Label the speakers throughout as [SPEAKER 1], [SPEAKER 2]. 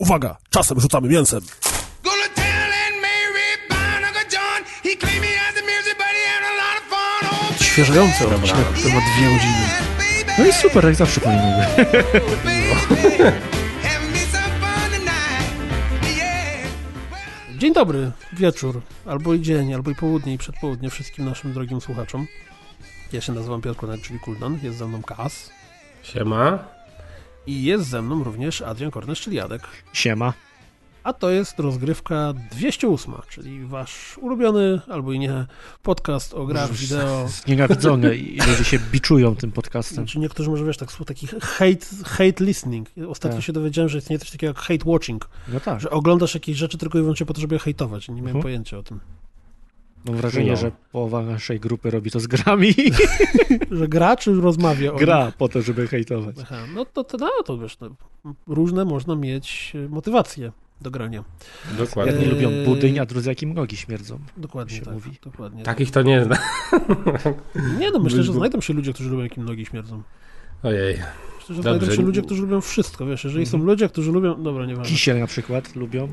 [SPEAKER 1] Uwaga, czasem rzucamy mięsem. Świeżający odcinek, który ma dwie godziny.
[SPEAKER 2] No i super, jak zawsze powinno być.
[SPEAKER 1] Dzień dobry, wieczór, albo i dzień, albo i południe i przedpołudnie wszystkim naszym drogim słuchaczom. Ja się nazywam Piotr Konek, czyli Kuldan, jest ze mną Kas.
[SPEAKER 3] Siema.
[SPEAKER 1] I jest ze mną również Adrian Kornesz, czyli Jadek.
[SPEAKER 2] Siema.
[SPEAKER 1] A to jest rozgrywka 208, czyli wasz ulubiony, albo i nie, podcast o grach wideo.
[SPEAKER 2] Znienawidzony i ludzie się biczują tym podcastem.
[SPEAKER 1] Znaczy niektórzy może, wiesz, tak słów taki hate, hate listening. Ostatnio
[SPEAKER 2] Tak.
[SPEAKER 1] się dowiedziałem, że istnieje coś takiego jak hate watching,
[SPEAKER 2] No tak.
[SPEAKER 1] że oglądasz jakieś rzeczy tylko i wyłącznie po to, żeby je hejtować. Nie miałem
[SPEAKER 2] Mhm.
[SPEAKER 1] pojęcia o tym.
[SPEAKER 2] Mam wrażenie,
[SPEAKER 3] No.
[SPEAKER 2] że połowa naszej grupy robi to z grami.
[SPEAKER 1] Że gra czy rozmawia o
[SPEAKER 2] Gra po to, żeby hejtować.
[SPEAKER 1] Aha, no to, to, no, to wiesz, no, różne można mieć e, motywacje do grania.
[SPEAKER 3] Dokładnie.
[SPEAKER 2] Jedni lubią budyń, a drudzy jak im nogi śmierdzą.
[SPEAKER 1] Dokładnie
[SPEAKER 2] się
[SPEAKER 1] tak.
[SPEAKER 2] mówi.
[SPEAKER 1] Dokładnie.
[SPEAKER 3] Takich to nie zna.
[SPEAKER 1] Nie no, myślę, że znajdą się ludzie, którzy lubią, jak im nogi śmierdzą.
[SPEAKER 3] Ojej.
[SPEAKER 1] Myślę, że
[SPEAKER 3] Dobrze.
[SPEAKER 1] znajdą się ludzie, którzy lubią wszystko, wiesz, jeżeli są ludzie, którzy lubią... Dobra, nie ważne.
[SPEAKER 2] Kisiel na przykład lubią.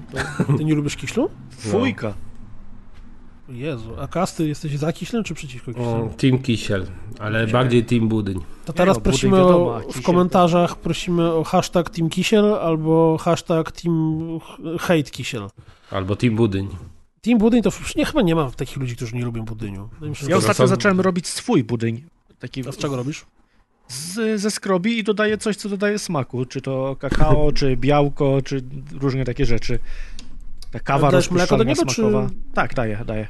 [SPEAKER 2] To
[SPEAKER 1] Ty nie lubisz kiślu?
[SPEAKER 2] fujka.
[SPEAKER 1] Jezu, a kasty jesteś za kiślem czy przeciwko
[SPEAKER 3] O,
[SPEAKER 1] kiślu?
[SPEAKER 3] team Kisiel, ale
[SPEAKER 2] Nie.
[SPEAKER 3] bardziej Team Budyń.
[SPEAKER 1] To teraz
[SPEAKER 2] no, budyń
[SPEAKER 1] prosimy
[SPEAKER 2] wiadomo,
[SPEAKER 1] o, w
[SPEAKER 2] kisiel
[SPEAKER 1] komentarzach prosimy o hashtag Team Kisiel albo hashtag Team Hate Kisiel.
[SPEAKER 3] Albo Team Budyń.
[SPEAKER 1] Team Budyń to nie, chyba nie ma takich ludzi, którzy nie lubią budyniu. Że
[SPEAKER 2] Ja
[SPEAKER 1] to-
[SPEAKER 2] ostatnio
[SPEAKER 3] są-
[SPEAKER 2] zacząłem robić swój budyń. Taki
[SPEAKER 1] A z czego robisz?
[SPEAKER 2] z, ze skrobi i dodaję coś, co dodaje smaku. Czy to kakao, czy białko, czy różne takie rzeczy. Ta kawa
[SPEAKER 1] Ale dajesz mleko do
[SPEAKER 2] rozpuszczalna,
[SPEAKER 1] niego, czy-
[SPEAKER 2] smakowa. Tak, daję, daję.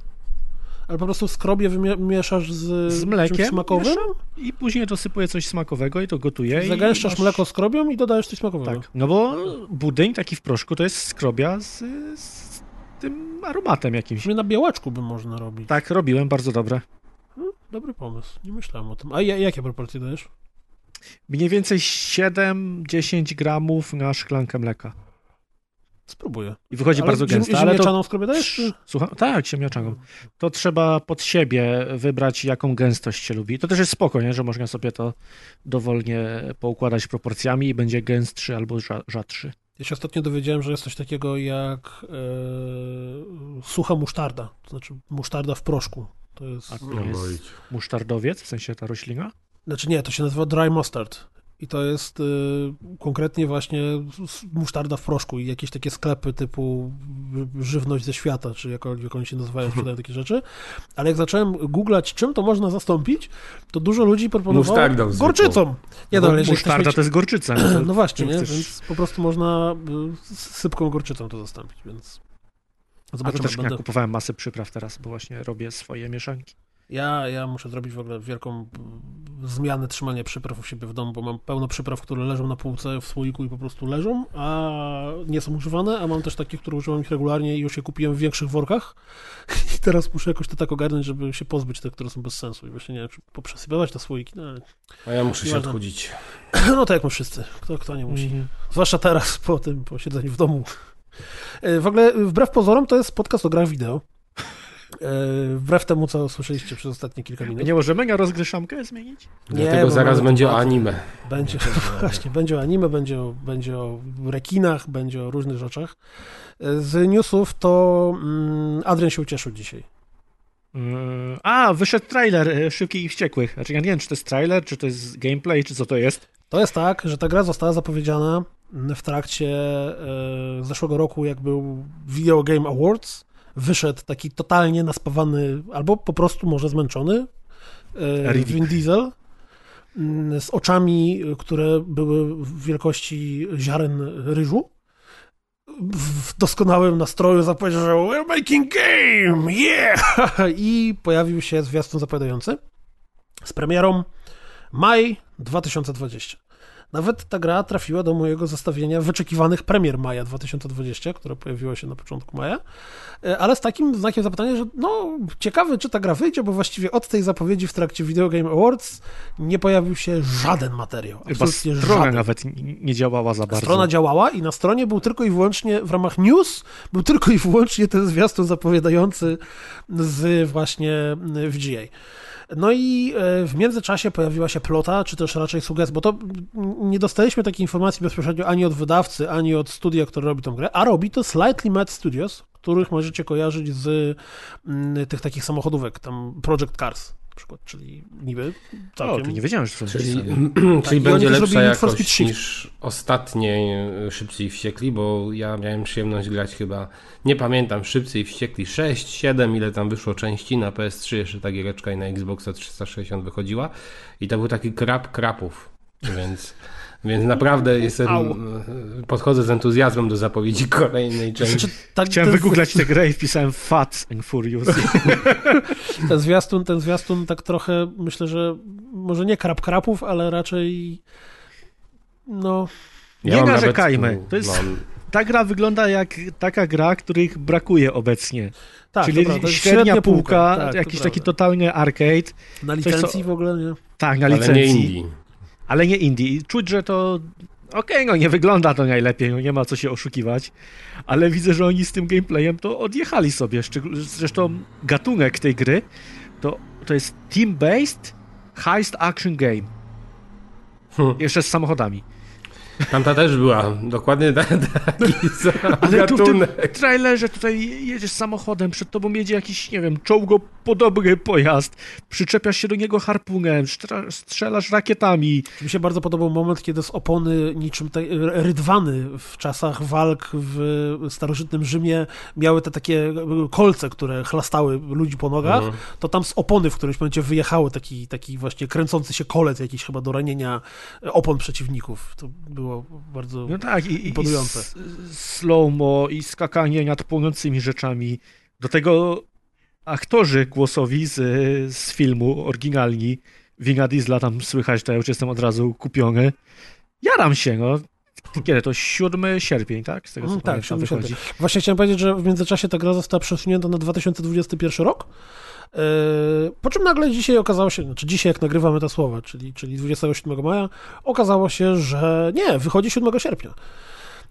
[SPEAKER 1] Ale po prostu skrobie wymie- mieszasz z,
[SPEAKER 2] Z mlekiem
[SPEAKER 1] smakowym?
[SPEAKER 2] I później dosypuję coś smakowego i to gotuję. i
[SPEAKER 1] Zagęszczasz
[SPEAKER 2] masz-
[SPEAKER 1] mleko skrobią i dodajesz coś smakowego.
[SPEAKER 2] Tak, no bo budyń taki w proszku to jest skrobia z, z tym aromatem jakimś.
[SPEAKER 1] Na białeczku by można robić.
[SPEAKER 2] Tak, robiłem, bardzo dobre.
[SPEAKER 1] Hmm, dobry pomysł, nie myślałem o tym. A ja- jakie proporcje dajesz?
[SPEAKER 2] Mniej więcej 7-10 gramów na szklankę mleka.
[SPEAKER 1] Spróbuję.
[SPEAKER 2] I wychodzi
[SPEAKER 1] Ale
[SPEAKER 2] bardzo
[SPEAKER 1] ziem-
[SPEAKER 2] gęste, ale to...
[SPEAKER 1] ziemniaczaną skrobię dajesz? Czy...
[SPEAKER 2] Słucham? Tak, ziemniaczaną. To trzeba pod siebie wybrać, jaką gęstość się lubi. To też jest spoko, nie? że można sobie to dowolnie poukładać proporcjami i będzie gęstszy albo rza- rzadszy.
[SPEAKER 1] Ja się ostatnio dowiedziałem, że jest coś takiego jak e, sucha musztarda, to znaczy musztarda w proszku. To jest...
[SPEAKER 2] A to
[SPEAKER 3] No,
[SPEAKER 2] jest
[SPEAKER 3] bolić.
[SPEAKER 2] musztardowiec, w sensie ta roślina?
[SPEAKER 1] Znaczy nie, to się nazywa dry mustard. I to jest y, konkretnie właśnie musztarda w proszku i jakieś takie sklepy typu żywność ze świata, czy jakkolwiek oni się nazywają, sprzedają takie rzeczy. Ale jak zacząłem googlać, czym to można zastąpić, to dużo ludzi proponowało
[SPEAKER 3] Musztardą
[SPEAKER 1] gorczycą. Nie no, chcesz
[SPEAKER 2] musztarda
[SPEAKER 1] mieć...
[SPEAKER 2] to jest gorczyca. No, to
[SPEAKER 1] No właśnie, nie?
[SPEAKER 2] chcesz-
[SPEAKER 1] więc po prostu można y, z sypką gorczycą to zastąpić, więc
[SPEAKER 2] A to
[SPEAKER 1] zobaczymy.
[SPEAKER 2] też ja
[SPEAKER 1] Będę...
[SPEAKER 2] kupowałem masę przypraw teraz, bo właśnie robię swoje mieszanki.
[SPEAKER 1] Ja, ja muszę zrobić w ogóle wielką zmianę trzymania przypraw u siebie w domu, bo mam pełno przypraw, które leżą na półce w słoiku i po prostu leżą, a nie są używane, a mam też takie, które używam ich regularnie i już je kupiłem w większych workach i teraz muszę jakoś to tak ogarnąć, żeby się pozbyć tych, które są bez sensu i właśnie nie wiem, czy poprzesypywać te słoiki, no, ale...
[SPEAKER 3] A ja muszę się odchudzić.
[SPEAKER 1] no tak jak my wszyscy, kto, kto nie musi.
[SPEAKER 2] Mhm.
[SPEAKER 1] Zwłaszcza teraz, po tym posiedzeniu w domu. E, W ogóle, wbrew pozorom, to jest podcast o grach wideo. E, Wbrew temu, co słyszeliście przez ostatnie kilka minut.
[SPEAKER 2] Nie możemy na rozgryszamkę zmienić?
[SPEAKER 1] Nie,
[SPEAKER 3] Dlatego zaraz będzie o anime.
[SPEAKER 1] Będzie, właśnie, będzie o anime, będzie o, będzie o rekinach, będzie o różnych rzeczach. E, Z newsów to mm, Adrian się ucieszył dzisiaj.
[SPEAKER 2] Yy, A, wyszedł trailer e, Szybkich i Wściekłych. Znaczy ja nie wiem, czy to jest trailer, czy to jest gameplay, czy co to jest.
[SPEAKER 1] To jest tak, że ta gra została zapowiedziana w trakcie e, zeszłego roku, jak był Video Game Awards. Wyszedł taki totalnie naspawany, albo po prostu może zmęczony e,
[SPEAKER 2] Riddick.
[SPEAKER 1] Vin Diesel mm, z oczami, które były w wielkości ziaren ryżu. W doskonałym nastroju zapowiedział, że we're making game, yeah! I pojawił się zwiastun zapowiadający z premierą maj 2020. Nawet ta gra trafiła do mojego zestawienia wyczekiwanych premier maja 2020, które pojawiło się na początku maja, E, ale z takim znakiem zapytania, że no ciekawy, czy ta gra wyjdzie, bo właściwie od tej zapowiedzi w trakcie Video Game Awards nie pojawił się żaden materiał.
[SPEAKER 2] Chyba
[SPEAKER 1] Absolutnie
[SPEAKER 2] strona
[SPEAKER 1] żaden.
[SPEAKER 2] nawet nie działała za bardzo.
[SPEAKER 1] Strona działała i na stronie był tylko i wyłącznie w ramach news, był tylko i wyłącznie ten zwiastun zapowiadający z właśnie VGA. No i e, w międzyczasie pojawiła się plota, czy też raczej sugestia, bo to nie dostaliśmy takiej informacji bezpośrednio ani od wydawcy, ani od studia, które robi tą grę, a robi to Slightly Mad Studios, których możecie kojarzyć z mm, tych takich samochodówek, tam Project Cars przykład, czyli niby
[SPEAKER 2] O,
[SPEAKER 1] całkiem...
[SPEAKER 2] to nie wiedziałem, że to
[SPEAKER 3] Czyli,
[SPEAKER 2] jest.
[SPEAKER 3] czyli
[SPEAKER 1] oni
[SPEAKER 3] będzie lepsza jakość niż ostatnie y, Szybcy i Wściekli, bo ja miałem przyjemność grać chyba, nie pamiętam, Szybcy i Wściekli 6, 7, ile tam wyszło części na PS3, jeszcze ta giereczka i na Xboxa 360 wychodziła i to był taki krap krapów, więc... Więc naprawdę jestem,
[SPEAKER 1] Au.
[SPEAKER 3] y, podchodzę z entuzjazmem do zapowiedzi kolejnej części.
[SPEAKER 1] Znaczy, tak,
[SPEAKER 2] Chciałem
[SPEAKER 1] ten,
[SPEAKER 2] wygooglać tę grę i wpisałem Fats and Furious.
[SPEAKER 1] ten zwiastun, ten zwiastun tak trochę, myślę, że może nie krap krapów, ale raczej no...
[SPEAKER 2] Nie
[SPEAKER 3] mam
[SPEAKER 2] narzekajmy.
[SPEAKER 3] Nawet,
[SPEAKER 2] To jest-
[SPEAKER 3] mam,
[SPEAKER 2] Ta gra wygląda jak taka gra, których brakuje obecnie.
[SPEAKER 1] Tak,
[SPEAKER 2] Czyli
[SPEAKER 1] to prawda,
[SPEAKER 2] średnia, półka,
[SPEAKER 1] tak, to
[SPEAKER 2] jakiś taki
[SPEAKER 1] prawda.
[SPEAKER 2] totalny arcade.
[SPEAKER 1] Na
[SPEAKER 2] coś, co-
[SPEAKER 1] licencji w ogóle, nie?
[SPEAKER 2] Tak, na
[SPEAKER 3] ale
[SPEAKER 2] licencji.
[SPEAKER 3] nie indie.
[SPEAKER 2] Ale nie indie. I Czuć, że to. Okej, no nie wygląda to najlepiej, no nie ma co się oszukiwać, ale widzę, że oni z tym gameplayem to odjechali sobie. Zresztą gatunek tej gry to, to jest team-based heist action game.
[SPEAKER 3] Hmm.
[SPEAKER 2] Jeszcze z samochodami.
[SPEAKER 3] Tamta też była, dokładnie ta- taki sam
[SPEAKER 2] Ale tu w tym trailerze tutaj jedziesz samochodem, przed tobą jedzie jakiś, nie wiem, czołgopodobny pojazd, przyczepiasz się do niego harpunem, strzelasz rakietami.
[SPEAKER 1] Mi się bardzo podobał moment, kiedy z opony niczym te, rydwany w czasach walk w starożytnym Rzymie miały te takie kolce, które chlastały ludzi po nogach,
[SPEAKER 3] Mhm.
[SPEAKER 1] to tam z opony w którymś momencie wyjechały taki, taki właśnie kręcący się kolec jakiś chyba do ranienia opon przeciwników. To było bardzo...
[SPEAKER 2] No tak, i, i, i
[SPEAKER 1] Imponujące.
[SPEAKER 2] s- slow-mo i skakanie nad płonącymi rzeczami. Do tego aktorzy głosowi z, z filmu, oryginalni, Wina Diesla tam słychać, to ja już jestem od razu kupiony. Jaram się, no. Kiedy to? 7 sierpień, tak? Z tego co
[SPEAKER 1] Mm, tak,
[SPEAKER 2] pamiętam,
[SPEAKER 1] 7
[SPEAKER 2] wychodzi.
[SPEAKER 1] Właśnie chciałem powiedzieć, że w międzyczasie ta gra została przesunięta na 2021 rok. Yy, Po czym nagle dzisiaj okazało się, znaczy dzisiaj jak nagrywamy te słowa, czyli, czyli 27 maja, okazało się, że nie, wychodzi 7 sierpnia.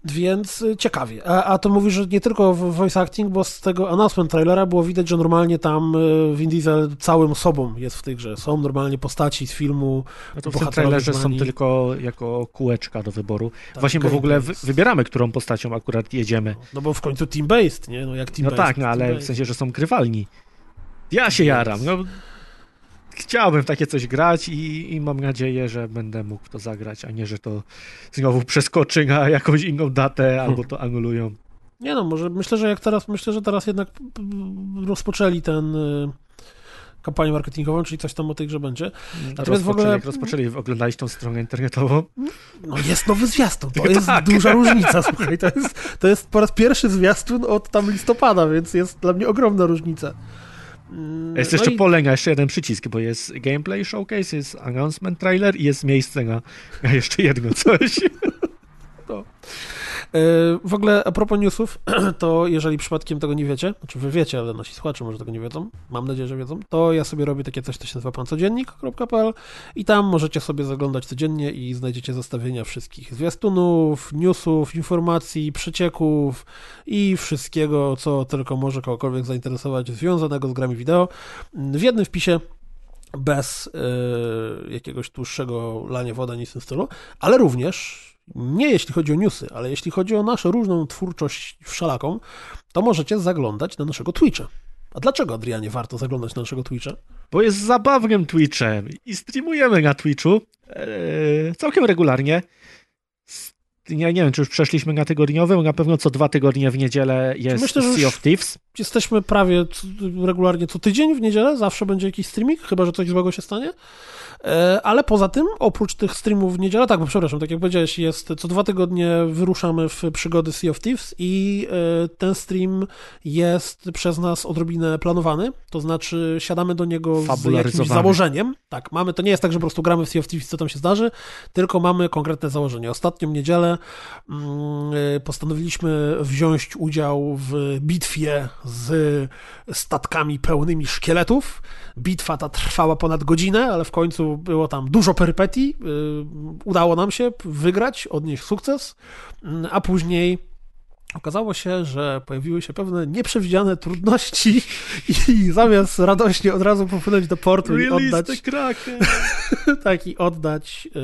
[SPEAKER 1] Więc y, ciekawie. A, a to mówi, że nie tylko w voice acting, bo z tego announcement trailera było widać, że normalnie tam y, Vin Diesel całym sobą jest w tej grze. Są normalnie postaci z filmu.
[SPEAKER 2] No to w tym trailerze są tylko jako kółeczka do wyboru.
[SPEAKER 1] Tak,
[SPEAKER 2] Właśnie, bo w ogóle
[SPEAKER 1] gameplay.
[SPEAKER 2] wybieramy, którą postacią akurat jedziemy.
[SPEAKER 1] No bo w końcu team-based, nie? No jak
[SPEAKER 2] No
[SPEAKER 1] team-based.
[SPEAKER 2] tak, no ale w sensie, że są grywalni. Ja się jaram. No, chciałbym takie coś grać i, i mam nadzieję, że będę mógł w to zagrać, a nie, że to znowu przeskoczy na jakąś inną datę albo to anulują.
[SPEAKER 1] Nie no, może myślę, że jak teraz, myślę, że teraz jednak rozpoczęli ten y, kampanię marketingową, czyli coś tam o tej grze będzie.
[SPEAKER 2] Natomiast
[SPEAKER 1] w ogóle-
[SPEAKER 2] Jak rozpoczęli oglądać tą stronę internetową,
[SPEAKER 1] No jest nowy zwiastun, to
[SPEAKER 2] No
[SPEAKER 1] jest
[SPEAKER 2] tak.
[SPEAKER 1] duża różnica, słuchaj, to jest, to jest po raz pierwszy zwiastun od tam listopada, więc jest dla mnie ogromna różnica. Mm,
[SPEAKER 2] jest
[SPEAKER 1] no
[SPEAKER 2] jeszcze
[SPEAKER 1] i-
[SPEAKER 2] polenia, jeszcze jeden przycisk, bo jest gameplay showcase, jest announcement trailer i jest miejsce na, na jeszcze jedno coś.
[SPEAKER 1] W ogóle a propos newsów, to jeżeli przypadkiem tego nie wiecie, znaczy wy wiecie, ale nasi słuchacze może tego nie wiedzą, mam nadzieję, że wiedzą, to ja sobie robię takie coś, to się nazywa pancodziennik.pl i tam możecie sobie zaglądać codziennie i znajdziecie zestawienia wszystkich zwiastunów, newsów, informacji, przecieków i wszystkiego, co tylko może kogokolwiek zainteresować związanego z grami wideo. W jednym wpisie bez e, jakiegoś dłuższego lania woda, nic w tym stylu, ale również nie jeśli chodzi o newsy, ale jeśli chodzi o naszą różną twórczość wszelaką, to możecie zaglądać na naszego Twitcha. A dlaczego, Adrianie, warto zaglądać na naszego Twitcha?
[SPEAKER 2] bo jest zabawnym Twitchem i streamujemy na Twitchu e, całkiem regularnie. Ja nie wiem, czy już przeszliśmy na tygodniowy, na pewno co dwa tygodnie w niedzielę jest
[SPEAKER 1] Myślę, że
[SPEAKER 2] Sea of Thieves.
[SPEAKER 1] Jesteśmy prawie regularnie co tydzień w niedzielę, zawsze będzie jakiś streaming, chyba że coś złego się stanie. E, Ale poza tym, oprócz tych streamów w niedzielę, tak, bo przepraszam, tak jak powiedziałeś, jest co dwa tygodnie wyruszamy w przygody Sea of Thieves i e, ten stream jest przez nas odrobinę planowany, to znaczy siadamy do niego z jakimś założeniem. Tak, mamy, to nie jest tak, że po prostu gramy w Sea of Thieves, co tam się zdarzy, tylko mamy konkretne założenie. Ostatnią niedzielę postanowiliśmy wziąć udział w bitwie z statkami pełnymi szkieletów. Bitwa ta trwała ponad godzinę, ale w końcu było tam dużo perypetii. Y, Udało nam się wygrać, odnieść sukces, Mm, a później Okazało się, że pojawiły się pewne nieprzewidziane trudności i zamiast radośnie od razu popłynąć do portu i oddać tak i oddać y,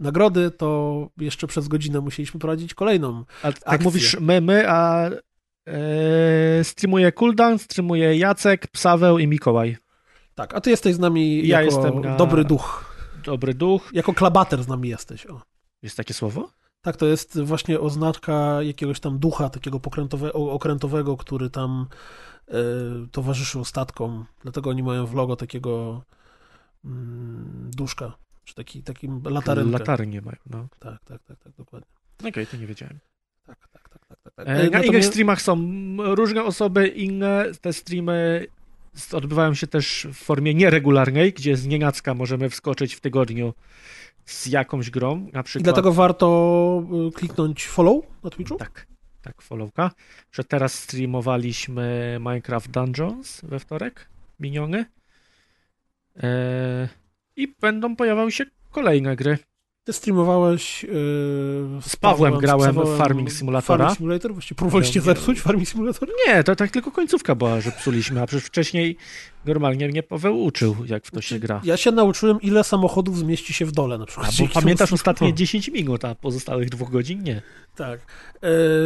[SPEAKER 1] nagrody, to jeszcze przez godzinę musieliśmy prowadzić kolejną.
[SPEAKER 2] A tak akcję. mówisz memy, a e, streamuje Kuldan, streamuje Jacek, Psaweł i Mikołaj.
[SPEAKER 1] Tak, a ty jesteś z nami ja jako jestem na... dobry duch.
[SPEAKER 2] Dobry duch.
[SPEAKER 1] Jako klabater z nami jesteś. O.
[SPEAKER 2] Jest takie słowo?
[SPEAKER 1] Tak, to jest właśnie oznaczka jakiegoś tam ducha, takiego okrętowego, który tam y, towarzyszył statkom. Dlatego oni mają w logo takiego y, duszka, czy taki, taki latarynkę.
[SPEAKER 2] Latarnie mają, no.
[SPEAKER 1] Tak, tak, tak, tak, dokładnie.
[SPEAKER 2] Okej, okay, to nie wiedziałem.
[SPEAKER 1] Tak, tak, tak. tak, tak, tak.
[SPEAKER 2] E, na Natomiast... innych streamach są różne osoby, inne te streamy odbywają się też w formie nieregularnej, gdzie z nienacka możemy wskoczyć w tygodniu z jakąś grą, na przykład.
[SPEAKER 1] I dlatego warto y, kliknąć follow na Twitchu?
[SPEAKER 2] Tak, tak, followka. Że teraz streamowaliśmy Minecraft Dungeons we wtorek, miniony. Eee, I będą pojawiały się kolejne gry.
[SPEAKER 1] Ty streamowałeś yy,
[SPEAKER 2] z, z Pawłem, Pawłem grałem w Farming Simulatora.
[SPEAKER 1] Farming Simulator? Właściwie próbowaliście zepsuć Farming Simulator?
[SPEAKER 2] Nie, to tak tylko końcówka była, że psuliśmy, a przecież wcześniej normalnie mnie Paweł uczył, jak w to się gra.
[SPEAKER 1] Ja się nauczyłem, ile samochodów zmieści się w dole na przykład.
[SPEAKER 2] A, bo pamiętasz ostatnie 10 minut, a pozostałych dwóch godzin nie.
[SPEAKER 1] Tak.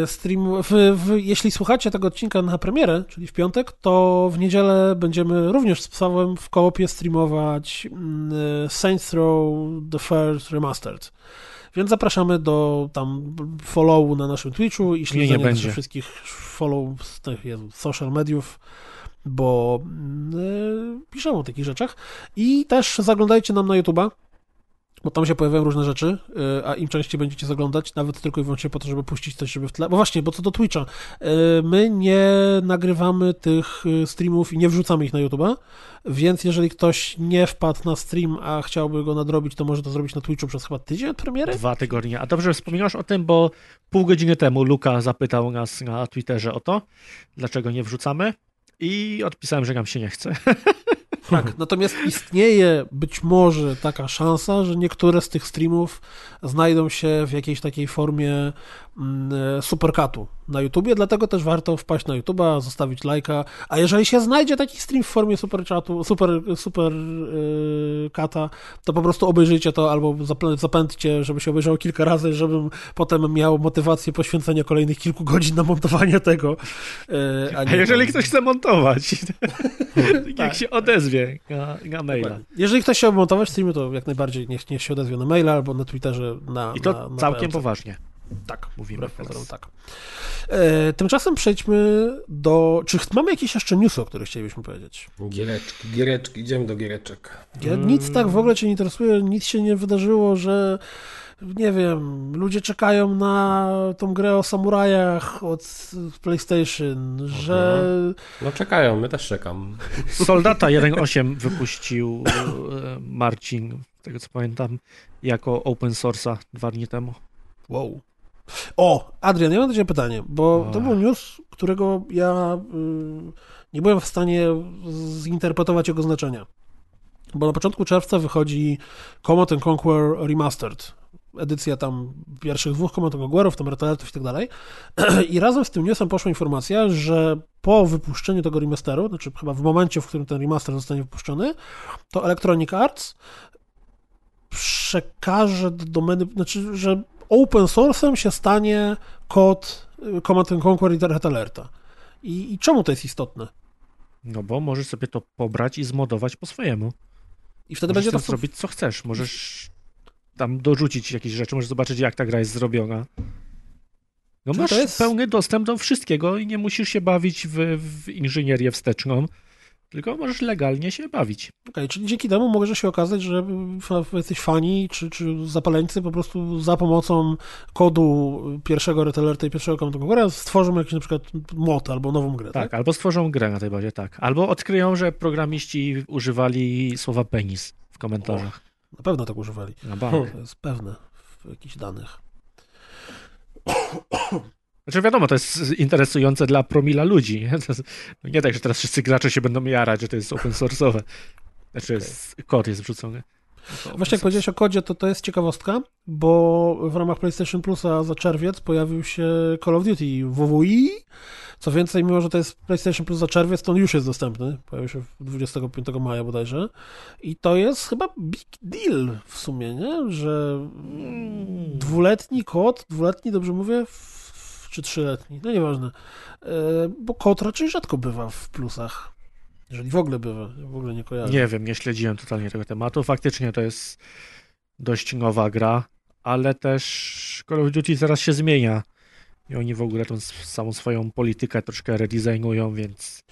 [SPEAKER 1] E, stream, w, w, jeśli słuchacie tego odcinka na premierę, czyli w piątek, to w niedzielę będziemy również z Psawem w koopie streamować mm, e, Saints Row The First Więc zapraszamy do tam followu na naszym Twitchu i śledzenia nie, nie wszystkich follow z tych Jezu, social mediów, bo yy, piszemy o takich rzeczach. I też zaglądajcie nam na YouTube'a bo tam się pojawiają różne rzeczy, y, a im częściej będziecie zaglądać, nawet tylko i wyłącznie po to, żeby puścić coś, żeby w tle. Bo właśnie, bo co do Twitcha, y, my nie nagrywamy tych y, streamów i nie wrzucamy ich na YouTube'a, więc jeżeli ktoś nie wpadł na stream, a chciałby go nadrobić, to może to zrobić na Twitchu przez chyba tydzień od premiery?
[SPEAKER 2] Dwa tygodnie. A dobrze wspominasz o tym, bo pół godziny temu Luka zapytał nas na Twitterze o to, dlaczego nie wrzucamy i odpisałem, że nam się nie chce.
[SPEAKER 1] Tak, natomiast istnieje być może taka szansa, że niektóre z tych streamów znajdą się w jakiejś takiej formie superkatu na YouTubie, dlatego też warto wpaść na YouTuba, zostawić lajka, a jeżeli się znajdzie taki stream w formie superchatu, super, super yy, kata, to po prostu obejrzyjcie to albo zapędźcie, żeby się obejrzało kilka razy, żebym potem miał motywację poświęcenia kolejnych kilku godzin na montowanie tego.
[SPEAKER 2] Yy, a, a, jeżeli ktoś chce montować, niech tak. się odezwie na, na maila.
[SPEAKER 1] Jeżeli ktoś chciał montować streamy, to jak najbardziej niech, niech się odezwie na maila albo na Twitterze na
[SPEAKER 2] I to
[SPEAKER 1] na, na
[SPEAKER 2] całkiem poważnie.
[SPEAKER 1] Tak, mówimy pozorom, tak. E, tymczasem przejdźmy do... Czy mamy jakieś jeszcze newsy, o których chcielibyśmy powiedzieć?
[SPEAKER 3] Giereczki, giereczki, idziemy do giereczek.
[SPEAKER 1] Nic tak w ogóle cię nie interesuje, nic się nie wydarzyło, że nie wiem, ludzie czekają na tą grę o samurajach od PlayStation, że...
[SPEAKER 3] No czekają, my też czekam.
[SPEAKER 2] Soldata 1.8 wypuścił e, Marcin, z tego co pamiętam, jako open source'a dwa dni temu.
[SPEAKER 1] Wow. O, Adrian, ja mam do Ciebie pytanie, bo to był news, którego ja y, nie byłem w stanie zinterpretować jego znaczenia. Bo na początku czerwca wychodzi Command Conquer Remastered. Edycja tam pierwszych dwóch Command Conquerów, tam Retalentów i tak dalej. I razem z tym newsem poszła informacja, że po wypuszczeniu tego remasteru, znaczy chyba w momencie, w którym ten remaster zostanie wypuszczony, to Electronic Arts przekaże do domeny, znaczy, że open source'em się stanie kod Command Conquer i Red Alerta. I, I czemu to jest istotne?
[SPEAKER 2] No bo możesz sobie to pobrać i zmodować po swojemu. I wtedy możesz będzie to zrobić co chcesz. Możesz tam dorzucić jakieś rzeczy, możesz zobaczyć jak ta gra jest zrobiona. No masz jest... pełny dostęp do wszystkiego i nie musisz się bawić w, w inżynierię wsteczną tylko możesz legalnie się bawić.
[SPEAKER 1] Okej, okay, czyli dzięki temu może się okazać, że jesteś fani czy, czy zapaleńcy po prostu za pomocą kodu pierwszego retailerta i pierwszego konta stworzą jakiś na przykład mod albo nową grę, tak?
[SPEAKER 2] Tak, albo stworzą grę na tej bazie, tak. Albo odkryją, że programiści używali słowa penis w komentarzach.
[SPEAKER 1] O, na pewno tak używali. Na bank. To jest pewne w jakichś danych.
[SPEAKER 2] Znaczy wiadomo, to jest interesujące dla promila ludzi. Nie, jest, no nie tak, że teraz wszyscy gracze się będą jarać, że to jest open source'owe. Znaczy okay. kod jest wrzucony.
[SPEAKER 1] No Właśnie jak powiedziałeś o kodzie, to to jest ciekawostka, bo w ramach PlayStation Plusa za czerwiec pojawił się Call of Duty WWI. Co więcej, mimo że to jest PlayStation Plus za czerwiec, to on już jest dostępny. Pojawił się 25 maja bodajże. I to jest chyba big deal w sumie, nie? Że dwuletni kod, dwuletni, dobrze mówię, czy trzyletni, no nieważne. E, bo kod raczej rzadko bywa w plusach. Jeżeli w ogóle bywa, w ogóle nie kojarzę.
[SPEAKER 2] Nie wiem, nie śledziłem totalnie tego tematu. Faktycznie to jest dość nowa gra, ale też Call of Duty zaraz się zmienia. I oni w ogóle tą samą swoją politykę troszkę redesignują, więc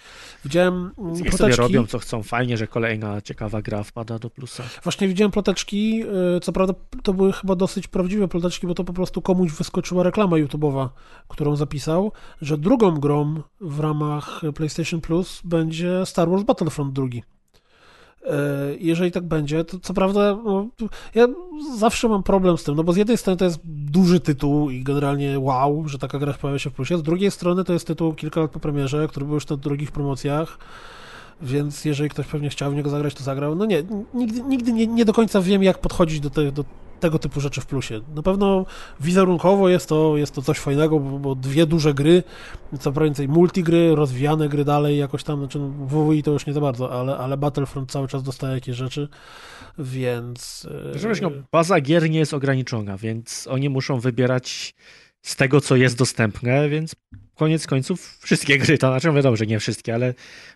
[SPEAKER 1] widziałem
[SPEAKER 2] niech sobie robią co chcą. Fajnie, że kolejna ciekawa gra wpada do plusa.
[SPEAKER 1] Właśnie widziałem ploteczki, y, co prawda to były chyba dosyć prawdziwe ploteczki, bo to po prostu komuś wyskoczyła reklama YouTube'owa, którą zapisał, że drugą grą w ramach PlayStation Plus będzie Star Wars Battlefront 2. E, jeżeli tak będzie, to co prawda no, ja zawsze mam problem z tym, no bo z jednej strony to jest duży tytuł i generalnie wow, że taka gra pojawia się w plusie, z drugiej strony to jest tytuł kilka lat po premierze, który był już na drugich promocjach, więc jeżeli ktoś pewnie chciał w niego zagrać, to zagrał. No nie, nigdy, nigdy nie, nie do końca wiem, jak podchodzić do, te, do tego typu rzeczy w plusie. Na pewno wizerunkowo jest to, jest to coś fajnego, bo, bo dwie duże gry, co więcej multigry, rozwijane gry dalej jakoś tam, znaczy no, WWI to już nie za bardzo, ale, ale Battlefront cały czas dostaje jakieś rzeczy, więc...
[SPEAKER 2] Żebyś, no, baza gier nie jest ograniczona, więc oni muszą wybierać z tego, co jest dostępne, więc koniec końców wszystkie gry tam, znaczy wiadomo, że nie wszystkie, ale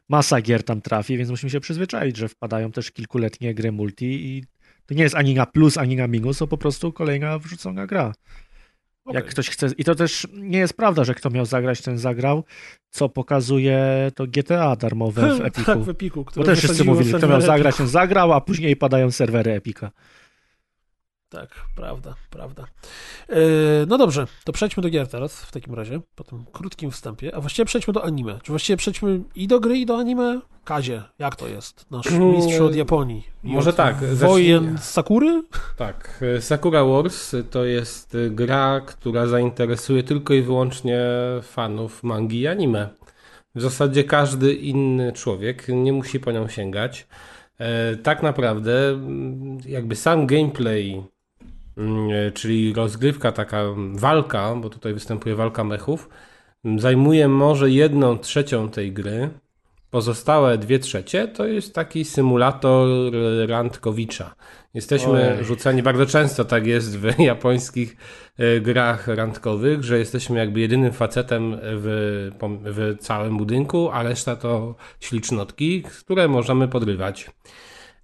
[SPEAKER 2] masa gier tam trafi, więc musimy się przyzwyczaić, że wpadają też kilkuletnie gry multi i to nie jest ani na plus, ani na minus, to po prostu kolejna wrzucona gra. Okay. Jak ktoś chce. I to też nie jest prawda, że kto miał zagrać, ten zagrał, co pokazuje to GTA darmowe w Epiku.
[SPEAKER 1] tak, w Epiku.
[SPEAKER 2] Bo też wszyscy mówili, kto miał zagrać, ten zagrał, a później padają serwery Epika.
[SPEAKER 1] Tak, prawda, prawda. E, no dobrze, to przejdźmy do gier teraz w takim razie, po tym krótkim wstępie. A właściwie przejdźmy do anime. Czy właściwie przejdźmy i do gry, i do anime? Kazie, jak to jest? Nasz mistrz od Japonii.
[SPEAKER 3] Może
[SPEAKER 1] od
[SPEAKER 3] tak.
[SPEAKER 1] Wojen zacznij... Sakury?
[SPEAKER 3] Tak. Sakura Wars to jest gra, która zainteresuje tylko i wyłącznie fanów mangi i anime. W zasadzie każdy inny człowiek nie musi po nią sięgać. E, tak naprawdę jakby sam gameplay Mm, czyli rozgrywka, taka walka, bo tutaj występuje walka mechów, mm, zajmuje może jedną trzecią tej gry. Pozostałe dwie trzecie to jest taki symulator randkowicza. Jesteśmy Oj. rzuceni, bardzo często tak jest w japońskich e, grach randkowych, że jesteśmy jakby jedynym facetem w, w całym budynku, a reszta to ślicznotki, które możemy podrywać.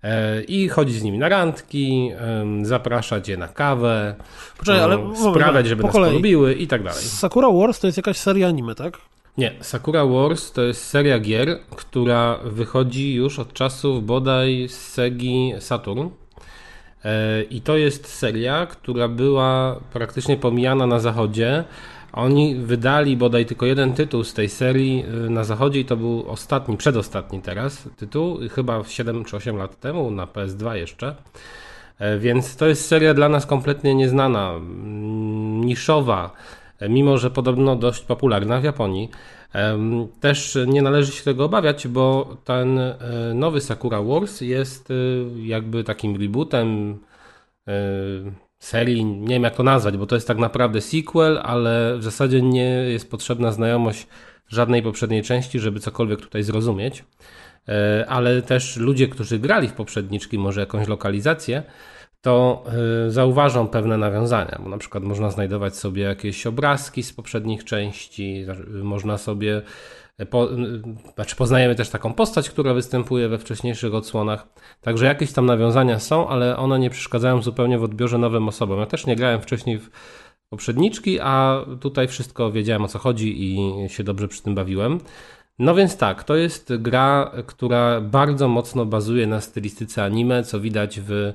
[SPEAKER 3] E, i chodzić z nimi na randki, zapraszać je na kawę, Poczekaj, ale sprawiać, żeby po nas kolei. polubiły i tak dalej.
[SPEAKER 1] Sakura Wars to jest jakaś seria anime, tak?
[SPEAKER 3] Nie, Sakura Wars to jest seria gier, która wychodzi już od czasów bodaj z Segi Saturn. E, I to jest seria, która była praktycznie pomijana na zachodzie, oni wydali bodaj tylko jeden tytuł z tej serii y, na zachodzie i to był ostatni, przedostatni teraz tytuł, chyba 7 czy 8 lat temu na PS2 jeszcze. E, więc to jest seria dla nas kompletnie nieznana, niszowa, e, mimo że podobno dość popularna w Japonii. Też nie należy się tego obawiać, bo ten e, nowy Sakura Wars jest jakby takim rebootem serii, nie wiem jak to nazwać, bo to jest tak naprawdę sequel, ale w zasadzie nie jest potrzebna znajomość żadnej poprzedniej części, żeby cokolwiek tutaj zrozumieć. E, ale też ludzie, którzy grali w poprzedniczki, może jakąś lokalizację, to e, zauważą pewne nawiązania, bo na przykład można znajdować sobie jakieś obrazki z poprzednich części, można sobie po, znaczy poznajemy też taką postać, która występuje we wcześniejszych odsłonach. Także jakieś tam nawiązania są, ale one nie przeszkadzają zupełnie w odbiorze nowym osobom. Ja też nie grałem wcześniej w poprzedniczki, a tutaj wszystko wiedziałem o co chodzi i się dobrze przy tym bawiłem. No więc tak, to jest gra, która bardzo mocno bazuje na stylistyce anime, co widać w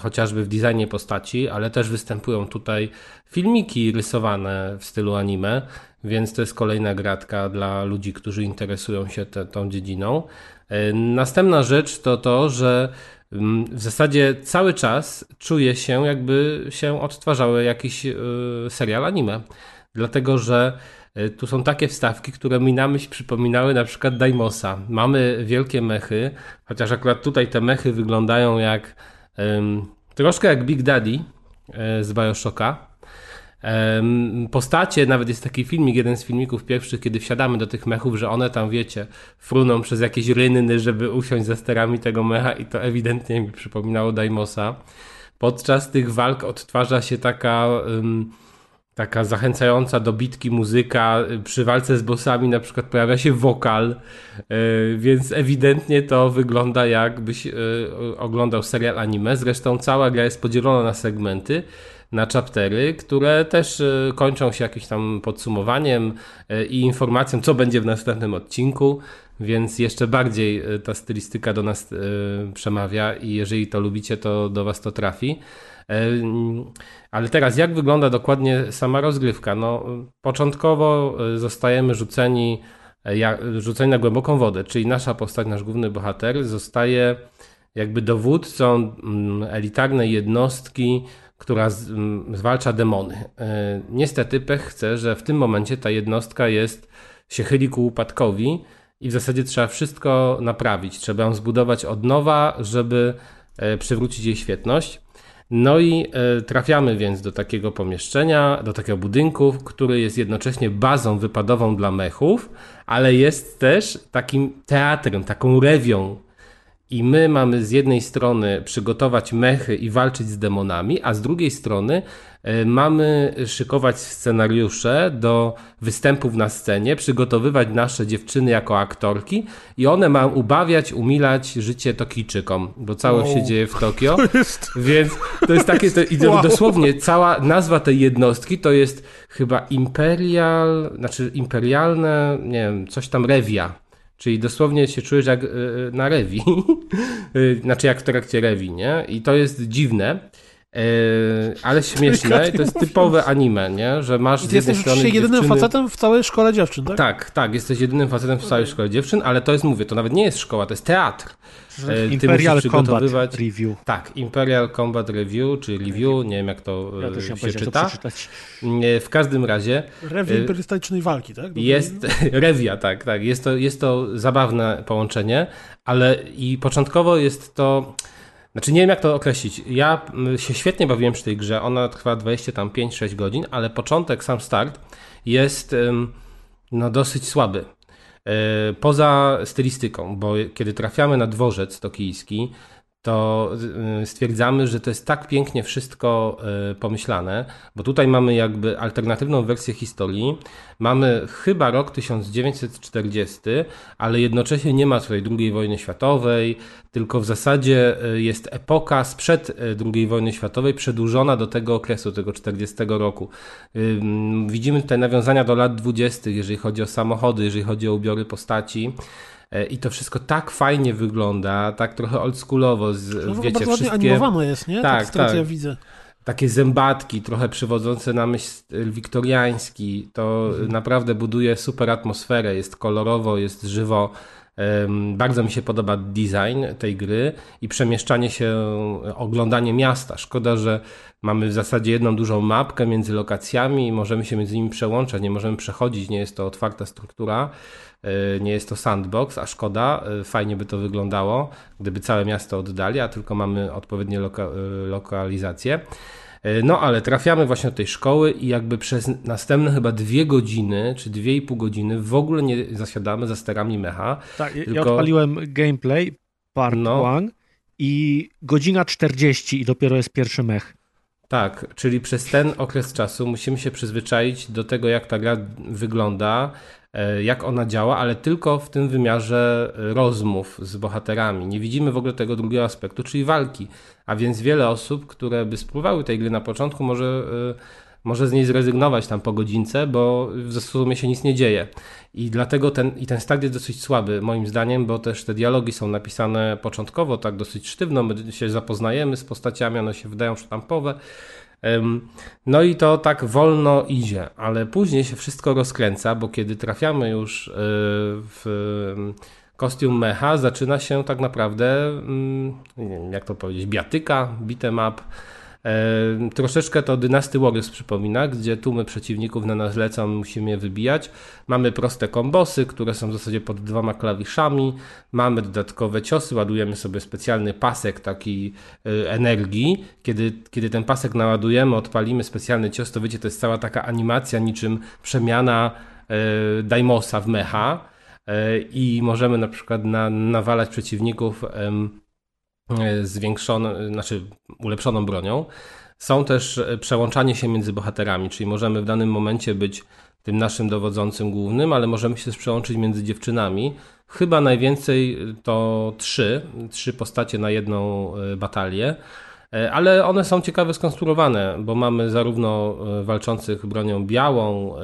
[SPEAKER 3] chociażby w designie postaci, ale też występują tutaj filmiki rysowane w stylu anime, więc to jest kolejna gratka dla ludzi, którzy interesują się te, tą dziedziną. E, następna rzecz to to, że mm, w zasadzie cały czas czuje się, jakby się odtwarzały jakiś e, serial anime. dlatego że e, tu są takie wstawki, które mi na myśl przypominały na przykład Daimosa. Mamy wielkie mechy, chociaż akurat tutaj te mechy wyglądają jak troszkę jak Big Daddy z Bioshocka, Postacie, nawet jest taki filmik, jeden z filmików pierwszych, kiedy wsiadamy do tych mechów, że one tam, wiecie, fruną przez jakieś rynny, żeby usiąść za sterami tego mecha i to ewidentnie mi przypominało Daimosa. Podczas tych walk odtwarza się taka, taka zachęcająca do bitki muzyka. Przy walce z bossami na przykład pojawia się wokal, e, więc ewidentnie to wygląda jakbyś e, oglądał serial anime. Zresztą cała gra jest podzielona na segmenty na chaptery, które też e, kończą się jakimś tam podsumowaniem e, i informacją, co będzie w następnym odcinku, więc jeszcze bardziej e, ta stylistyka do nas przemawia i jeżeli to lubicie, to do Was to trafi. Ale teraz, jak wygląda dokładnie sama rozgrywka? No, początkowo zostajemy rzuceni, rzuceni na głęboką wodę, czyli nasza postać, nasz główny bohater zostaje jakby dowódcą mm, elitarnej jednostki, która zwalcza demony. E, niestety pech chce, że w tym momencie ta jednostka jest, się chyli ku upadkowi i w zasadzie trzeba wszystko naprawić. Trzeba ją zbudować od nowa, żeby e, przywrócić jej świetność. No i e, trafiamy więc do takiego pomieszczenia, do takiego budynku, który jest jednocześnie bazą wypadową dla mechów, ale jest też takim teatrem, taką rewią i my mamy z jednej strony przygotować mechy i walczyć z demonami, a z drugiej strony e, mamy szykować scenariusze do występów na scenie, przygotowywać nasze dziewczyny jako aktorki i one mają ubawiać, umilać życie Tokijczykom, bo całe wow. się dzieje w Tokio. To jest... Więc to jest takie, to, wow. dosłownie cała nazwa tej jednostki to jest chyba Imperial, znaczy imperialne, nie wiem, coś tam Revia Czyli dosłownie się czujesz jak e, na rewi, e, znaczy jak w trakcie rewi, nie? I to jest dziwne, e, ale śmieszne. To jest typowe anime, nie? Że masz I
[SPEAKER 1] ty jesteś strony jedynym dziewczyny... facetem w całej szkole dziewczyn, tak?
[SPEAKER 3] Tak, tak, jesteś jedynym facetem w całej szkole dziewczyn, ale to jest, mówię, to nawet nie jest szkoła, to jest teatr.
[SPEAKER 2] Ty Imperial Combat Review.
[SPEAKER 3] Tak, Imperial Combat Review, czy Review, nie wiem jak to ja też się czyta. W każdym razie...
[SPEAKER 1] Review imperialistycznej walki, tak?
[SPEAKER 3] Jest, rewia, tak, tak. Jest to, jest to zabawne połączenie, ale i początkowo jest to... Znaczy nie wiem jak to określić. Ja się świetnie bawiłem przy tej grze. Ona trwa 25-6 godzin, ale początek, sam start jest no, dosyć słaby. E, poza stylistyką, bo kiedy trafiamy na dworzec tokijski, to y, stwierdzamy, że to jest tak pięknie wszystko y, pomyślane, bo tutaj mamy jakby alternatywną wersję historii. Mamy chyba rok 1940, ale jednocześnie nie ma tutaj II wojny światowej, tylko w zasadzie y, jest epoka sprzed II wojny światowej przedłużona do tego okresu, tego 40 roku. Widzimy tutaj nawiązania do lat 20., jeżeli chodzi o samochody, jeżeli chodzi o ubiory postaci. E, i to wszystko tak fajnie wygląda, tak trochę oldschoolowo, z,
[SPEAKER 1] no, wiecie, bardzo wszystkie... animowane jest, nie? Tak, tak. tak. Ja widzę.
[SPEAKER 3] Takie zębatki, trochę przywodzące na myśl wiktoriański, to mhm. naprawdę buduje super atmosferę, jest kolorowo, jest żywo. Bardzo mi się podoba design tej gry i przemieszczanie się, oglądanie miasta. Szkoda, że mamy w zasadzie jedną dużą mapkę między lokacjami i możemy się między nimi przełączać, nie możemy przechodzić, nie jest to otwarta struktura. E, nie jest to sandbox, a szkoda, e, fajnie by to wyglądało, gdyby całe miasto oddali, a tylko mamy odpowiednie loka e, lokalizacje. No ale trafiamy właśnie do tej szkoły i jakby przez następne chyba dwie godziny, czy dwie i pół godziny w ogóle nie zasiadamy za sterami mecha.
[SPEAKER 2] Tak, tylko... ja odpaliłem gameplay part no. one i godzina 40 i dopiero jest pierwszy mech.
[SPEAKER 3] Tak, czyli przez ten okres czasu musimy się przyzwyczaić do tego, jak ta gra wygląda, jak ona działa, ale tylko w tym wymiarze rozmów z bohaterami. Nie widzimy w ogóle tego drugiego aspektu, czyli walki. A więc wiele osób, które by spróbowały tej gry na początku, może, e, może z niej zrezygnować tam po godzince, bo w sumie się nic nie dzieje. I dlatego ten, i ten start jest dosyć słaby, moim zdaniem, bo też te dialogi są napisane początkowo tak dosyć sztywno. My się zapoznajemy z postaciami, one się wydają sztampowe no i to tak wolno idzie, ale później się wszystko rozkręca, bo kiedy trafiamy już e, w kostium mecha, zaczyna się tak naprawdę, mm, jak to powiedzieć, biatyka, beat'em up, troszeczkę to Dynasty Warriors przypomina, gdzie tłumy przeciwników na nas lecą, musimy je wybijać. Mamy proste kombosy, które są w zasadzie pod dwoma klawiszami. Mamy dodatkowe ciosy, ładujemy sobie specjalny pasek taki e, energii. Kiedy, kiedy ten pasek naładujemy, odpalimy specjalny cios, to wiecie, to jest cała taka animacja niczym przemiana e, Daimosa w mecha e, i możemy na przykład na, nawalać przeciwników zwiększoną, znaczy ulepszoną bronią. Są też e, przełączanie się między bohaterami, czyli możemy w danym momencie być tym naszym dowodzącym głównym, ale możemy się przełączyć między dziewczynami. Chyba najwięcej to trzy, trzy postacie na jedną e, batalię, ale one są ciekawe skonstruowane, bo mamy zarówno walczących bronią białą,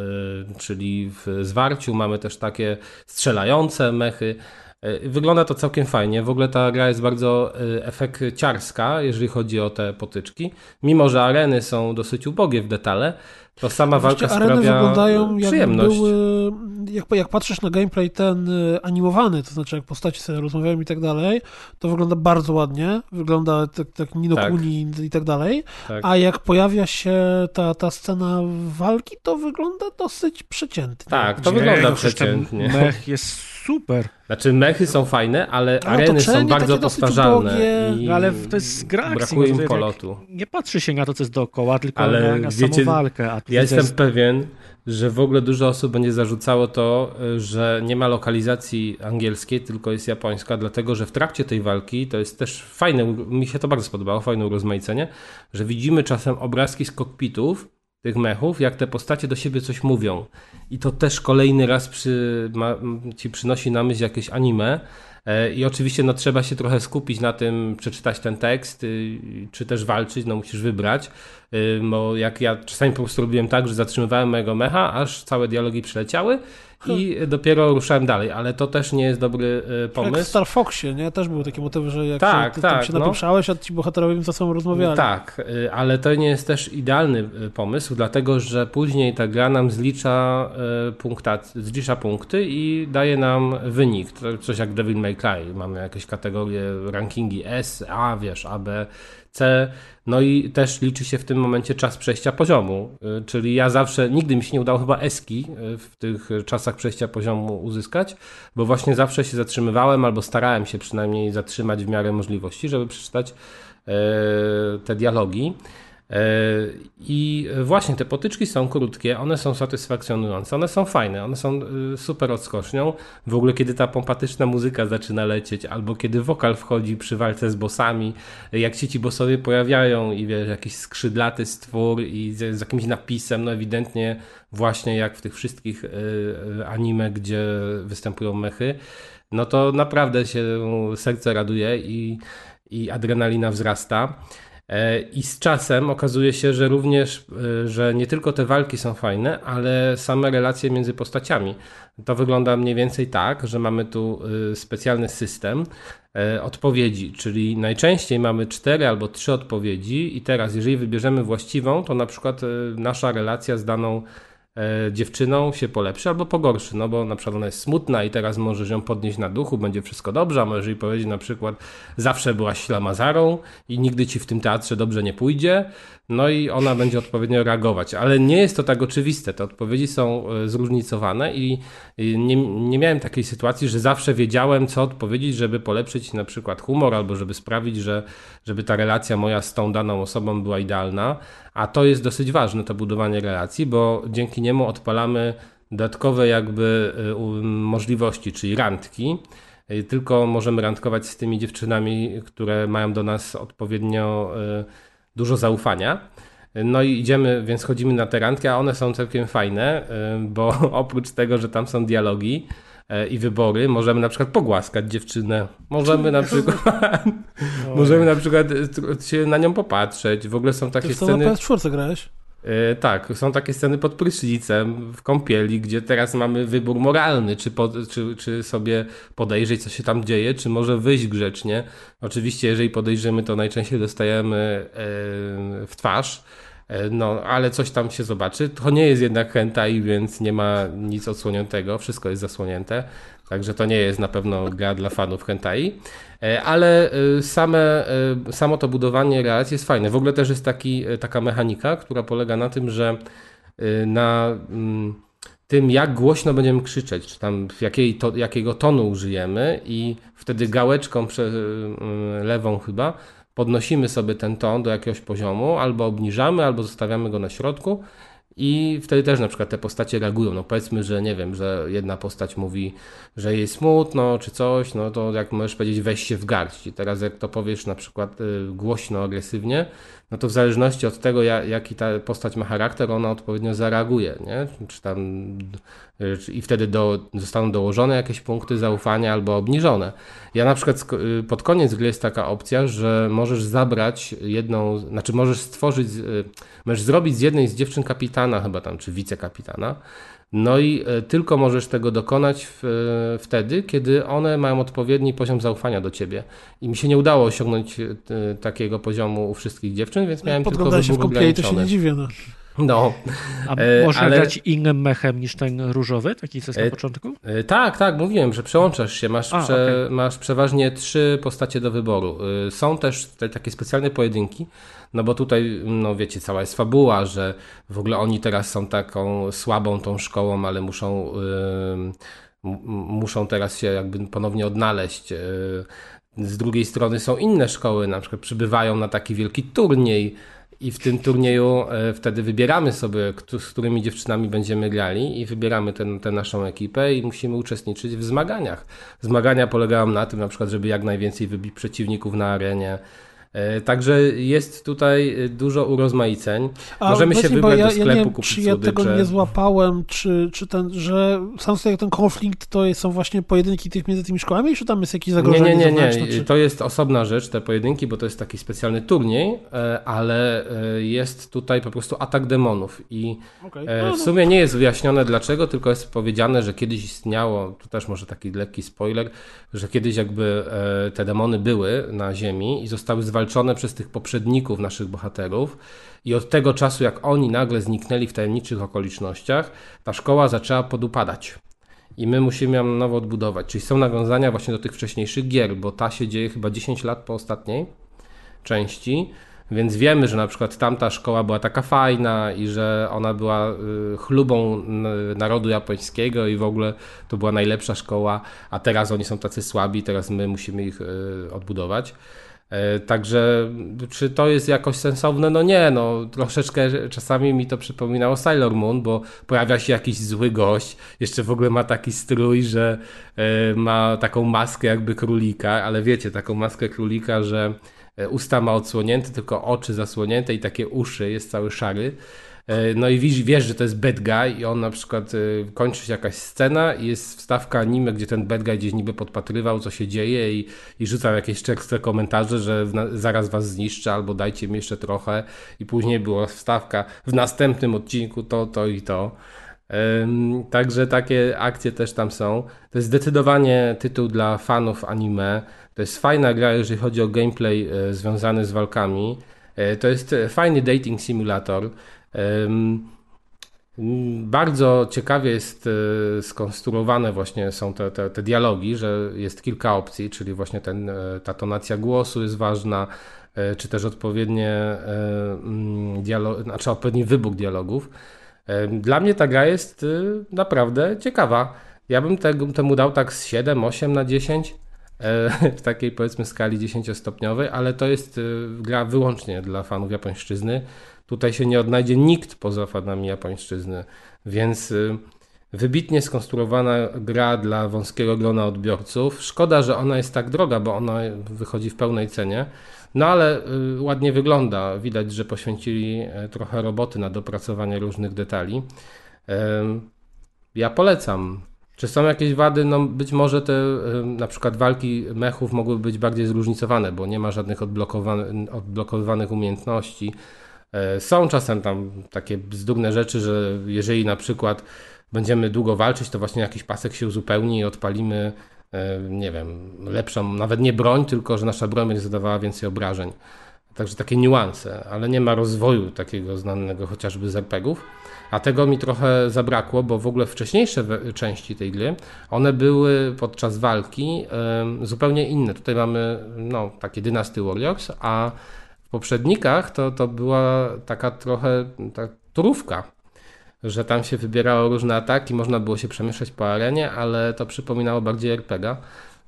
[SPEAKER 3] czyli w zwarciu, mamy też takie strzelające mechy, E, wygląda to całkiem fajnie. W ogóle ta gra jest bardzo e, efekciarska, jeżeli chodzi o te potyczki. Mimo, że areny są dosyć ubogie w detale, to sama walka
[SPEAKER 1] areny
[SPEAKER 3] sprawia
[SPEAKER 1] wyglądają
[SPEAKER 3] przyjemność.
[SPEAKER 1] Jak, były, jak, jak patrzysz na gameplay ten e, animowany, to znaczy jak postaci sobie rozmawiają i tak dalej, to wygląda bardzo ładnie, wygląda tak, tak Nino tak. Kuni i tak dalej, tak. a jak pojawia się ta, ta scena walki, to wygląda dosyć przeciętnie.
[SPEAKER 3] Tak, to wygląda przeciętnie.
[SPEAKER 2] Mech jest super.
[SPEAKER 3] Znaczy mechy są fajne, ale no, areny są bardzo powtarzalne. I
[SPEAKER 2] ale to jest gra akcji,
[SPEAKER 3] brakuje im polotu.
[SPEAKER 2] Nie patrzy się na to, co jest dookoła, tylko ale na, na wiecie, samą walkę.
[SPEAKER 3] ja jestem jest... pewien, że w ogóle dużo osób będzie zarzucało to, że nie ma lokalizacji angielskiej, tylko jest japońska, dlatego że w trakcie tej walki to jest też fajne, mi się to bardzo spodobało, fajne urozmaicenie, że widzimy czasem obrazki z kokpitów, tych mechów, jak te postacie do siebie coś mówią. I to też kolejny raz przy, ma, ci przynosi na myśl jakieś anime. E, I oczywiście no, trzeba się trochę skupić na tym, przeczytać ten tekst, y, czy też walczyć, no musisz wybrać. Y, bo jak ja czasami po prostu robiłem tak, że zatrzymywałem mojego mecha, aż całe dialogi przyleciały i dopiero ruszałem dalej, ale to też nie jest dobry e, pomysł. Jak
[SPEAKER 1] w Star Foxie, nie? Też były takie motywy, że jak tak, się, tak, tam się no. napieprzałeś, a ci bohaterowie ze sobą rozmawiali.
[SPEAKER 3] Tak, e, ale to nie jest też idealny e, pomysł, dlatego że później ta gra nam zlicza, punktację, zlicza punkty i daje nam wynik. Coś jak Devil May Cry. Mamy jakieś kategorie, rankingi S, A, wiesz, A, B, C. No i też liczy się w tym momencie czas przejścia poziomu. Y, czyli ja zawsze, nigdy mi się nie udało chyba eski y, w tych czasach przejścia poziomu uzyskać, bo właśnie zawsze się zatrzymywałem albo starałem się przynajmniej zatrzymać w miarę możliwości, żeby przeczytać y, te dialogi. E, I właśnie te potyczki są krótkie, one są satysfakcjonujące, one są fajne, one są y, super odskocznią. W ogóle, kiedy ta pompatyczna muzyka zaczyna lecieć, albo kiedy wokal wchodzi przy walce z bossami, jak się ci bossowie pojawiają i wiesz, jakiś skrzydlaty stwór i z, z jakimś napisem, no ewidentnie właśnie jak w tych wszystkich y, anime, gdzie występują mechy, no to naprawdę się serce raduje i, i adrenalina wzrasta. E, I z czasem okazuje się, że również, e, że nie tylko te walki są fajne, ale same relacje między postaciami. To wygląda mniej więcej tak, że mamy tu e, specjalny system odpowiedzi, czyli najczęściej mamy cztery albo trzy odpowiedzi i teraz jeżeli wybierzemy właściwą, to na przykład nasza relacja z daną dziewczyną się polepszy albo pogorszy, no bo na przykład ona jest smutna i teraz możesz ją podnieść na duchu, będzie wszystko dobrze, a możesz jej powiedzieć na przykład zawsze byłaś ślamazarą i nigdy ci w tym teatrze dobrze nie pójdzie, no i ona będzie odpowiednio reagować, ale nie jest to tak oczywiste, te odpowiedzi są e, zróżnicowane i nie, nie miałem takiej sytuacji, że zawsze wiedziałem co odpowiedzieć, żeby polepszyć na przykład humor albo żeby sprawić, że żeby ta relacja moja z tą daną osobą była idealna, a to jest dosyć ważne, to budowanie relacji, bo dzięki niemu odpalamy dodatkowe jakby y, możliwości, czyli randki. Y, tylko możemy randkować z tymi dziewczynami, które mają do nas odpowiednio y, dużo zaufania. No i idziemy, więc chodzimy na te randki, a one są całkiem fajne, bo oprócz tego, że tam są dialogi, i wybory. Możemy na przykład pogłaskać dziewczynę. Możemy na przykład możemy na przykład e, się na nią popatrzeć. W ogóle są takie Ty sceny...
[SPEAKER 1] na PS4 grałeś?
[SPEAKER 3] E, tak, są takie sceny pod prysznicem, w kąpieli, gdzie teraz mamy wybór moralny, czy, po, czy, czy sobie podejrzeć, co się tam dzieje, czy może wyjść grzecznie. Oczywiście, jeżeli podejrzymy, to najczęściej dostajemy w twarz E, no, ale coś tam się zobaczy. To nie jest jednak hentai, więc nie ma nic odsłoniętego, wszystko jest zasłonięte. Także to nie jest na pewno gra dla fanów hentai. E, ale e, same, samo to budowanie relacji jest fajne. W ogóle też jest taki, taka mechanika, która polega na tym, że na mm, tym, jak głośno będziemy krzyczeć, czy tam jakiej to, jakiego tonu użyjemy i wtedy gałeczką prze, lewą chyba podnosimy sobie ten ton do jakiegoś poziomu, albo obniżamy, albo zostawiamy go na środku i wtedy też na przykład te postacie reagują. No powiedzmy, że nie wiem, że jedna postać mówi, że jej smutno czy coś, no to jak możesz powiedzieć weź się w garść. I teraz jak to powiesz na przykład y, głośno, agresywnie, no to w zależności od tego, jaki ta postać ma charakter, ona odpowiednio zareaguje, nie? Czy tam, i wtedy do, zostaną dołożone jakieś punkty zaufania albo obniżone. Ja na przykład pod koniec gry jest taka opcja, że możesz zabrać jedną, znaczy możesz stworzyć, możesz zrobić z jednej z dziewczyn kapitana chyba tam, czy wicekapitana, no i e, tylko możesz tego dokonać w, e, wtedy, kiedy one mają odpowiedni poziom zaufania do ciebie. I mi się nie udało osiągnąć e, takiego poziomu u wszystkich dziewczyn, więc miałem tylko wybór
[SPEAKER 1] się w
[SPEAKER 3] gameplay,
[SPEAKER 1] to się nie dziwię. No.
[SPEAKER 3] No.
[SPEAKER 2] A można ale... grać innym mechem niż ten różowy, taki co jest na początku?
[SPEAKER 3] tak, tak, mówiłem, że przełączasz się. Masz, A, prze, okay. masz przeważnie trzy postacie do wyboru. są też te, takie specjalne pojedynki, no bo tutaj, no wiecie, cała jest fabuła, że w ogóle oni teraz są taką słabą tą szkołą, ale muszą, yy, muszą teraz się jakby ponownie odnaleźć. Yy, z drugiej strony są inne szkoły, na przykład przybywają na taki wielki turniej i w tym turnieju yy, wtedy wybieramy sobie, z którymi dziewczynami będziemy grali i wybieramy tę naszą ekipę i musimy uczestniczyć w zmaganiach. Zmagania polegają na tym na przykład, żeby jak najwięcej wybić przeciwników na arenie, także jest tutaj dużo urozmaiceń.
[SPEAKER 1] A Możemy się wybrać ja, do sklepu, ja wiem, kupić czy ja tego nie złapałem, czy, czy ten, że sam sobie ten konflikt to są właśnie pojedynki tych między tymi szkołami, czy tam jest jakieś zagrożenie
[SPEAKER 3] Nie, nie, nie, nie. Czy... to jest osobna rzecz, te pojedynki, bo to jest taki specjalny turniej, e, ale e, jest tutaj po prostu atak demonów i okay. no, w sumie nie jest wyjaśnione dlaczego, tylko jest powiedziane, że kiedyś istniało, tu też może taki lekki spoiler, że kiedyś jakby te demony były na ziemi i zostały zwalczone zwalczone przez tych poprzedników naszych bohaterów. I od tego czasu, jak oni nagle zniknęli w tajemniczych okolicznościach, ta szkoła zaczęła podupadać. I my musimy ją nowo odbudować. Czyli są nawiązania właśnie do tych wcześniejszych gier, bo ta się dzieje chyba 10 lat po ostatniej części. Więc wiemy, że na przykład tamta szkoła była taka fajna i że ona była y, chlubą narodu japońskiego i w ogóle to była najlepsza szkoła, a teraz oni są tacy słabi, teraz my musimy ich y, odbudować. E, także czy to jest jakoś sensowne? No nie, no troszeczkę czasami mi to przypominało Sailor Moon, bo pojawia się jakiś zły gość, jeszcze w ogóle ma taki strój, że e, ma taką maskę jakby królika, ale wiecie, taką maskę królika, że e, usta ma odsłonięte, tylko oczy zasłonięte i takie uszy, jest cały szary. E, no i wiesz, wiesz, że to jest bad guy i on na przykład e, kończy się jakaś scena i jest wstawka anime, gdzie ten bad guy gdzieś niby podpatrywał, co się dzieje i, i rzucał jakieś czerstwe komentarze, że zaraz was zniszczę albo dajcie mi jeszcze trochę i później była wstawka w następnym odcinku to, to i to. Także takie akcje też tam są. To jest zdecydowanie tytuł dla fanów anime. To jest fajna gra, jeżeli chodzi o gameplay e, związany z walkami. To jest fajny dating simulator. Bardzo ciekawie jest e, skonstruowane właśnie są te, te, te, dialogi, że jest kilka opcji, czyli właśnie ten, e, ta tonacja głosu jest ważna, e, czy też odpowiednie mm, dialog, znaczy odpowiedni wybuch dialogów. Dla mnie ta gra jest naprawdę ciekawa. Ja bym temu dał tak z 7, 8 na 10 w takiej powiedzmy skali 10-stopniowej, ale to jest gra wyłącznie dla fanów japońszczyzny. Tutaj się nie odnajdzie nikt poza fanami japońszczyzny, więc y, wybitnie skonstruowana gra dla wąskiego grona odbiorców. Szkoda, że ona jest tak droga, bo ona wychodzi w pełnej cenie. No ale y, ładnie wygląda. Widać, że poświęcili e, trochę roboty na dopracowanie różnych detali. Ja polecam. Czy są jakieś wady? No być może te na przykład walki mechów mogły być bardziej zróżnicowane, bo nie ma żadnych odblokowanych umiejętności. E, są czasem tam takie bzdurne rzeczy, że jeżeli na przykład będziemy długo walczyć, to właśnie jakiś pasek się uzupełni i odpalimy, e, nie wiem, lepszą, nawet nie broń, tylko że nasza broń będzie zadawała więcej obrażeń. Także takie niuanse, ale nie ma rozwoju takiego znanego chociażby z RPGów. A tego mi trochę zabrakło, bo w ogóle wcześniejsze części tej gry, one były podczas walki zupełnie inne. Tutaj mamy no, takie Dynasty Warriors, a w poprzednikach to, to była taka trochę ta turówka, że tam się wybierało różne ataki, można było się przemieszczać po arenie, ale to przypominało bardziej RPG.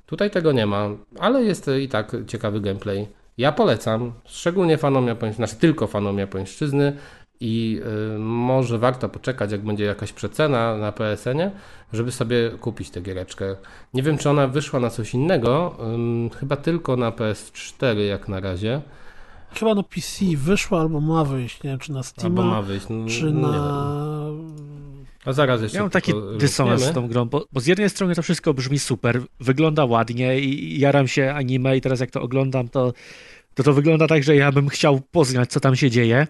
[SPEAKER 3] Tutaj tego nie ma, ale jest i tak ciekawy gameplay. Ja polecam, szczególnie fanom japońszczyzny, znaczy tylko fanom japońszczyzny i y, może warto poczekać, jak będzie jakaś przecena na PSN-ie, żeby sobie kupić tę giereczkę. Nie wiem, czy ona wyszła na coś innego, chyba tylko na PS4 jak na razie.
[SPEAKER 1] Chyba na PC wyszła albo ma wyjść, nie wiem, czy na Steam, albo ma wyjść, no, czy na...
[SPEAKER 3] A zaraz jeszcze
[SPEAKER 2] Ja mam taki dysonans z tą grą, bo, bo, z jednej strony to wszystko brzmi super, wygląda ładnie i jaram się anime i teraz jak to oglądam, to to, to wygląda tak, że ja bym chciał poznać, co tam się dzieje.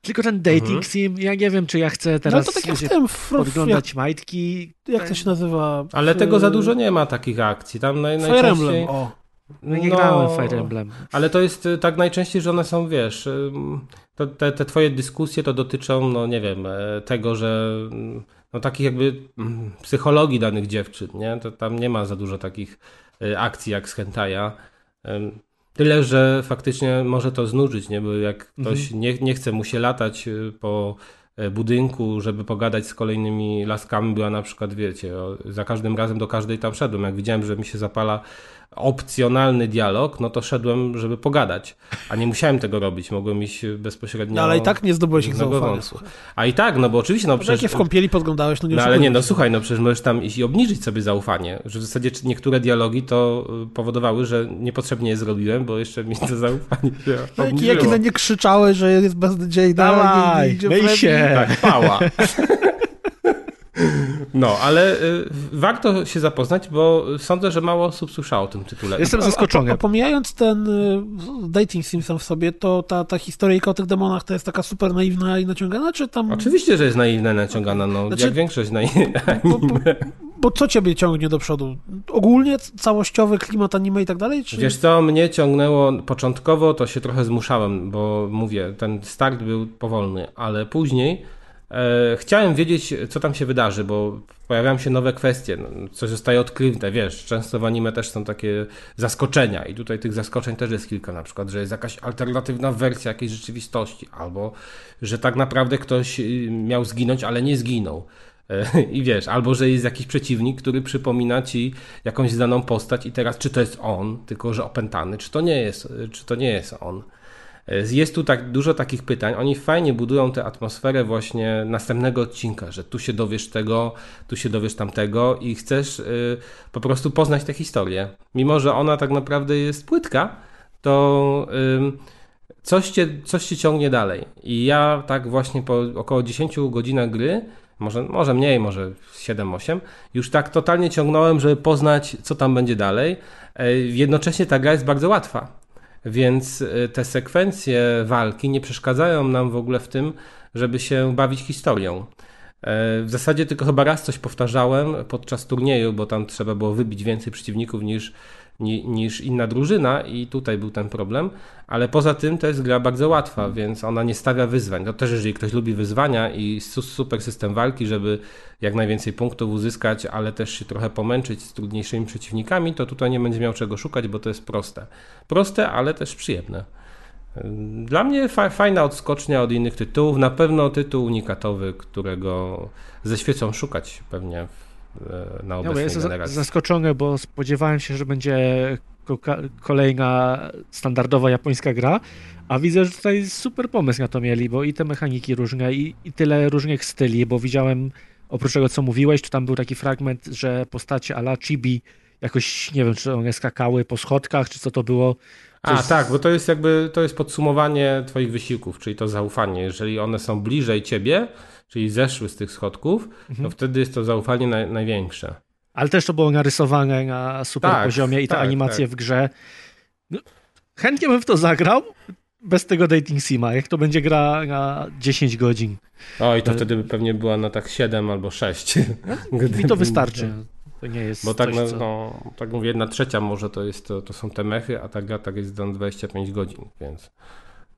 [SPEAKER 2] Tylko ten dating mhm. sim, ja nie wiem, czy ja chcę teraz
[SPEAKER 1] no to tak jak
[SPEAKER 2] podglądać jak, majtki.
[SPEAKER 1] Jak to się nazywa?
[SPEAKER 3] Ale tego za dużo nie ma takich akcji. Tam naj,
[SPEAKER 1] Fire najczęściej... Emblem, o.
[SPEAKER 2] No nie no, grałem Fire Emblem.
[SPEAKER 3] Ale to jest y, tak najczęściej, że one są, wiesz, to, te, te twoje dyskusje to dotyczą, no nie wiem, e, tego, że mm, no takich jakby mm, psychologii danych dziewczyn, nie? To tam nie ma za dużo takich e, akcji jak z Hentaja. Tyle, że faktycznie może to znużyć, nie? Bo jak ktoś mhm. nie, nie chce mu się latać y, po e, budynku, żeby pogadać z kolejnymi laskami, była na przykład, wiecie, za każdym razem do każdej tam szedłem. Jak widziałem, że mi się zapala opcjonalny dialog, no to szedłem, żeby pogadać. A nie musiałem tego robić, mogłem iść bezpośrednio.
[SPEAKER 1] No, ale i tak nie zdobyłeś ich zaufania.
[SPEAKER 3] A i tak, no bo oczywiście, no
[SPEAKER 1] przecież... Jakie w kąpieli podglądałeś, no nie
[SPEAKER 3] No ale nie, no słuchaj, no przecież możesz tam iść i obniżyć sobie zaufanie. Że w zasadzie niektóre dialogi to y, powodowały, że niepotrzebnie je zrobiłem, bo jeszcze mi to zaufanie się no,
[SPEAKER 1] Jakie na nie krzyczały, że jest beznadziejna.
[SPEAKER 2] Dawaj, myj się.
[SPEAKER 3] Tak, pała. No, ale y, warto się zapoznać, bo sądzę, że mało osób słyszało o tym tytule.
[SPEAKER 2] Jestem zaskoczony. A,
[SPEAKER 1] a, pomijając ten y, dating sim sam w sobie, to ta, ta historyjka o tych demonach to jest taka super naiwna i naciągana, czy tam...
[SPEAKER 3] Oczywiście, że jest naiwna i naciągana, no, znaczy, jak większość naiwna. Bo, bo,
[SPEAKER 1] bo, co ciebie ciągnie do przodu? Ogólnie całościowy klimat anime i tak dalej? Czy...
[SPEAKER 3] Wiesz co, mnie ciągnęło początkowo, to się trochę zmuszałem, bo mówię, ten start był powolny, ale później chciałem wiedzieć, co tam się wydarzy, bo pojawiają się nowe kwestie, no, coś zostaje odkryte, wiesz, często w anime też są takie zaskoczenia i tutaj tych zaskoczeń też jest kilka, na przykład, że jest jakaś alternatywna wersja jakiejś rzeczywistości, albo że tak naprawdę ktoś y, miał zginąć, ale nie zginął. E, I wiesz, albo że jest jakiś przeciwnik, który przypomina ci jakąś znaną postać i teraz czy to jest on, tylko że opętany, czy to nie jest, czy to nie jest on. Jest tu tak dużo takich pytań. Oni fajnie budują tę atmosferę właśnie następnego odcinka, że tu się dowiesz tego, tu się dowiesz tamtego i chcesz y, po prostu poznać tę historię. Mimo, że ona tak naprawdę jest płytka, to coś, cię, coś cię ciągnie dalej. I ja tak właśnie po około 10 godzinach gry może, może mniej, może 7-8, już tak totalnie ciągnąłem, żeby poznać, co tam będzie dalej. E, jednocześnie ta gra jest bardzo łatwa. Więc y, te sekwencje walki nie przeszkadzają nam w ogóle w tym, żeby się bawić historią. E, w zasadzie tylko chyba raz coś powtarzałem podczas turnieju, bo tam trzeba było wybić więcej przeciwników niż, niż inna drużyna i tutaj był ten problem, ale poza tym to jest gra bardzo łatwa, więc ona nie stawia wyzwań. To też jeżeli ktoś lubi wyzwania i super system walki, żeby jak najwięcej punktów uzyskać, ale też się trochę pomęczyć z trudniejszymi przeciwnikami, to tutaj nie będzie miał czego szukać, bo to jest proste. Proste, ale też przyjemne. Dla mnie fa fajna odskocznia od innych tytułów, na pewno tytuł unikatowy, którego ze świecą szukać pewnie w, na obecnej no,
[SPEAKER 2] jestem
[SPEAKER 3] generacji.
[SPEAKER 2] zaskoczony, bo spodziewałem się, że będzie kolejna standardowa japońska gra, a widzę, że tutaj super pomysł na to mieli, bo i te mechaniki różne, i, i tyle różnych styli, bo widziałem, oprócz tego, co mówiłeś, to tam był taki fragment, że postacie ala chibi jakoś, nie wiem, czy one skakały po schodkach, czy co to było.
[SPEAKER 3] A, tak, bo to jest jakby, to jest podsumowanie twoich wysiłków, czyli to zaufanie. Jeżeli one są bliżej ciebie, czyli zeszły z tych schodków, mhm. to wtedy jest to zaufanie naj, największe.
[SPEAKER 2] Ale też to było narysowane na super tak, poziomie i te tak, animacje tak. w grze. No, chętnie bym w to zagrał, bez tego dating sima, jak to będzie gra na 10 godzin.
[SPEAKER 3] O, i to wtedy by pewnie była na tak 7 albo 6.
[SPEAKER 2] Mi to wystarczy. To nie jest
[SPEAKER 3] Bo tak,
[SPEAKER 2] coś,
[SPEAKER 3] no,
[SPEAKER 2] co...
[SPEAKER 3] no, tak mówię, jedna trzecia może to, jest, to, to są te mechy, a ta gra tak jest za 25 godzin, więc...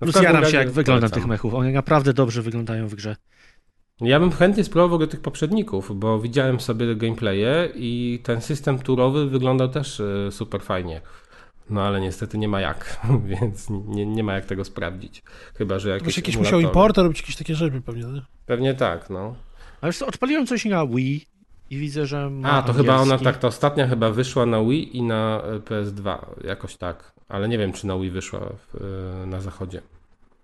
[SPEAKER 3] No
[SPEAKER 2] Plus jaram się, jak wygląda tych mechów. One naprawdę dobrze wyglądają w grze.
[SPEAKER 3] Ja bym chętnie spróbował w ogóle tych poprzedników, bo widziałem sobie gameplaye i ten system turowy wyglądał też e, super fajnie. No ale niestety nie ma jak, więc nie, nie ma jak tego sprawdzić. Chyba, że
[SPEAKER 1] Jakieś,
[SPEAKER 3] jakieś
[SPEAKER 1] jakieś musiał importer robić jakieś takie rzeczy pewnie, nie?
[SPEAKER 3] Pewnie tak, no.
[SPEAKER 2] Ale odpaliłem coś na Wii i widzę, że ma
[SPEAKER 3] A, to chyba ona
[SPEAKER 2] angielski.
[SPEAKER 3] tak, ta ostatnia chyba wyszła na Wii i na e, PS2, jakoś tak. Ale nie wiem, czy na Wii wyszła w, e, na zachodzie.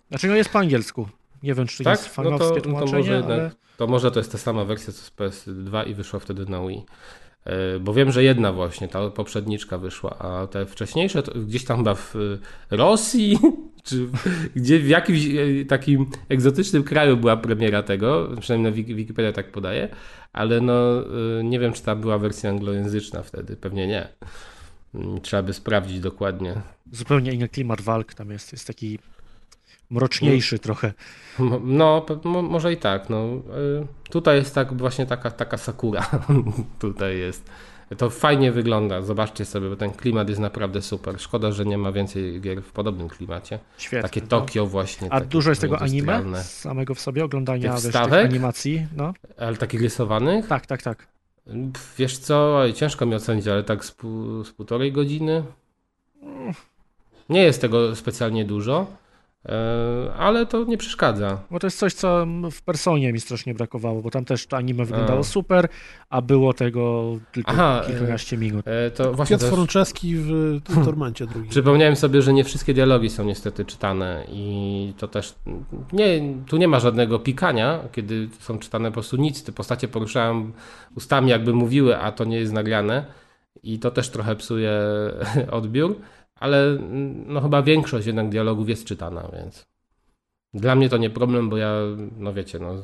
[SPEAKER 2] Znaczy, no jest po angielsku. Nie wiem, czy to
[SPEAKER 3] Tak?
[SPEAKER 2] jest
[SPEAKER 3] No to,
[SPEAKER 2] fanowskie
[SPEAKER 3] no to
[SPEAKER 2] tłumaczenie,
[SPEAKER 3] może jednak,
[SPEAKER 2] ale...
[SPEAKER 3] to może to jest ta sama wersja co z PS2 i wyszła wtedy na Wii. E, Bo wiem, że jedna właśnie, ta poprzedniczka wyszła, a te wcześniejsze to gdzieś tam chyba w e, Rosji, czy gdzie w jakimś e, takim egzotycznym kraju była premiera tego, przynajmniej na Wiki- Wikipedia tak podaje, ale no nie wiem, czy tam była wersja anglojęzyczna wtedy, pewnie nie. Mm, Trzeba by sprawdzić dokładnie.
[SPEAKER 2] Zupełnie inny klimat walk tam jest. Jest taki mroczniejszy trochę.
[SPEAKER 3] Mo- No, może i tak. No. Y, Tutaj jest tak właśnie taka, taka sakura. Tutaj jest. To fajnie wygląda. Zobaczcie sobie, bo ten klimat jest naprawdę super. Szkoda, że nie ma więcej gier w podobnym klimacie.
[SPEAKER 2] Świetnie.
[SPEAKER 3] Takie
[SPEAKER 2] no.
[SPEAKER 3] Tokio właśnie.
[SPEAKER 2] A dużo jest tego anime samego w sobie, oglądania
[SPEAKER 3] Tych
[SPEAKER 2] wiesz, tych
[SPEAKER 3] wstawek?
[SPEAKER 2] animacji. No,
[SPEAKER 3] Ale takich rysowanych?
[SPEAKER 2] tak, tak, tak.
[SPEAKER 3] Wiesz co, ciężko mi ocenić, ale tak z, pół, z półtorej godziny. Nie jest tego specjalnie dużo, ale to nie przeszkadza.
[SPEAKER 2] Bo to jest coś, co w Personie mi strasznie brakowało, bo tam też to anime wyglądało
[SPEAKER 3] A.
[SPEAKER 2] super, a było tego tylko
[SPEAKER 3] Aha,
[SPEAKER 2] kilkanaście minut.
[SPEAKER 3] E, To właśnie
[SPEAKER 1] Piotr
[SPEAKER 3] też...
[SPEAKER 1] Franceski w Tormencie drugim.
[SPEAKER 3] Przypomniałem sobie, że nie wszystkie dialogi są niestety czytane i to też nie, tu nie ma żadnego pikania, kiedy są czytane po prostu nic. Te postacie poruszają ustami, jakby mówiły, a to nie jest nagrane i to też trochę psuje odbiór, ale no chyba większość jednak dialogów jest czytana, więc dla mnie to nie problem, bo ja, no wiecie, no,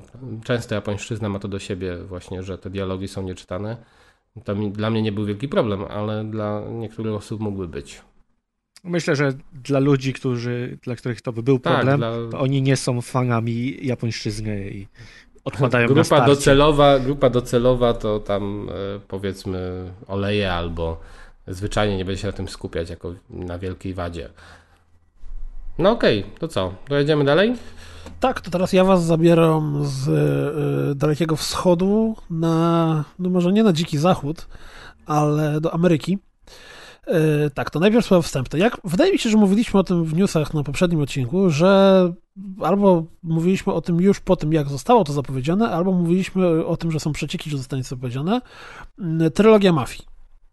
[SPEAKER 3] często japońszczyzna ma to do siebie właśnie, że te dialogi są nieczytane. To mi, dla mnie nie był wielki problem, ale dla niektórych osób mógłby być.
[SPEAKER 2] Myślę, że dla ludzi, którzy, dla których to by był
[SPEAKER 3] Tak,
[SPEAKER 2] problem,
[SPEAKER 3] dla-
[SPEAKER 2] to oni nie są fanami japońszczyzny i odpadają na
[SPEAKER 3] Grupa docelowa, grupa docelowa to tam e, powiedzmy oleje albo zwyczajnie nie będzie się na tym skupiać jako na wielkiej wadzie. No okej, to co? Dojedziemy dalej?
[SPEAKER 1] Tak, to teraz ja was zabieram z y, Dalekiego Wschodu na, no może nie na Dziki Zachód, ale do Ameryki. Y, tak, to najpierw słowa wstępne. Jak, wydaje mi się, że mówiliśmy o tym w newsach na poprzednim odcinku, że albo mówiliśmy o tym już po tym, jak zostało to zapowiedziane, albo mówiliśmy o tym, że są przecieki, że zostanie zapowiedziane. Y, Trylogia Mafii.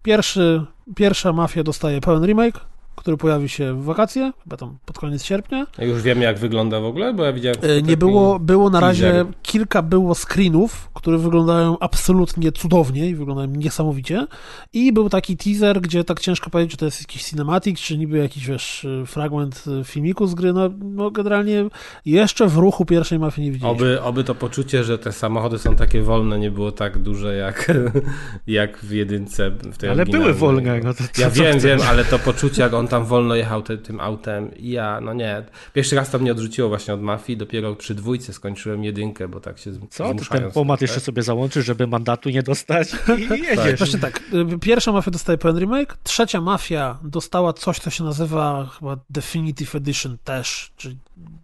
[SPEAKER 1] Pierwszy, pierwsza Mafia dostaje pełen remake, który pojawi się w wakacje, chyba tam pod koniec sierpnia.
[SPEAKER 3] Już wiemy jak wygląda w ogóle, bo ja widziałem...
[SPEAKER 1] E, Nie było, było na razie
[SPEAKER 3] teaser.
[SPEAKER 1] kilka było screenów, które wyglądają absolutnie cudownie i wyglądają niesamowicie. I był taki teaser, gdzie tak ciężko powiedzieć, czy to jest jakiś cinematic, czy niby jakiś wiesz, fragment e, filmiku z gry. No, no generalnie jeszcze w ruchu pierwszej mafii nie widzieliśmy.
[SPEAKER 3] Oby, oby to poczucie, że te samochody są takie wolne, nie było tak duże jak, jak w jedynce. W tej
[SPEAKER 2] Ale były wolne. No to, co-
[SPEAKER 3] Ja wiem, wiem, ale to poczucie, jak on tam wolno jechał te, tym autem, i ja, no nie. Pierwszy raz to mnie odrzuciło właśnie od mafii, dopiero przy dwójce skończyłem jedynkę, bo tak się
[SPEAKER 2] Co? Ty ten pomat
[SPEAKER 3] trochę.
[SPEAKER 2] jeszcze sobie załączysz, żeby mandatu nie dostać i jedziesz.
[SPEAKER 1] Właśnie tak, y, pierwsza mafia dostaje pełen remake, trzecia mafia dostała coś, co się nazywa chyba Definitive Edition też, czyli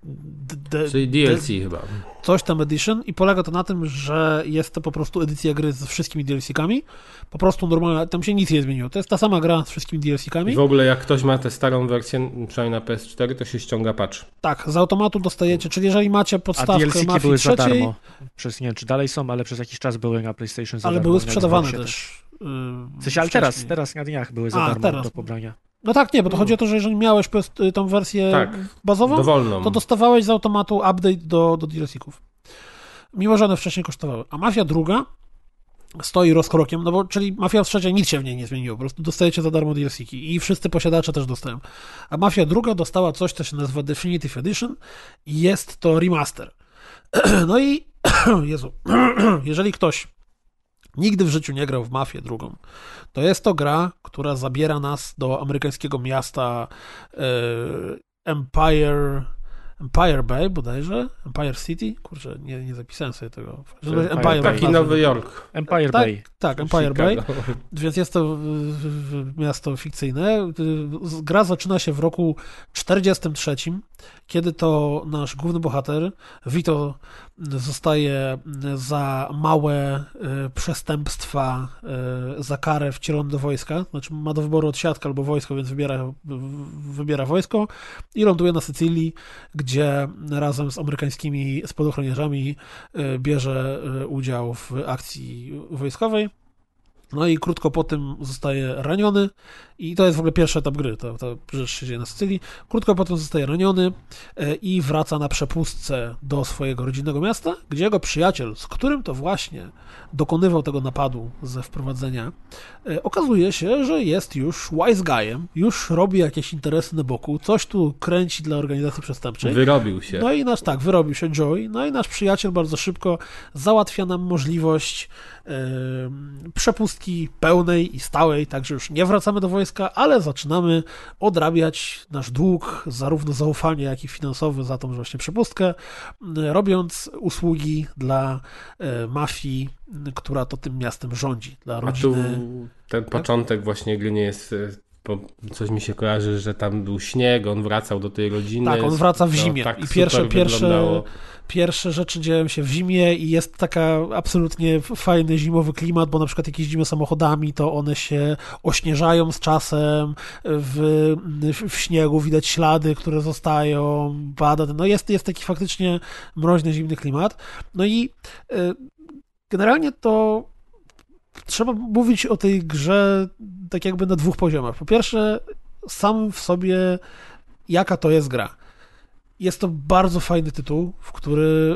[SPEAKER 1] d- d-
[SPEAKER 3] Czyli DLC chyba.
[SPEAKER 1] coś tam edition i polega to na tym, że jest to po prostu edycja gry z wszystkimi DLC-kami. Po prostu normalna, tam się nic nie zmieniło. To jest ta sama gra z wszystkimi
[SPEAKER 3] I
[SPEAKER 1] DLC-kami.
[SPEAKER 3] w ogóle jak ktoś ma tę starą wersję, przynajmniej na PS4, to się ściąga patch.
[SPEAKER 1] Tak, z automatu dostajecie, czyli jeżeli macie
[SPEAKER 2] A
[SPEAKER 1] podstawkę
[SPEAKER 2] DLC-ki
[SPEAKER 1] mafii
[SPEAKER 2] były za
[SPEAKER 1] trzeciej,
[SPEAKER 2] darmo. Przez, nie wiem, czy dalej są, ale przez jakiś czas były na PlayStation za
[SPEAKER 1] ale
[SPEAKER 2] darmo,
[SPEAKER 1] były sprzedawane też. yy,
[SPEAKER 2] W sensie, ale teraz, teraz na dniach były za
[SPEAKER 1] A,
[SPEAKER 2] darmo
[SPEAKER 1] teraz.
[SPEAKER 2] do pobrania.
[SPEAKER 1] No tak, nie, bo to chodzi o to, że jeżeli miałeś y, tą wersję
[SPEAKER 3] Tak,
[SPEAKER 1] bazową,
[SPEAKER 3] Dowolną.
[SPEAKER 1] to dostawałeś z automatu update do, do DLC-ków. Mimo, że one wcześniej kosztowały. A Mafia druga stoi rozkrokiem, no bo czyli Mafia trzecia nic się w niej nie zmieniło, po prostu dostajecie za darmo DLC-ki i wszyscy posiadacze też dostają. A Mafia druga dostała coś, co się nazywa Definitive Edition i jest to remaster. No i Jezu, jeżeli ktoś nigdy w życiu nie grał w Mafię drugą, to jest to gra, która zabiera nas do amerykańskiego miasta e, Empire Empire Bay bodajże, Empire City, kurczę, nie, nie zapisałem sobie tego. Empire Bay.
[SPEAKER 3] Taki Nowy Jork.
[SPEAKER 2] Empire
[SPEAKER 1] Tak,
[SPEAKER 2] Bay.
[SPEAKER 1] Tak, Empire Bay. Więc jest to y, y, miasto fikcyjne. Y, Gra zaczyna się w roku 43, kiedy to nasz główny bohater, Vito, zostaje za małe przestępstwa, za karę wcielony do wojska. Znaczy ma do wyboru odsiadkę albo wojsko, więc wybiera, wybiera wojsko i ląduje na Sycylii, gdzie razem z amerykańskimi spadochroniarzami bierze udział w akcji wojskowej. No i krótko po tym zostaje raniony i to jest w ogóle pierwszy etap gry, to, to rzecz się dzieje na Sycylii. Krótko potem zostaje raniony e, i wraca na przepustce do swojego rodzinnego miasta, gdzie jego przyjaciel, z którym to właśnie dokonywał tego napadu ze wprowadzenia, e, okazuje się, że jest już wise guyem, już robi jakieś interesy na boku, coś tu kręci dla organizacji przestępczej.
[SPEAKER 3] Wyrobił się.
[SPEAKER 1] No i nasz, tak, wyrobił się Joey, no i nasz przyjaciel bardzo szybko załatwia nam możliwość em, przepustki pełnej i stałej, także już nie wracamy do wojska, ale zaczynamy odrabiać nasz dług, zarówno zaufanie, jak i finansowy za tą właśnie przepustkę, robiąc usługi dla e, mafii, która to tym miastem rządzi, dla
[SPEAKER 3] A tu
[SPEAKER 1] rodziny.
[SPEAKER 3] ten początek właśnie gry nie jest. Bo coś mi się kojarzy, że tam był śnieg, on wracał do tej rodziny.
[SPEAKER 1] Tak, on wraca w
[SPEAKER 3] To
[SPEAKER 1] zimie
[SPEAKER 3] tak
[SPEAKER 1] i pierwsze, pierwsze, pierwsze rzeczy dzieją się w zimie i jest taka absolutnie fajny zimowy klimat, bo na przykład jak jeździmy samochodami, to one się ośnieżają z czasem, w, w, w śniegu widać ślady, które zostają, pada, no jest, jest taki faktycznie mroźny, zimny klimat. No i y, generalnie to trzeba mówić o tej grze tak jakby na dwóch poziomach. Po pierwsze, sam w sobie jaka to jest gra. Jest to bardzo fajny tytuł, w który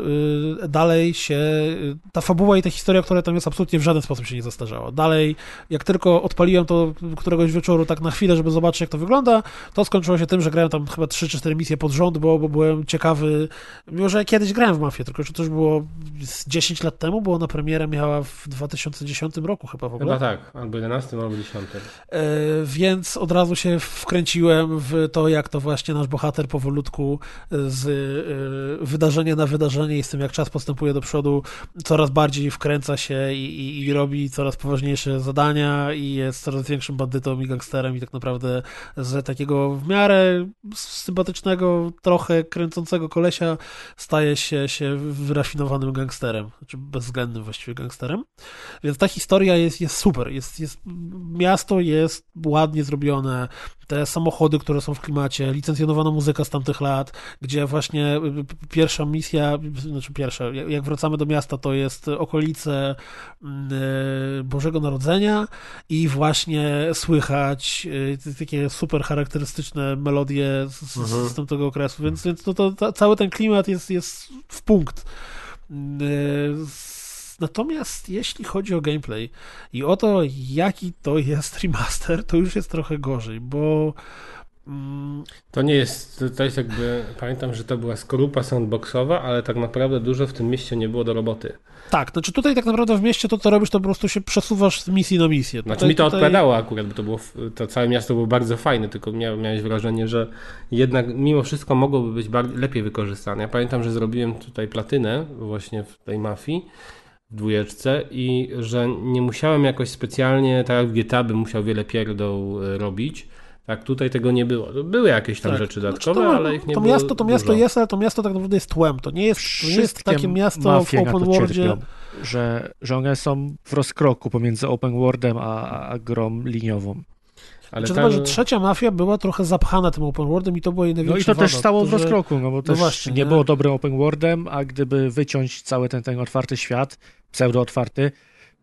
[SPEAKER 1] y, dalej się. y, Ta fabuła i ta historia, która tam jest, absolutnie w żaden sposób się nie zastarzała. Dalej, jak tylko odpaliłem to któregoś wieczoru, tak na chwilę, żeby zobaczyć, jak to wygląda, to skończyło się tym, że grałem tam chyba 3 czy 4 misje pod rząd, bo, bo byłem ciekawy. Mimo, że kiedyś grałem w Mafię, tylko że to już było z 10 lat temu, było na premierę, miała w 2010 roku chyba w ogóle.
[SPEAKER 3] Chyba tak, albo 11, albo 10.
[SPEAKER 1] E, Więc od razu się wkręciłem w to, jak to właśnie nasz bohater powolutku z e, wydarzenia na wydarzenie i z tym, jak czas postępuje do przodu, coraz bardziej wkręca się i, i, i robi coraz poważniejsze zadania i jest coraz większym bandytą i gangsterem i tak naprawdę z takiego w miarę sympatycznego, trochę kręcącego kolesia staje się, się wyrafinowanym gangsterem, znaczy bezwzględnym właściwie gangsterem. Więc ta historia jest, jest super. Jest, jest, miasto jest ładnie zrobione. Te samochody, które są w klimacie, licencjonowana muzyka z tamtych lat, gdzie właśnie y, p- pierwsza misja, znaczy pierwsza, jak wracamy do miasta, to jest okolice y, Bożego Narodzenia i właśnie słychać y, takie super charakterystyczne melodie z, z,
[SPEAKER 3] Mhm.
[SPEAKER 1] z tamtego okresu, więc, więc no to, to, cały ten klimat jest, jest w punkt. Y, s- Natomiast jeśli chodzi o gameplay i o to, jaki to jest remaster, to już jest trochę gorzej, bo mm,
[SPEAKER 3] To nie jest, to- jest jakby, pamiętam, że to była skorupa sandboxowa, ale tak naprawdę dużo w tym mieście nie było do roboty.
[SPEAKER 1] tak, znaczy tutaj tak naprawdę w mieście to, co robisz, to po prostu się przesuwasz z misji na misję.
[SPEAKER 3] Znaczy
[SPEAKER 1] Tutaj-
[SPEAKER 3] mi to
[SPEAKER 1] tutaj-
[SPEAKER 3] odpowiadało akurat, bo to, było, to całe miasto było bardzo fajne, tylko mia, miałeś wrażenie, że jednak mimo wszystko mogłoby być bar- lepiej wykorzystane. Ja pamiętam, że zrobiłem tutaj platynę właśnie w tej mafii, w dwójeczce i że nie musiałem jakoś specjalnie, tak jak w GTA bym musiał wiele pierdół e, robić, tak tutaj tego nie było. Były jakieś tam
[SPEAKER 1] Tak.
[SPEAKER 3] rzeczy
[SPEAKER 1] Znaczy,
[SPEAKER 3] dodatkowe,
[SPEAKER 1] to,
[SPEAKER 3] ale ich nie
[SPEAKER 1] to
[SPEAKER 3] było
[SPEAKER 1] miasto, to miasto
[SPEAKER 3] dużo.
[SPEAKER 1] jest, ale to miasto tak naprawdę jest tłem. To nie jest, to nie jest takie miasto w open worldzie.
[SPEAKER 2] że, że one są w rozkroku pomiędzy open worldem a, a grą liniową.
[SPEAKER 3] Ale
[SPEAKER 1] Czy
[SPEAKER 3] tam-
[SPEAKER 1] to, że trzecia mafia była trochę zapchana tym open worldem i to było jej
[SPEAKER 2] No
[SPEAKER 1] największa
[SPEAKER 2] i to też
[SPEAKER 1] wada,
[SPEAKER 2] stało w
[SPEAKER 1] to, że-
[SPEAKER 2] rozkroku, no bo też
[SPEAKER 1] właśnie,
[SPEAKER 2] nie
[SPEAKER 1] nie?
[SPEAKER 2] było dobrym open worldem, a gdyby wyciąć cały ten, ten otwarty świat, pseudo otwarty,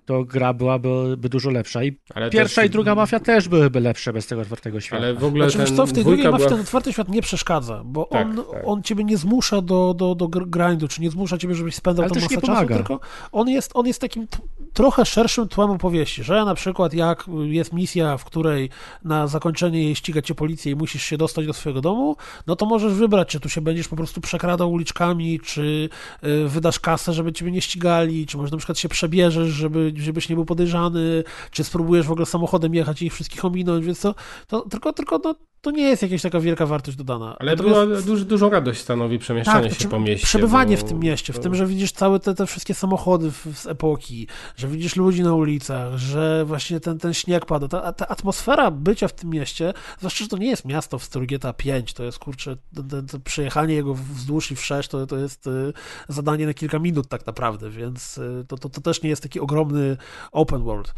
[SPEAKER 2] to gra byłaby by dużo lepsza. I
[SPEAKER 3] ale
[SPEAKER 2] pierwsza
[SPEAKER 3] też-
[SPEAKER 2] i druga mafia też byłyby lepsze bez tego otwartego świata.
[SPEAKER 3] Ale w ogóle
[SPEAKER 1] Znaczy,
[SPEAKER 3] ten
[SPEAKER 1] co, w tej drugiej mafii
[SPEAKER 3] była
[SPEAKER 1] ten otwarty świat nie przeszkadza, bo
[SPEAKER 3] Tak,
[SPEAKER 1] on,
[SPEAKER 3] tak.
[SPEAKER 1] on ciebie nie zmusza do, do, do gr- grindu, czy nie zmusza ciebie, żebyś spędzał tam masę
[SPEAKER 2] nie
[SPEAKER 1] czasu, tylko on jest, on jest takim t- trochę szerszym tłem opowieści, że na przykład jak jest misja, w której na zakończenie jej ściga cię policja i musisz się dostać do swojego domu, no to możesz wybrać, czy tu się będziesz po prostu przekradał uliczkami, czy y, wydasz kasę, żeby ciebie nie ścigali, czy może na przykład się przebierzesz, żeby, żebyś nie był podejrzany, czy spróbujesz w ogóle samochodem jechać i ich wszystkich ominąć, więc to, to tylko, tylko no, to nie jest jakaś taka wielka wartość dodana.
[SPEAKER 3] Ale
[SPEAKER 1] Natomiast-
[SPEAKER 3] dużo, dużo, radość stanowi przemieszczanie
[SPEAKER 1] tak,
[SPEAKER 3] się
[SPEAKER 1] znaczy,
[SPEAKER 3] po mieście.
[SPEAKER 1] Przebywanie
[SPEAKER 3] bo
[SPEAKER 1] w tym mieście, w tym, że widzisz całe te, te wszystkie samochody z epoki, że widzisz ludzi na ulicach, że właśnie ten, ten śnieg pada. Ta, ta atmosfera bycia w tym mieście, zwłaszcza, że to nie jest miasto w stylu GTA 5, to jest kurczę, to, to, to przejechanie jego wzdłuż i wszerz to, to jest y, zadanie na kilka minut tak naprawdę, więc y, to, to, to też nie jest taki ogromny open world.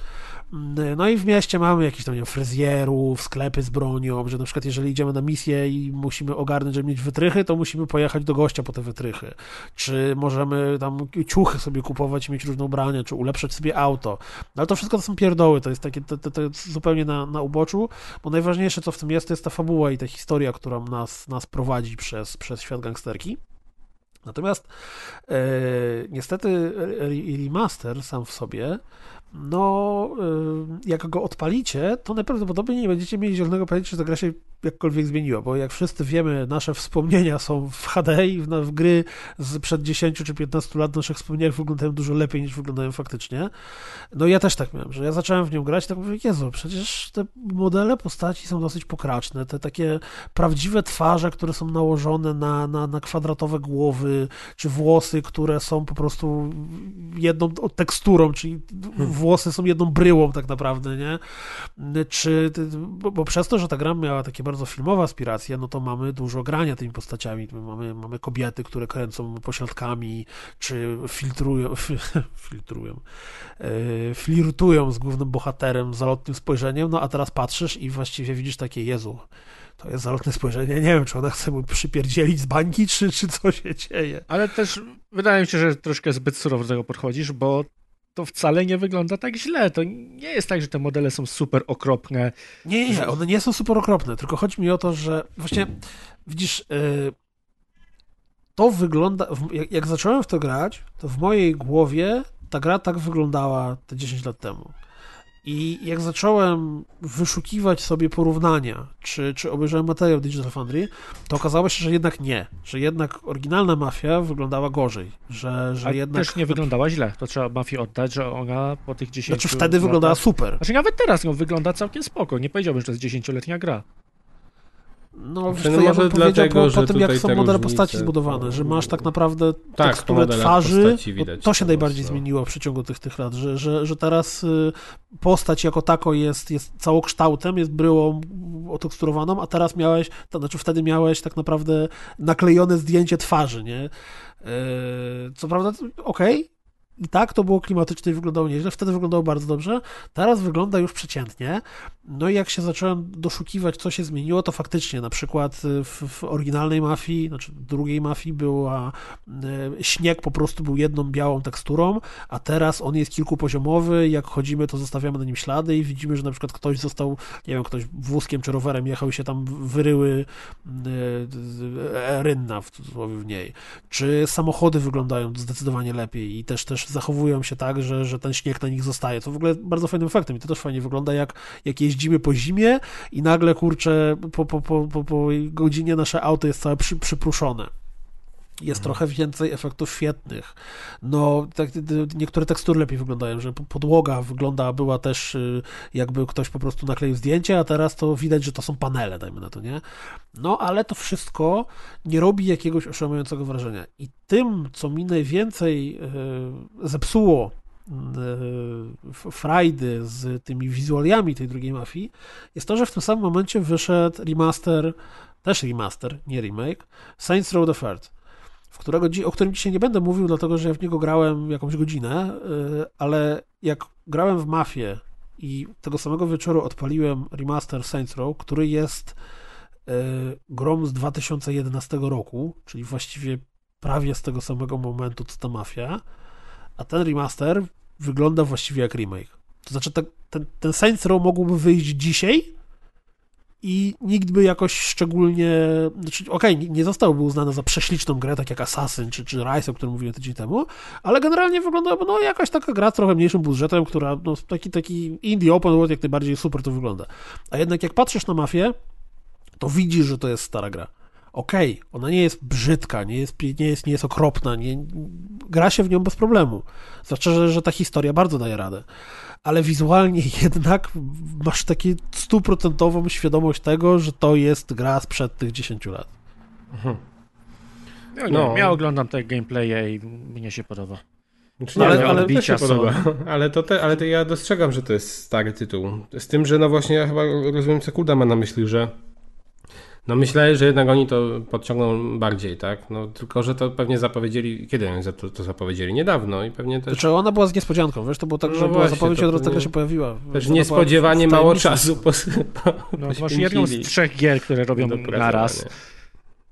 [SPEAKER 1] Mm, No i w mieście mamy jakichś tam, nie wiem, fryzjerów, sklepy z bronią, że na przykład jeżeli idziemy na misję i musimy ogarnąć, żeby mieć wytrychy, to musimy pojechać do gościa po te wytrychy. Czy możemy tam ciuchy sobie kupować mieć różne ubrania, czy ulepszać sobie auto. No ale to wszystko to są pierdoły, to jest takie to, to, to zupełnie na, na uboczu, bo najważniejsze co w tym jest, to jest ta fabuła i ta historia, która nas, nas prowadzi przez, przez świat gangsterki. Natomiast e, niestety re- remaster sam w sobie, no e, jak go odpalicie, to najprawdopodobniej nie będziecie mieli zielonego pojęcia, czy ta gra się jakkolwiek zmieniła, bo jak wszyscy wiemy, nasze wspomnienia są w HD i w, w gry z przed 10 czy 15 lat naszych wspomnieniach wyglądają dużo lepiej niż wyglądają faktycznie. No ja też tak miałem, że ja zacząłem w nią grać tak mówię, Jezu, przecież te modele postaci są dosyć pokraczne, te takie prawdziwe twarze, które są nałożone na, na, na kwadratowe głowy, czy włosy, które są po prostu jedną teksturą, czyli włosy są jedną bryłą tak naprawdę, nie? Czy, bo, bo przez to, że ta gra miała takie bardzo filmowe aspiracje, no to mamy dużo grania tymi postaciami. Mamy, mamy kobiety, które kręcą pośladkami, czy filtrują, filtrują, e, flirtują z głównym bohaterem zalotnym spojrzeniem, no a teraz patrzysz i właściwie widzisz takie, Jezu, to jest zalotne spojrzenie, nie wiem, czy ona chce mu przypierdzielić z bańki, czy, czy co się dzieje.
[SPEAKER 2] Ale też wydaje mi się, że troszkę zbyt surowo do tego podchodzisz, bo to wcale nie wygląda tak źle. To nie jest tak, że te modele są super okropne.
[SPEAKER 1] Nie, nie, one nie są super okropne, tylko chodzi mi o to, że właśnie widzisz, yy, to wygląda, jak zacząłem w to grać, to w mojej głowie ta gra tak wyglądała te 10 lat temu. I jak zacząłem wyszukiwać sobie porównania, czy, czy obejrzałem materiał Digital Foundry, to okazało się, że jednak nie, że jednak oryginalna mafia wyglądała gorzej, że, że
[SPEAKER 2] A
[SPEAKER 1] jednak...
[SPEAKER 2] też nie wyglądała źle. To trzeba mafii oddać, że ona po tych 10
[SPEAKER 1] Znaczy wtedy wyglądała
[SPEAKER 2] latach...
[SPEAKER 1] super.
[SPEAKER 2] Znaczy nawet teraz ją wygląda całkiem spoko. Nie powiedziałbym, że to jest 10-letnia gra.
[SPEAKER 1] No, wiesz
[SPEAKER 3] Znaczy,
[SPEAKER 1] co,
[SPEAKER 3] no
[SPEAKER 1] ja bym powiedział
[SPEAKER 3] dlatego,
[SPEAKER 1] po,
[SPEAKER 3] że
[SPEAKER 1] po tym, jak są modele postaci
[SPEAKER 3] to-
[SPEAKER 1] zbudowane, że masz tak naprawdę
[SPEAKER 3] po
[SPEAKER 1] teksturę twarzy,
[SPEAKER 3] widać
[SPEAKER 1] to się
[SPEAKER 3] to
[SPEAKER 1] najbardziej
[SPEAKER 3] mocno.
[SPEAKER 1] zmieniło w przeciągu tych, tych lat, że, że, że teraz y, postać jako tako jest, jest całokształtem, jest bryłą oteksturowaną, a teraz miałeś, to znaczy wtedy miałeś tak naprawdę naklejone zdjęcie twarzy, nie? Yy, Co prawda, okej, i tak to było klimatyczne i wyglądało nieźle, wtedy wyglądało bardzo dobrze, teraz wygląda już przeciętnie. No i jak się zacząłem doszukiwać, co się zmieniło, to faktycznie na przykład y, w, w oryginalnej mafii, znaczy drugiej mafii była y, śnieg po prostu był jedną białą teksturą, a teraz on jest kilkupoziomowy, jak chodzimy, to zostawiamy na nim ślady i widzimy, że na przykład ktoś został, nie wiem, ktoś wózkiem czy rowerem jechał i się tam wyryły y, rynna w cudzysłowie w niej. Czy samochody wyglądają zdecydowanie lepiej i też, też zachowują się tak, że, że ten śnieg na nich zostaje. To w ogóle bardzo fajnym efektem i to też fajnie wygląda, jak, jak jeździmy po zimie i nagle, kurczę, po, po, po, po, po godzinie nasze auto jest całe przy, przypruszone. Jest trochę więcej efektów świetnych. No, tak, niektóre tekstury lepiej wyglądają, że podłoga wygląda, była też y, jakby ktoś po prostu nakleił zdjęcie, a teraz to widać, że to są panele, dajmy na to, nie? No, ale to wszystko nie robi jakiegoś oszałamiającego wrażenia. I tym, co mi najwięcej y, zepsuło y, frajdy z tymi wizualiami tej drugiej mafii, jest to, że w tym samym momencie wyszedł remaster, też remaster, nie remake, Saints Row the Third w którego, o którym dzisiaj nie będę mówił, dlatego że ja w niego grałem jakąś godzinę, y, ale jak grałem w Mafię i tego samego wieczoru odpaliłem remaster Saints Row, który jest y, grą z 2011 roku, czyli właściwie prawie z tego samego momentu, co ta Mafia, a ten remaster wygląda właściwie jak remake. To znaczy, ten, ten Saints Row mógłby wyjść dzisiaj i nikt by jakoś szczególnie. Znaczy, okej, nie- nie zostałby uznany za prześliczną grę, tak jak Assassin czy, czy Rise, o którym mówiłem tydzień temu, ale generalnie wyglądałaby no jakaś taka gra z trochę mniejszym budżetem, która no, taki, taki indie open world jak najbardziej super to wygląda. A jednak jak patrzysz na mafię, to widzisz, że to jest stara gra. okej, okay, ona nie jest brzydka, nie jest, nie jest, nie jest okropna, nie, gra się w nią bez problemu. Zwłaszcza, że, że ta historia bardzo daje radę. Ale wizualnie jednak masz taką stuprocentową świadomość tego, że to jest gra sprzed tych 10 lat. Mhm.
[SPEAKER 2] Ja, no. ja oglądam te gameplaye i mnie się podoba.
[SPEAKER 3] Znaczy, nie, ale, no, ale też się podoba. Ale, to te, ale to ja dostrzegam, że to jest stary tytuł. Z tym, że no właśnie ja chyba rozumiem, co Kulda ma na myśli, że no myślę, że jednak oni to podciągną bardziej, tak? No tylko, że to pewnie zapowiedzieli, kiedy oni to, to zapowiedzieli? Niedawno i pewnie też...
[SPEAKER 1] Znaczy ona była z niespodzianką, wiesz, to było tak, no że była zapowiedź od razu się pojawiła.
[SPEAKER 3] Też niespodziewanie mało czasu po, po,
[SPEAKER 2] No masz jedną z trzech gier, które robią naraz.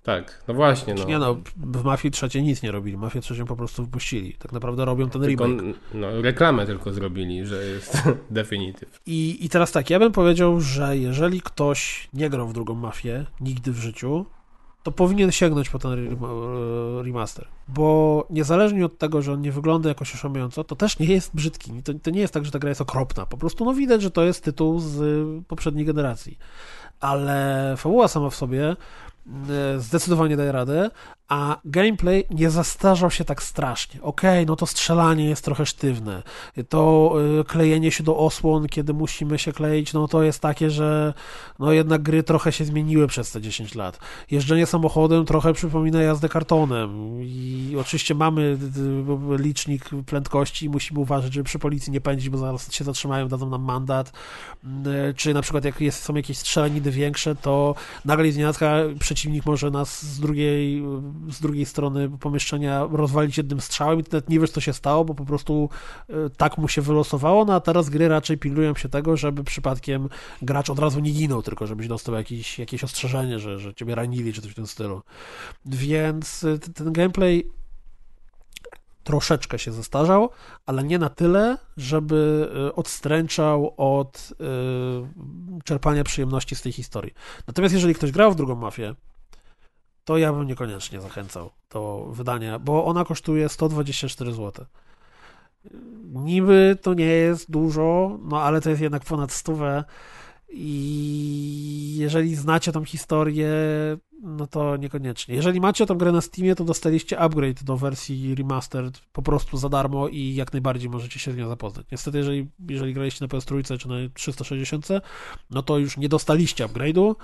[SPEAKER 3] Tak, no właśnie. Znaczy,
[SPEAKER 1] no. Nie no, w Mafii trzeciej nic nie robili. Mafię trzecią po prostu wypuścili. Tak naprawdę robią ten tylko, remake.
[SPEAKER 3] No, reklamę tylko zrobili, że jest definityw.
[SPEAKER 1] I, I teraz tak, ja bym powiedział, że jeżeli ktoś nie grał w drugą Mafię nigdy w życiu, to powinien sięgnąć po ten remaster. Bo niezależnie od tego, że on nie wygląda jakoś oszałamiająco, to też nie jest brzydki. To, to nie jest tak, że ta gra jest okropna. Po prostu no widać, że to jest tytuł z poprzedniej generacji. Ale fabuła sama w sobie E, zdecydowanie daje radę, a gameplay nie zastarzał się tak strasznie. Okej, okay, no to strzelanie jest trochę sztywne, to y, klejenie się do osłon, kiedy musimy się kleić, no to jest takie, że no jednak gry trochę się zmieniły przez te 10 lat. Jeżdżenie samochodem trochę przypomina jazdę kartonem i oczywiście mamy y, licznik prędkości i musimy uważać, żeby przy policji nie pędzić, bo zaraz się zatrzymają, dadzą nam mandat, y, czy na przykład jak jest, są jakieś strzelaniny większe, to nagle z przeciwnik może nas z drugiej z drugiej strony pomieszczenia rozwalić jednym strzałem i ty nawet nie wiesz, co się stało, bo po prostu e, tak mu się wylosowało, no a teraz gry raczej pilnują się tego, żeby przypadkiem gracz od razu nie ginął, tylko żebyś dostał jakieś, jakieś ostrzeżenie, że, że ciebie ranili, czy coś w tym stylu. Więc e, ten gameplay troszeczkę się zestarzał, ale nie na tyle, żeby e, odstręczał od czerpania przyjemności z tej historii. Natomiast jeżeli ktoś grał w drugą mafię, to ja bym niekoniecznie zachęcał do wydania, bo ona kosztuje 124 zł. Niby to nie jest dużo, no ale to jest jednak ponad stówę i jeżeli znacie tą historię, no to niekoniecznie. Jeżeli macie tą grę na Steamie, to dostaliście upgrade do wersji remastered po prostu za darmo i jak najbardziej możecie się z nią zapoznać. Niestety, jeżeli, jeżeli graliście na PS3 czy na 360, no to już nie dostaliście upgrade'u,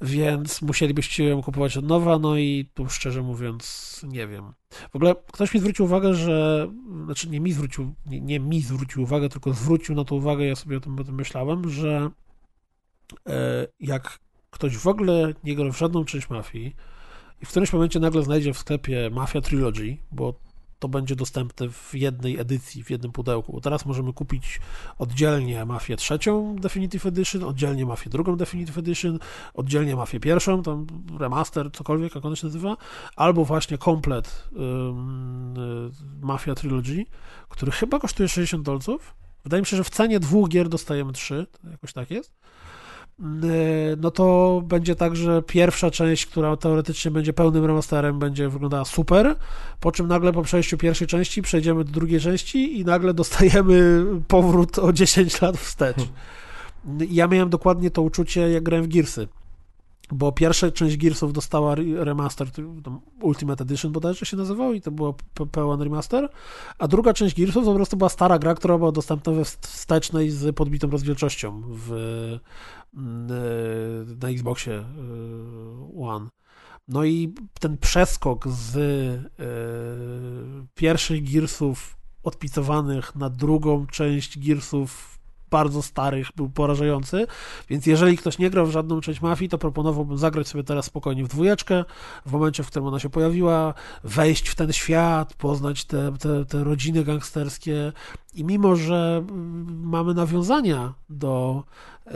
[SPEAKER 1] więc musielibyście ją kupować od nowa, no i tu szczerze mówiąc nie wiem. W ogóle ktoś mi zwrócił uwagę, że, znaczy nie mi zwrócił, nie, nie mi zwrócił uwagę, tylko zwrócił na to uwagę, ja sobie o tym, o tym myślałem, że e, jak ktoś w ogóle nie gra w żadną część Mafii i w którymś momencie nagle znajdzie w sklepie Mafia Trilogy, bo to będzie dostępne w jednej edycji, w jednym pudełku. Teraz możemy kupić oddzielnie Mafię trzecią Definitive Edition, oddzielnie Mafię drugą Definitive Edition, oddzielnie Mafię pierwszą, tam remaster, cokolwiek, jak on się nazywa, albo właśnie komplet um, Mafia Trilogy, który chyba kosztuje 60 dolców. Wydaje mi się, że w cenie dwóch gier dostajemy trzy, jakoś tak jest. Y, no to będzie tak, że pierwsza część, która teoretycznie będzie pełnym remasterem, będzie wyglądała super, po czym nagle po przejściu pierwszej części przejdziemy do drugiej części i nagle dostajemy powrót o 10 lat wstecz. Ja miałem dokładnie to uczucie, jak grałem w Gearsy bo pierwsza część Gearsów dostała remaster, Ultimate Edition bodajże się nazywał i to było pełen remaster, a druga część Gearsów to po prostu była stara gra, która była dostępna we wstecznej z podbitą rozdzielczością w, na Xboxie e, One. No i ten przeskok z e, pierwszych Gearsów odpicowanych na drugą część Gearsów bardzo starych był porażający, więc jeżeli ktoś nie grał w żadną część Mafii, to proponowałbym zagrać sobie teraz spokojnie w dwójeczkę, w momencie, w którym ona się pojawiła, wejść w ten świat, poznać te, te, te rodziny gangsterskie i mimo, że mamy nawiązania do e,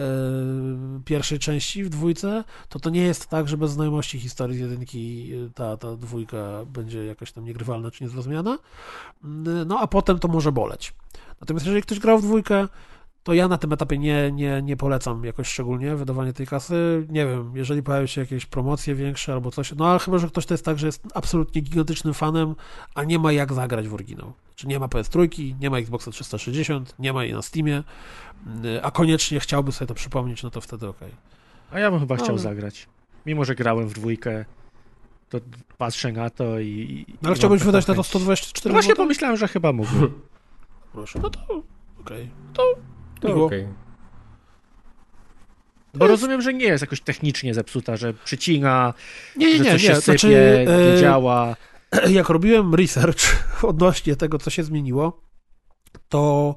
[SPEAKER 1] pierwszej części w dwójce, to to nie jest tak, że bez znajomości historii z jedynki ta, ta dwójka będzie jakaś tam niegrywalna czy niezrozumiana. No a potem to może boleć. Natomiast jeżeli ktoś grał w dwójkę, to ja na tym etapie nie, nie, nie polecam jakoś szczególnie wydawanie tej kasy. Nie wiem, jeżeli pojawią się jakieś promocje większe albo coś, no ale chyba, że ktoś to jest tak, że jest absolutnie gigantycznym fanem, a nie ma jak zagrać w oryginał. Czy nie ma PS3, nie ma Xboxa 360, nie ma jej na Steamie, a koniecznie chciałby sobie to przypomnieć, no to wtedy ok.
[SPEAKER 2] A ja bym chyba chciał zagrać. Mimo, że grałem w dwójkę, to patrzę na to i...
[SPEAKER 1] No, ale chciałbyś wydać na to
[SPEAKER 2] chęć.
[SPEAKER 1] 124
[SPEAKER 2] No właśnie pomyślałem, że chyba mógłbym.
[SPEAKER 1] Proszę, no to okej. To
[SPEAKER 3] To okej.
[SPEAKER 2] Bo rozumiem, że nie jest jakoś technicznie zepsuta, że przycina,
[SPEAKER 1] Nie, nie,
[SPEAKER 2] że
[SPEAKER 1] nie,
[SPEAKER 2] coś
[SPEAKER 1] nie.
[SPEAKER 2] się sypie,
[SPEAKER 1] Znaczy,
[SPEAKER 2] nie
[SPEAKER 1] e,
[SPEAKER 2] działa.
[SPEAKER 1] jak robiłem research odnośnie tego, co się zmieniło, to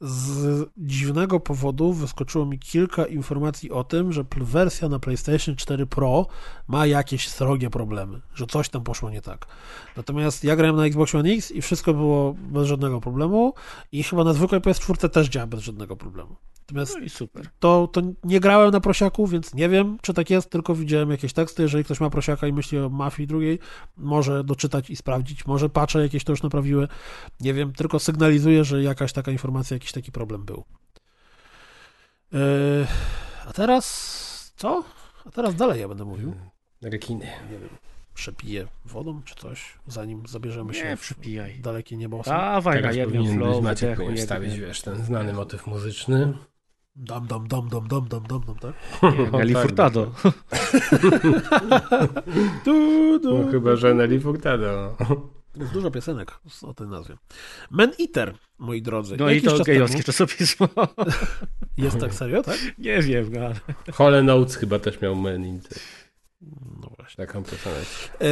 [SPEAKER 1] z dziwnego powodu wyskoczyło mi kilka informacji o tym, że wersja na PlayStation 4 Pro ma jakieś srogie problemy, że coś tam poszło nie tak. Natomiast ja grałem na Xbox One X i wszystko było bez żadnego problemu i chyba na zwykłej PS4 też działa bez żadnego problemu. Natomiast
[SPEAKER 2] No i super.
[SPEAKER 1] to, to nie grałem na prosiaku, więc nie wiem, czy tak jest, tylko widziałem jakieś teksty. Jeżeli ktoś ma prosiaka i myśli o mafii drugiej, może doczytać i sprawdzić. Może pacze jakieś to już naprawiły. Nie wiem, tylko sygnalizuje, że jakaś taka informacja, jakiś taki problem był. Yy, a teraz co? A teraz dalej ja będę mówił.
[SPEAKER 3] Rekiny.
[SPEAKER 1] Nie wiem, przepiję wodą czy coś, zanim zabierzemy się
[SPEAKER 2] Nie,
[SPEAKER 1] w dalekie niebo.
[SPEAKER 2] Dawaj na
[SPEAKER 3] Teraz
[SPEAKER 2] jednym
[SPEAKER 3] powinien być
[SPEAKER 2] flow,
[SPEAKER 3] Maciek powinien
[SPEAKER 2] jednym.
[SPEAKER 3] wstawić, wiesz, ten znany motyw muzyczny.
[SPEAKER 1] Dam, dam, dam, dam, dam, dam, dam, dam, tak?
[SPEAKER 2] Nelly
[SPEAKER 3] tak,
[SPEAKER 2] Furtado.
[SPEAKER 3] No chyba, że Nelly Furtado.
[SPEAKER 1] Jest dużo piosenek o tej nazwie. Man Eater, moi drodzy.
[SPEAKER 2] No i to gejowskie
[SPEAKER 1] temu-
[SPEAKER 2] czasopismo.
[SPEAKER 1] Jest tak serio, tak?
[SPEAKER 2] Nie wiem, no ale...
[SPEAKER 3] Hole Notes chyba też miał Men in the-
[SPEAKER 1] No właśnie.
[SPEAKER 3] taką piosenkę.
[SPEAKER 1] E,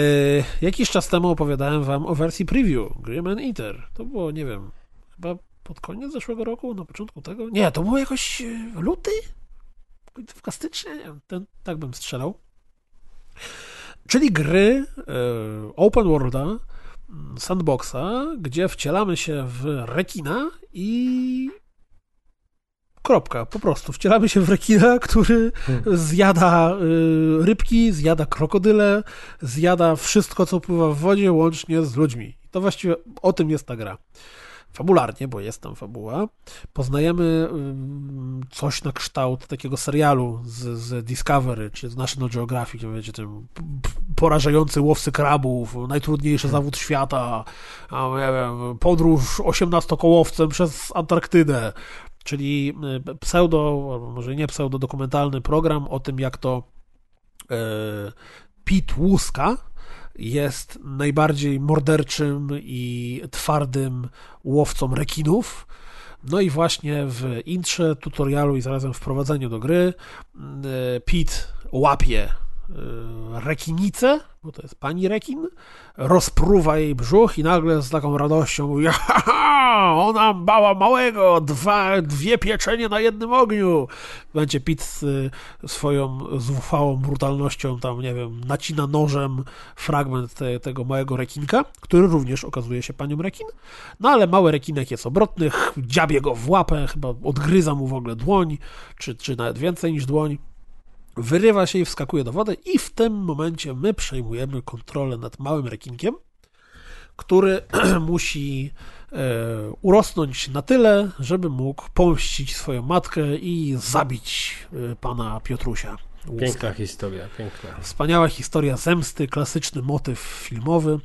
[SPEAKER 1] jakiś czas temu opowiadałem wam o wersji preview gry Man Eater. To było, nie wiem, chyba pod koniec zeszłego roku, na początku tego? Nie, to było jakoś e, luty? Końcówka stycznia? Nie wiem, ten, tak bym strzelał. Czyli gry e, open worlda, sandboxa, gdzie wcielamy się w rekina i kropka, po prostu. Wcielamy się w rekina, który zjada y, rybki, zjada krokodyle, zjada wszystko, co pływa w wodzie, łącznie z ludźmi. To właściwie o tym jest ta gra. Fabularnie, bo jest tam fabuła, poznajemy ym, coś na kształt takiego serialu z, z Discovery, czy z National Geographic, wiecie, ten porażający łowcy krabów, najtrudniejszy zawód świata, a, nie wiem, podróż osiemnastokołowcem przez Antarktydę, czyli y, pseudo, może nie pseudo, dokumentalny program o tym, jak to e, Pete Łuska jest najbardziej morderczym i twardym łowcą rekinów. No i właśnie w intrze, tutorialu i zarazem wprowadzeniu do gry e, Pete łapie rekinicę, bo to jest pani rekin, rozpruwa jej brzuch i nagle z taką radością mówi Haha, ona bała małego, dwa, dwie pieczenie na jednym ogniu. Będzie Pit y, swoją zuchwałą brutalnością tam, nie wiem, nacina nożem fragment te, tego małego rekinka, który również okazuje się panią rekin. No ale mały rekinek jest obrotny, dziabie go w łapę, chyba odgryza mu w ogóle dłoń, czy, czy nawet więcej niż dłoń wyrywa się i wskakuje do wody i w tym momencie my przejmujemy kontrolę nad małym rekinkiem, który musi e, urosnąć na tyle, żeby mógł pomścić swoją matkę i zabić e, pana Piotrusia. Łuska.
[SPEAKER 3] Piękna historia, piękna.
[SPEAKER 1] Wspaniała historia zemsty, klasyczny motyw filmowy.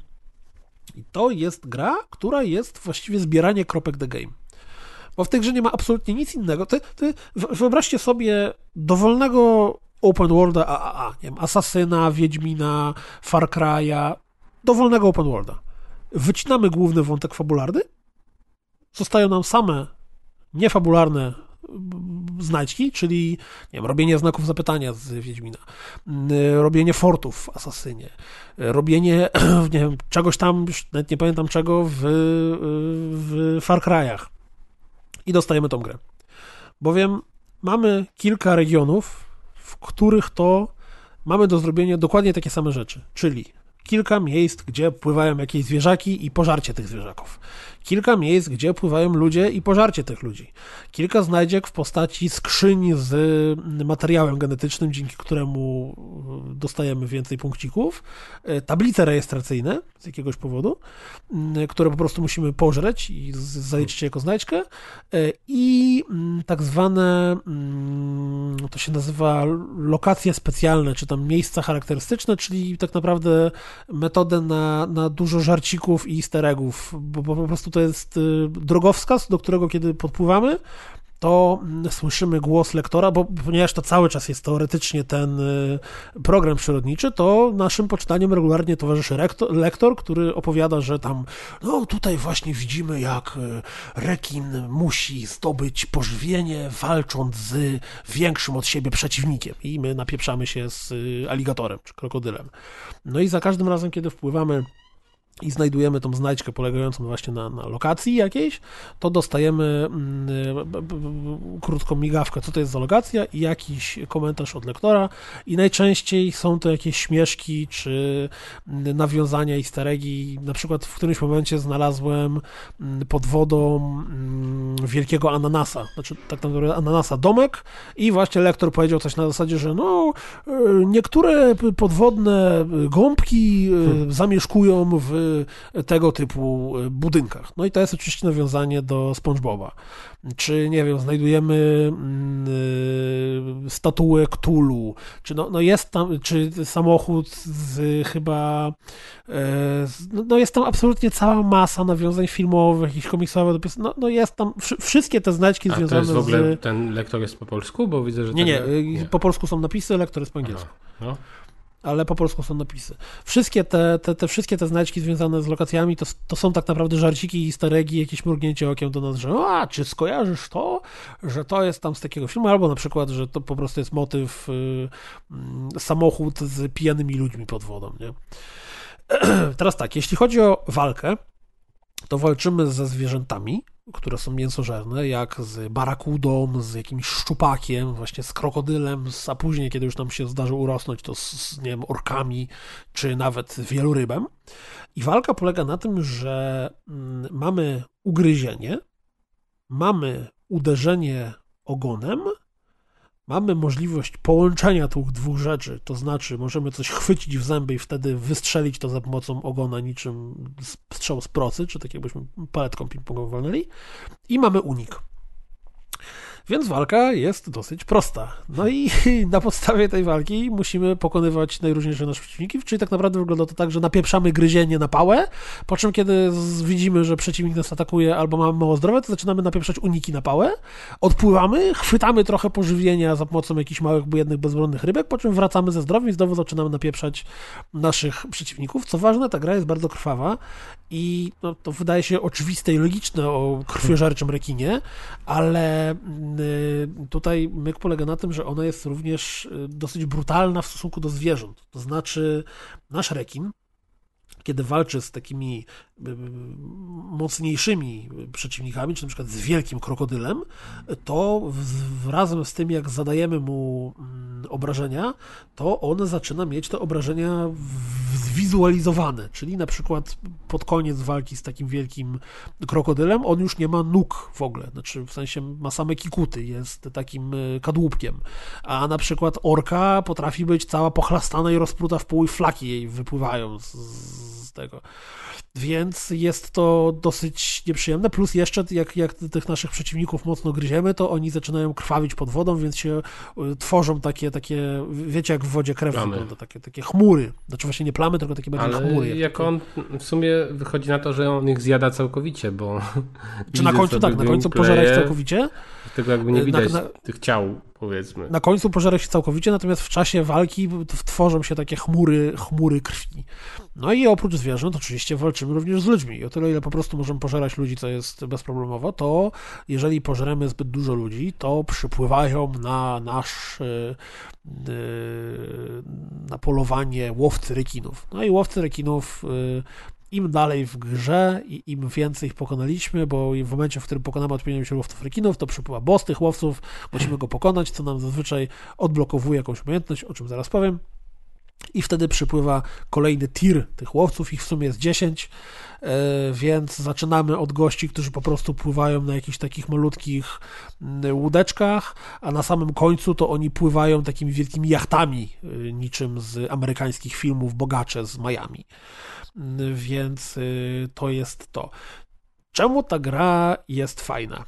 [SPEAKER 1] I to jest gra, która jest właściwie zbieranie kropek The Game. Bo w tej grze nie ma absolutnie nic innego. Ty, ty wyobraźcie sobie dowolnego open worlda AAA, nie wiem, Asasyna, Wiedźmina, Far Cry'a, dowolnego open worlda. Wycinamy główny wątek fabularny, zostają nam same niefabularne znajdźki, czyli nie wiem, robienie znaków zapytania z Wiedźmina, robienie fortów w Asasynie, robienie nie wiem, czegoś tam, nawet nie pamiętam czego, w, w Far Cry'ach. I dostajemy tą grę. Bowiem mamy kilka regionów, w których to mamy do zrobienia dokładnie takie same rzeczy, czyli kilka miejsc, gdzie pływają jakieś zwierzaki i pożarcie tych zwierzaków. Kilka miejsc, gdzie pływają ludzie i pożarcie tych ludzi. Kilka znajdziek w postaci skrzyń z materiałem genetycznym, dzięki któremu y, dostajemy więcej punkcików. Y, Tablice rejestracyjne z jakiegoś powodu, y, które po prostu musimy pożreć i zaliczyć jako znajdźkę. Y, I mm, tak zwane, mm, to się nazywa lokacje specjalne, czy tam miejsca charakterystyczne, czyli tak naprawdę metodę na, na dużo żarcików i easter eggów, bo, bo po prostu to jest y, drogowskaz, do którego kiedy podpływamy, to mm, słyszymy głos lektora, bo ponieważ to cały czas jest teoretycznie ten y, program przyrodniczy, to naszym poczytaniem regularnie towarzyszy rektor, lektor, który opowiada, że tam, no tutaj właśnie widzimy, jak y, rekin musi zdobyć pożywienie, walcząc z większym od siebie przeciwnikiem. I my napieprzamy się z aligatorem czy krokodylem. No i za każdym razem, kiedy wpływamy i znajdujemy tą znajdźkę polegającą właśnie na, na lokacji jakiejś, to dostajemy mm, krótką migawkę, co to jest za lokacja i jakiś komentarz od lektora i najczęściej są to jakieś śmieszki czy mm, nawiązania i staregi. Na przykład w którymś momencie znalazłem mm, pod wodą wielkiego ananasa, znaczy tak naprawdę ananasa domek i właśnie lektor powiedział coś na zasadzie, że no e, niektóre podwodne gąbki e, hmm. zamieszkują w tego typu e, budynkach. No i to jest oczywiście nawiązanie do SpongeBoba. Czy, nie wiem, znajdujemy mm, statuę Cthulhu, czy no, no jest tam, czy samochód z chyba, no, no jest tam absolutnie cała masa nawiązań filmowych, jakichś komiksowych, no, no jest tam, wszystkie te znaczki związane z...
[SPEAKER 3] to jest w ogóle, z... ten lektor jest po polsku, bo widzę, że...
[SPEAKER 1] Nie, nie, nie, po polsku są napisy, lektor jest po angielsku. Aha, no ale po polsku są napisy. Wszystkie te, te, te wszystkie te znaczki związane z lokacjami to, to są tak naprawdę żarciki i staregi, jakieś mrugnięcie okiem do nas, że a, czy skojarzysz to, że to jest tam z takiego filmu, albo na przykład, że to po prostu jest motyw y, y, samochód z pijanymi ludźmi pod wodą, nie? Teraz tak, jeśli chodzi o walkę, to walczymy ze zwierzętami, które są mięsożerne, jak z barakudą, z jakimś szczupakiem, właśnie z krokodylem, a później, kiedy już nam się zdarzy urosnąć, to z, nie wiem, orkami, czy nawet wielorybem. I walka polega na tym, że mm, mamy ugryzienie, mamy uderzenie ogonem, mamy możliwość połączenia tych dwóch rzeczy, to znaczy możemy coś chwycić w zęby i wtedy wystrzelić to za pomocą ogona niczym strzał z procy, czy tak jakbyśmy paletką ping-pongową walnęli i mamy unik. Więc walka jest dosyć prosta. No i na podstawie tej walki musimy pokonywać najróżniejsze nasze przeciwniki, czyli tak naprawdę wygląda to tak, że napieprzamy gryzienie na pałę, po czym kiedy widzimy, że przeciwnik nas atakuje albo mamy mało zdrowia, to zaczynamy napieprzać uniki na pałę, odpływamy, chwytamy trochę pożywienia za pomocą jakichś małych, jednych bezbronnych rybek, po czym wracamy ze zdrowiem i znowu zaczynamy napieprzać naszych przeciwników. Co ważne, ta gra jest bardzo krwawa i no, to wydaje się oczywiste i logiczne o krwiożerczym rekinie, ale Y, tutaj myk polega na tym, że ona jest również y, dosyć brutalna w stosunku do zwierząt. To znaczy, nasz rekin, kiedy walczy z takimi y, mocniejszymi przeciwnikami, czy na przykład z wielkim krokodylem, to razem z tym, jak zadajemy mu mm, obrażenia, to on zaczyna mieć te obrażenia zwizualizowane, czyli na przykład pod koniec walki z takim wielkim krokodylem on już nie ma nóg w ogóle, znaczy w sensie ma same kikuty, jest takim e, kadłubkiem, a na przykład orka potrafi być cała pochlastana i rozpruta w pół i flaki jej wypływają z, z tego. Więc jest to dosyć nieprzyjemne. Plus jeszcze, jak, jak tych naszych przeciwników mocno gryziemy, to oni zaczynają krwawić pod wodą, więc się y, tworzą takie, takie wiecie, jak w wodzie krew plamy. wygląda, takie, takie chmury. Znaczy właśnie nie plamy, tylko takie bardziej
[SPEAKER 3] Ale
[SPEAKER 1] chmury.
[SPEAKER 3] Jak, jak on w sumie wychodzi na to, że on ich zjada całkowicie, bo.
[SPEAKER 1] Czy na końcu tak, na końcu pożera ich całkowicie.
[SPEAKER 3] Tego jakby nie widać na, na, tych ciał, powiedzmy.
[SPEAKER 1] Na końcu pożera się całkowicie, natomiast w czasie walki tworzą się takie chmury, chmury krwi. No i oprócz zwierząt oczywiście walczymy również z ludźmi. I o tyle, ile po prostu możemy pożerać ludzi, co jest bezproblemowo, to jeżeli pożeremy zbyt dużo ludzi, to przypływają na nasz e, e, na polowanie łowcy rekinów. No i łowcy rekinów e, im dalej w grze i im więcej ich pokonaliśmy, bo w momencie, w którym pokonamy odpowiednią ilość łowców rekinów, to przypływa boss tych łowców, musimy go pokonać, co nam zazwyczaj odblokowuje jakąś umiejętność, o czym zaraz powiem. I wtedy przypływa kolejny tir tych łowców, ich w sumie jest 10, e, więc zaczynamy od gości, którzy po prostu pływają na jakichś takich malutkich mm, łódeczkach, a na samym końcu to oni pływają takimi wielkimi jachtami, e, niczym z amerykańskich filmów Bogacze z Miami. Mm, więc e, to jest to. Czemu ta gra jest fajna?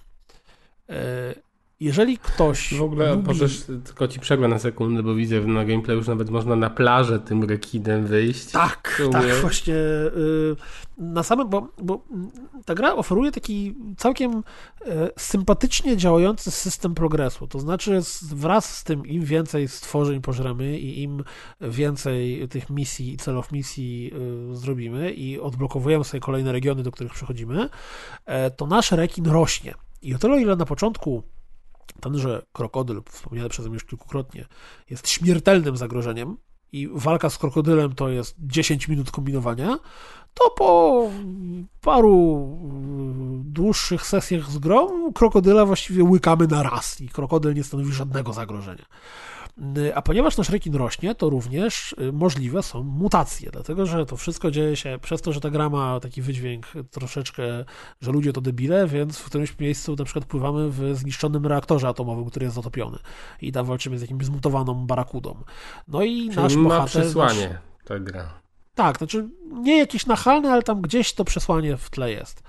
[SPEAKER 1] Jeżeli ktoś.
[SPEAKER 3] W ogóle
[SPEAKER 1] lubi...
[SPEAKER 3] możesz, tylko ci przerwę na sekundę, bo widzę na gameplay już nawet można na plażę tym rekinem wyjść.
[SPEAKER 1] Tak, tak, właśnie. Y, na samym, bo, bo ta gra oferuje taki całkiem y, sympatycznie działający system progresu. To znaczy, wraz z tym, im więcej stworzeń pożremy i im więcej tych misji i celów misji y, zrobimy i odblokowujemy sobie kolejne regiony, do których przechodzimy, to nasz rekin rośnie. I o tyle, ile na początku tenże krokodyl, wspomniany przeze mnie już kilkukrotnie, jest śmiertelnym zagrożeniem i walka z krokodylem to jest 10 minut kombinowania, to po paru dłuższych sesjach z grą krokodyla właściwie łykamy na raz i krokodyl nie stanowi żadnego zagrożenia. Y, a ponieważ nasz rekin rośnie, to również y, możliwe są mutacje, dlatego że to wszystko dzieje się przez to, że ta gra ma taki wydźwięk troszeczkę, że ludzie to debile, więc w którymś miejscu na przykład pływamy w zniszczonym reaktorze atomowym, który jest zatopiony i tam walczymy z jakimś zmutowaną barakudą. No i
[SPEAKER 3] Czyli
[SPEAKER 1] nasz
[SPEAKER 3] ma
[SPEAKER 1] bohater...
[SPEAKER 3] przesłanie
[SPEAKER 1] nasz...
[SPEAKER 3] ta gra.
[SPEAKER 1] Tak, znaczy nie jakieś nachalne, ale tam gdzieś to przesłanie w tle jest.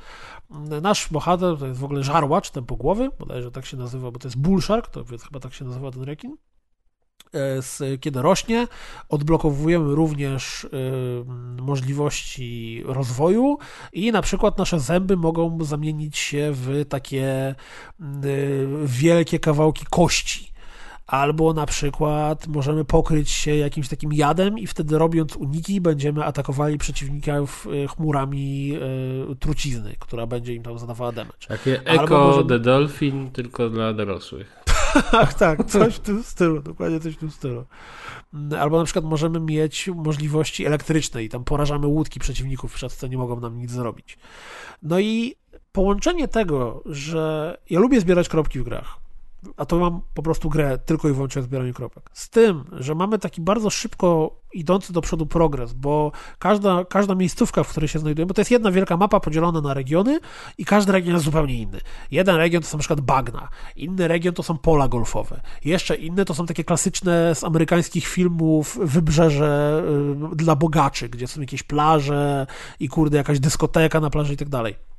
[SPEAKER 1] Nasz bohater to jest w ogóle żarłacz, ten pogłowy, bodajże tak się nazywa, bo to jest bullshark, to więc chyba tak się nazywa ten rekin. E, kiedy rośnie, odblokowujemy również e, możliwości rozwoju i na przykład nasze zęby mogą zamienić się w takie e, wielkie kawałki kości. Albo na przykład możemy pokryć się jakimś takim jadem i wtedy robiąc uniki będziemy atakowali przeciwników chmurami trucizny, która będzie im tam zadawała damage.
[SPEAKER 3] Takie Echo możemy... the Dolphin, tylko dla dorosłych
[SPEAKER 1] tak, tak, coś w tym stylu, dokładnie coś w tym stylu. Albo na przykład możemy mieć możliwości elektryczne i tam porażamy łódki przeciwników, co nie mogą nam nic zrobić. No i połączenie tego, że ja lubię zbierać kropki w grach, a to mam po prostu grę tylko i wyłącznie o zbieraniu kropek. Z tym, że mamy taki bardzo szybko idący do przodu progres, bo każda, każda miejscówka, w której się znajdujemy, to jest jedna wielka mapa podzielona na regiony i każdy region jest zupełnie inny. Jeden region to są na przykład bagna, inny region to są pola golfowe, jeszcze inne to są takie klasyczne z amerykańskich filmów wybrzeże y, dla bogaczy, gdzie są jakieś plaże i kurde jakaś dyskoteka na plaży i tak dalej.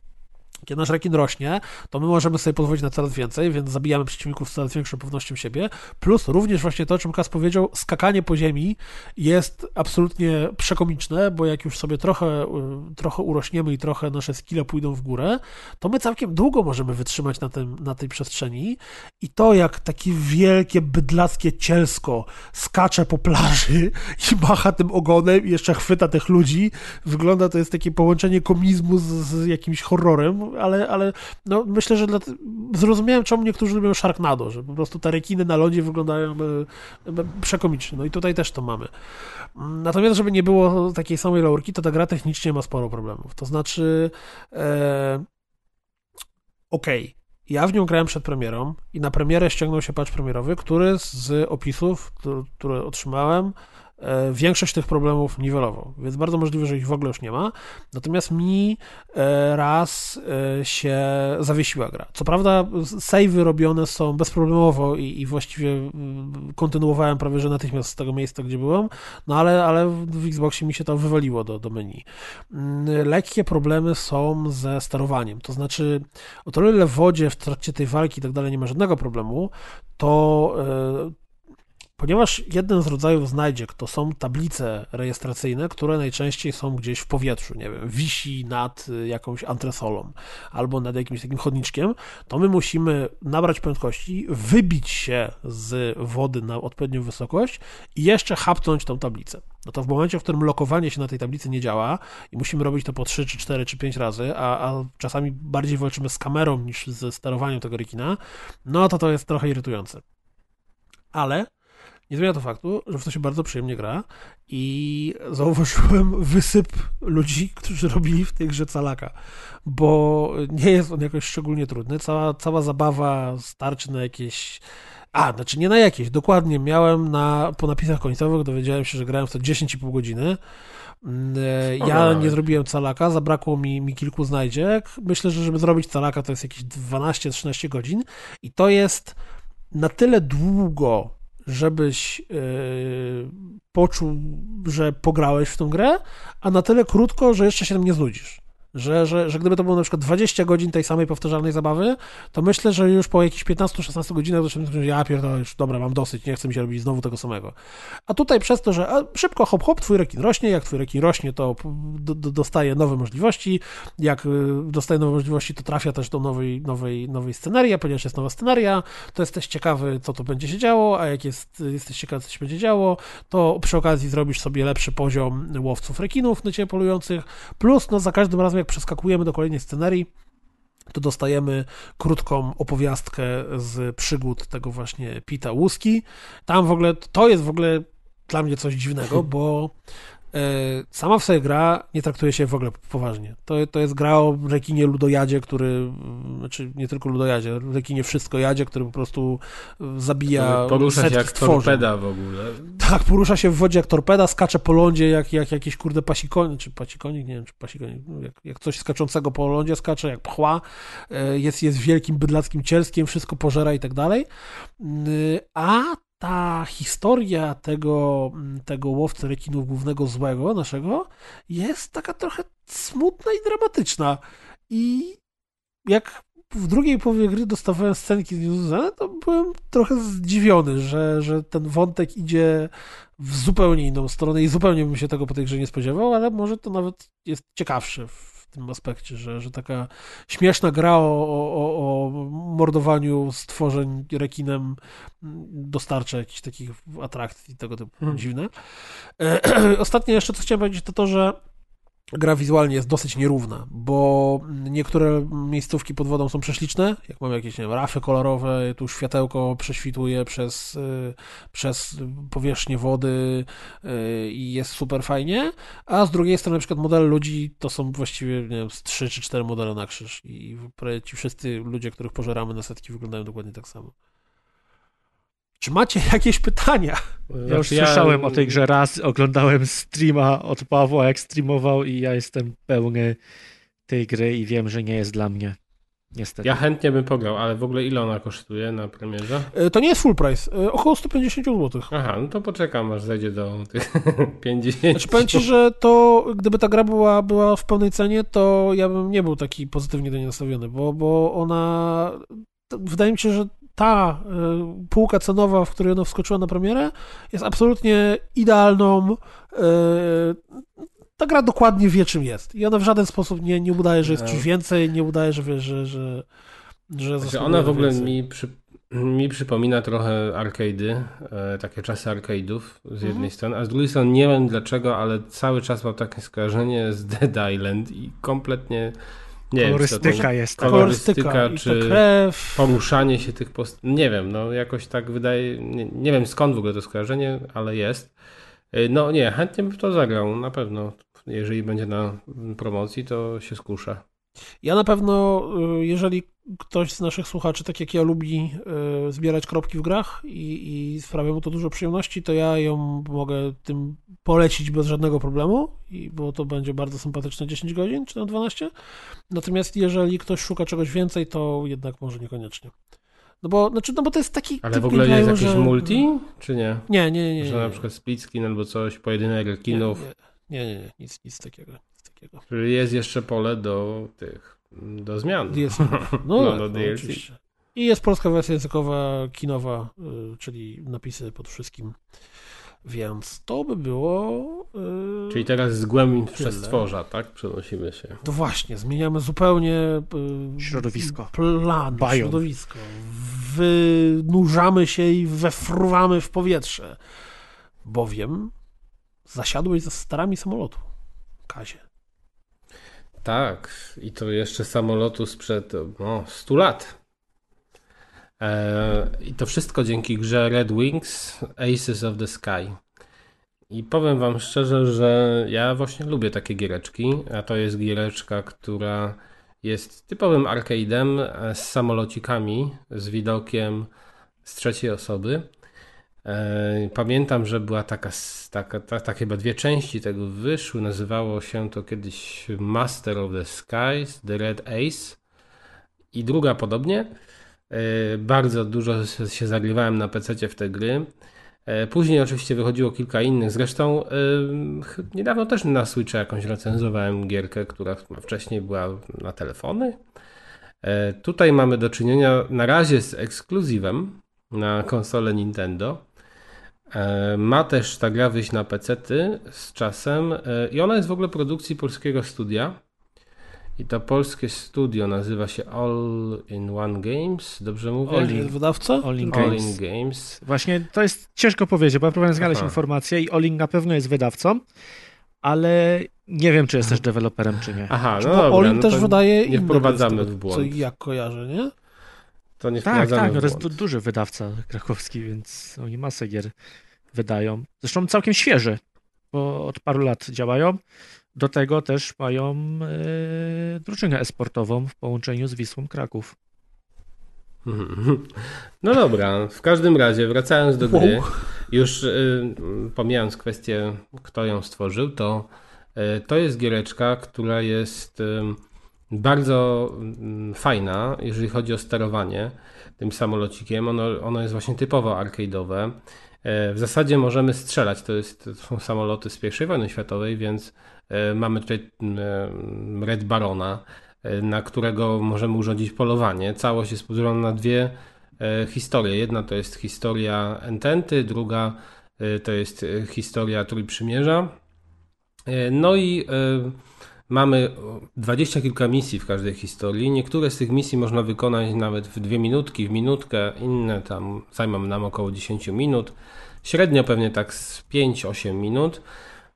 [SPEAKER 1] Kiedy nasz rekin rośnie, to my możemy sobie pozwolić na coraz więcej, więc zabijamy przeciwników z coraz większą pewnością siebie. Plus również właśnie to, o czym Kas powiedział, skakanie po ziemi jest absolutnie przekomiczne, bo jak już sobie trochę, y, trochę urośniemy i trochę nasze skille pójdą w górę, to my całkiem długo możemy wytrzymać na, tym, na tej przestrzeni i to, jak takie wielkie, bydlackie cielsko skacze po plaży i macha tym ogonem i jeszcze chwyta tych ludzi, wygląda to jest takie połączenie komizmu z, z jakimś horrorem, ale, ale no, myślę, że dla... zrozumiałem, czemu niektórzy lubią Sharknado, że po prostu te rekiny na lodzie wyglądają e, e, przekomicznie. No i tutaj też to mamy. Natomiast, żeby nie było takiej samej laurki, to ta gra technicznie ma sporo problemów. To znaczy, e... okej, okay. Ja w nią grałem przed premierą i na premierę ściągnął się patch premierowy, który z opisów, które otrzymałem, większość tych problemów niwelował, więc bardzo możliwe, że ich w ogóle już nie ma. Natomiast mi e, raz e, się zawiesiła gra. Co prawda, savey robione są bezproblemowo i, i właściwie kontynuowałem prawie że natychmiast z tego miejsca, gdzie byłem, no ale, ale w Xboxie mi się to wywaliło do, do menu. Mm, lekkie problemy są ze sterowaniem, to znaczy o tyle w wodzie w trakcie tej walki i tak dalej nie ma żadnego problemu, to Ponieważ jeden z rodzajów znajdziek to są tablice rejestracyjne, które najczęściej są gdzieś w powietrzu, nie wiem, wisi nad y, jakąś antresolą albo nad jakimś takim chodniczkiem, to my musimy nabrać prędkości, wybić się z wody na odpowiednią wysokość i jeszcze hapnąć tą tablicę. No to w momencie, w którym lokowanie się na tej tablicy nie działa i musimy robić to po 3, czy 4, czy 5 razy, a, a czasami bardziej walczymy z kamerą niż ze sterowaniem tego rekina, no to to jest trochę irytujące. Ale nie zmienia to faktu, że w to się bardzo przyjemnie gra i zauważyłem wysyp ludzi, którzy robili w tej grze calaka, bo nie jest on jakoś szczególnie trudny. Cała, cała zabawa starczy na jakieś a, znaczy nie na jakieś, dokładnie miałem na, po napisach końcowych, dowiedziałem się, że grałem w to 10,5 godziny. Mm, e, ja nie zrobiłem calaka, zabrakło mi, mi kilku znajdziek. Myślę, że żeby zrobić calaka to jest jakieś 12-13 godzin i to jest na tyle długo żebyś yy, poczuł, że pograłeś w tą grę, a na tyle krótko, że jeszcze się tam nie znudzisz. Że, że, że gdyby to było na przykład 20 godzin tej samej powtarzalnej zabawy, to myślę, że już po jakichś 15-16 godzinach zaczynam mówić, ja pierdolę, już dobra, mam dosyć, nie chcę mi się robić znowu tego samego. A tutaj przez to, że szybko hop hop, twój rekin rośnie, jak twój rekin rośnie, to do, do, dostaje nowe możliwości, jak y, dostaje nowe możliwości, to trafia też do nowej, nowej, nowej scenerii, a ponieważ jest nowa sceneria, to jesteś ciekawy, co tu będzie się działo, a jak jest, jesteś ciekawy, co się będzie działo, to przy okazji zrobisz sobie lepszy poziom łowców rekinów na ciebie polujących, plus no za każdym razem jak przeskakujemy do kolejnej scenerii, to dostajemy krótką opowiastkę z przygód tego właśnie Pita Łuski. Tam w ogóle, to jest w ogóle dla mnie coś dziwnego, bo sama w sobie gra nie traktuje się w ogóle poważnie. To, to jest gra o rekinie ludojadzie, który, znaczy nie tylko ludojadzie, rekinie wszystko jadzie, który po prostu zabija
[SPEAKER 3] Porusza się jak stworzy. torpeda w ogóle.
[SPEAKER 1] Tak, porusza się w wodzie jak torpeda, skacze po lądzie jak, jak jakiś kurde pasikonik, czy pasikonik, nie wiem, czy pasikonik, no, jak, jak coś skaczącego po lądzie skacze, jak pchła, e, jest, jest wielkim bydlackim cielskiem, wszystko pożera i tak dalej. A ta historia tego, tego łowcy rekinów głównego złego naszego jest taka trochę smutna i dramatyczna. I jak w drugiej połowie gry dostawałem scenki z Newsuzana, to byłem trochę zdziwiony, że, że ten wątek idzie w zupełnie inną stronę i zupełnie bym się tego po tej grze nie spodziewał, ale może to nawet jest ciekawsze tym aspekcie, że, że taka śmieszna gra o, o, o mordowaniu stworzeń rekinem dostarcza jakichś takich atrakcji tego typu hmm. dziwne. Ostatnie jeszcze co chciałem powiedzieć to to, że gra wizualnie jest dosyć nierówna, bo niektóre miejscówki pod wodą są prześliczne, jak mamy jakieś nie wiem, rafy kolorowe, tu światełko prześwituje przez, y, przez powierzchnię wody y, i jest super fajnie, a z drugiej strony na przykład modele ludzi to są właściwie nie wiem, z 3 czy 4 modele na krzyż i ci wszyscy ludzie, których pożeramy na setki wyglądają dokładnie tak samo. Czy macie jakieś pytania?
[SPEAKER 2] Ja już ja... słyszałem o tej grze raz, oglądałem streama od Pawła, jak streamował i ja jestem pełny tej gry i wiem, że nie jest dla mnie. Niestety.
[SPEAKER 3] Ja chętnie bym pograł, ale w ogóle ile ona kosztuje na premierze?
[SPEAKER 1] E, to nie jest full price, e, około 150 zł.
[SPEAKER 3] Aha, no to poczekam, aż zejdzie do tych 50.
[SPEAKER 1] Znaczy powiem Ci, że to gdyby ta gra była, była w pełnej cenie, to ja bym nie był taki pozytywnie do niej nastawiony, bo, bo ona wydaje mi się, że ta y, półka cenowa, w której ona wskoczyła na premierę, jest absolutnie idealną. Y, ta gra dokładnie wie, czym jest. I ona w żaden sposób nie, nie udaje, że jest coś więcej, nie udaje, że wie, że. że, że
[SPEAKER 3] znaczy ona w ogóle mi, przy, mi przypomina trochę arcade'y, e, takie czasy arcade'ów z jednej mhm. strony, a z drugiej strony nie wiem dlaczego, ale cały czas mam takie skojarzenie z Dead Island i kompletnie
[SPEAKER 2] nie kolorystyka wiem, jest.
[SPEAKER 1] Kolorystyka,
[SPEAKER 3] kolorystyka czy krew. poruszanie się tych post... Nie wiem, no jakoś tak wydaje... Nie, nie, wiem skąd w ogóle to skojarzenie, ale jest. Y, no nie, chętnie bym to zagrał, na pewno. Jeżeli będzie na promocji, to się skuszę.
[SPEAKER 1] Ja na pewno, y, jeżeli ktoś z naszych słuchaczy, tak jak ja, lubi y, zbierać kropki w grach i, i sprawia mu to dużo przyjemności, to ja ją mogę tym polecić bez żadnego problemu, i, bo to będzie bardzo sympatyczne 10 godzin, czy na 12. Natomiast jeżeli ktoś szuka czegoś więcej, to jednak może niekoniecznie. No bo, znaczy, no bo to jest taki.
[SPEAKER 3] Ale w ogóle jest jakiś
[SPEAKER 1] że...
[SPEAKER 3] multi, czy nie?
[SPEAKER 1] Nie, nie, nie.
[SPEAKER 3] Że na przykład split screen albo coś, pojedynek rekinów.
[SPEAKER 1] Nie, nie, nie, nie, nic, nic takiego. Nic takiego.
[SPEAKER 3] Czyli jest jeszcze pole do tych, do zmian.
[SPEAKER 1] DLC. No, no, do no, DLC. Oczywiście. I jest polska wersja językowa, kinowa, y, czyli napisy pod wszystkim. Więc to by było.
[SPEAKER 3] Yy, Czyli teraz z głębi przestworza, tak? Przenosimy się.
[SPEAKER 1] To właśnie, zmieniamy zupełnie.
[SPEAKER 2] Yy, środowisko.
[SPEAKER 1] Plan, Bajon. środowisko. Wynurzamy się i wefruwamy w powietrze. Bowiem zasiadłeś za starami samolotu. Kazie.
[SPEAKER 3] Tak, i to jeszcze samolotu sprzed no, 100 lat. E, I to wszystko dzięki grze Red Wings Aces of the Sky. I powiem Wam szczerze, że ja właśnie lubię takie giereczki, a to jest giereczka, która jest typowym arcade'em z samolocikami, z widokiem z trzeciej osoby. E, pamiętam, że była taka, taka, tak chyba dwie części tego wyszły. Nazywało się to kiedyś Master of the Skies, The Red Ace. I druga podobnie. E, bardzo dużo się zagrywałem na PC w te gry. E, później oczywiście wychodziło kilka innych. Zresztą niedawno też na Switcha jakąś recenzowałem gierkę, która wcześniej była na telefony. Tutaj mamy do czynienia na razie z ekskluzywem na konsolę Nintendo. Yy, ma też ta gra wyjść na PC z czasem i ona jest w ogóle produkcji polskiego studia. I to polskie studio nazywa się All in One Games, dobrze mówię?
[SPEAKER 1] All in wydawca?
[SPEAKER 2] All in,
[SPEAKER 3] All
[SPEAKER 2] Games.
[SPEAKER 3] in Games.
[SPEAKER 2] Właśnie to jest ciężko powiedzieć, bo ja próbowałem znaleźć
[SPEAKER 3] Aha.
[SPEAKER 2] informacje i All in na pewno jest wydawcą, ale nie wiem, czy jest też deweloperem, czy nie.
[SPEAKER 3] Aha, no
[SPEAKER 1] Bo
[SPEAKER 3] dobra,
[SPEAKER 1] Olin
[SPEAKER 3] no
[SPEAKER 1] też wydaje
[SPEAKER 3] nie
[SPEAKER 1] inne
[SPEAKER 3] wprowadzamy w błąd.
[SPEAKER 1] Co jak kojarzę, nie?
[SPEAKER 3] To nie
[SPEAKER 2] Tak, tak, no to jest du duży wydawca krakowski, więc oni masę gier wydają. Zresztą całkiem świeży, bo od paru lat działają. Do tego też mają e, drużynę esportową w połączeniu z Wisłą Kraków.
[SPEAKER 3] No dobra, w każdym razie, wracając do gry,
[SPEAKER 1] Wow.
[SPEAKER 3] już y, pomijając kwestię, kto ją stworzył, to y, to jest giereczka, która jest y, bardzo y, fajna, jeżeli chodzi o sterowanie tym samolocikiem. Ono, ono jest właśnie typowo arcade'owe. Y, w zasadzie możemy strzelać, to, jest, to są samoloty z I wojny światowej, więc y, mamy tutaj y, Red Barona, na którego możemy urządzić polowanie. Całość jest podzielona na dwie e, historie. Jedna to jest historia Ententy, druga e, to jest e, historia Trójprzymierza. E, No i e, mamy dwadzieścia kilka misji w każdej historii. Niektóre z tych misji można wykonać nawet w dwie minutki, w minutkę, inne tam zajmą nam około 10 minut. Średnio pewnie tak z 5-8 minut.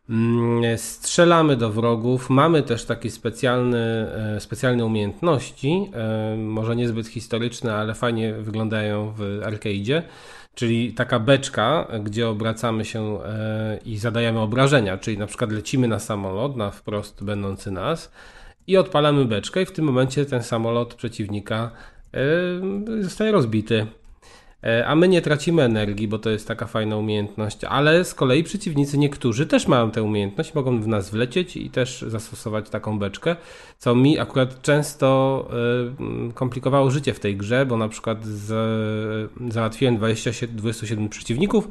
[SPEAKER 3] Mm, Strzelamy do wrogów. Mamy też takie specjalne, specjalne umiejętności, e, może niezbyt historyczne, ale fajnie wyglądają w arcade'zie. Czyli taka beczka, gdzie obracamy się e, i zadajemy obrażenia, czyli na przykład lecimy na samolot, na wprost będący nas i odpalamy beczkę i w tym momencie ten samolot przeciwnika e, zostaje rozbity. E, A my nie tracimy energii, bo to jest taka fajna umiejętność, ale z kolei przeciwnicy niektórzy też mają tę umiejętność, mogą w nas wlecieć i też zastosować taką beczkę, co mi akurat często e, komplikowało życie w tej grze, bo na przykład z, załatwiłem 27, 27 przeciwników,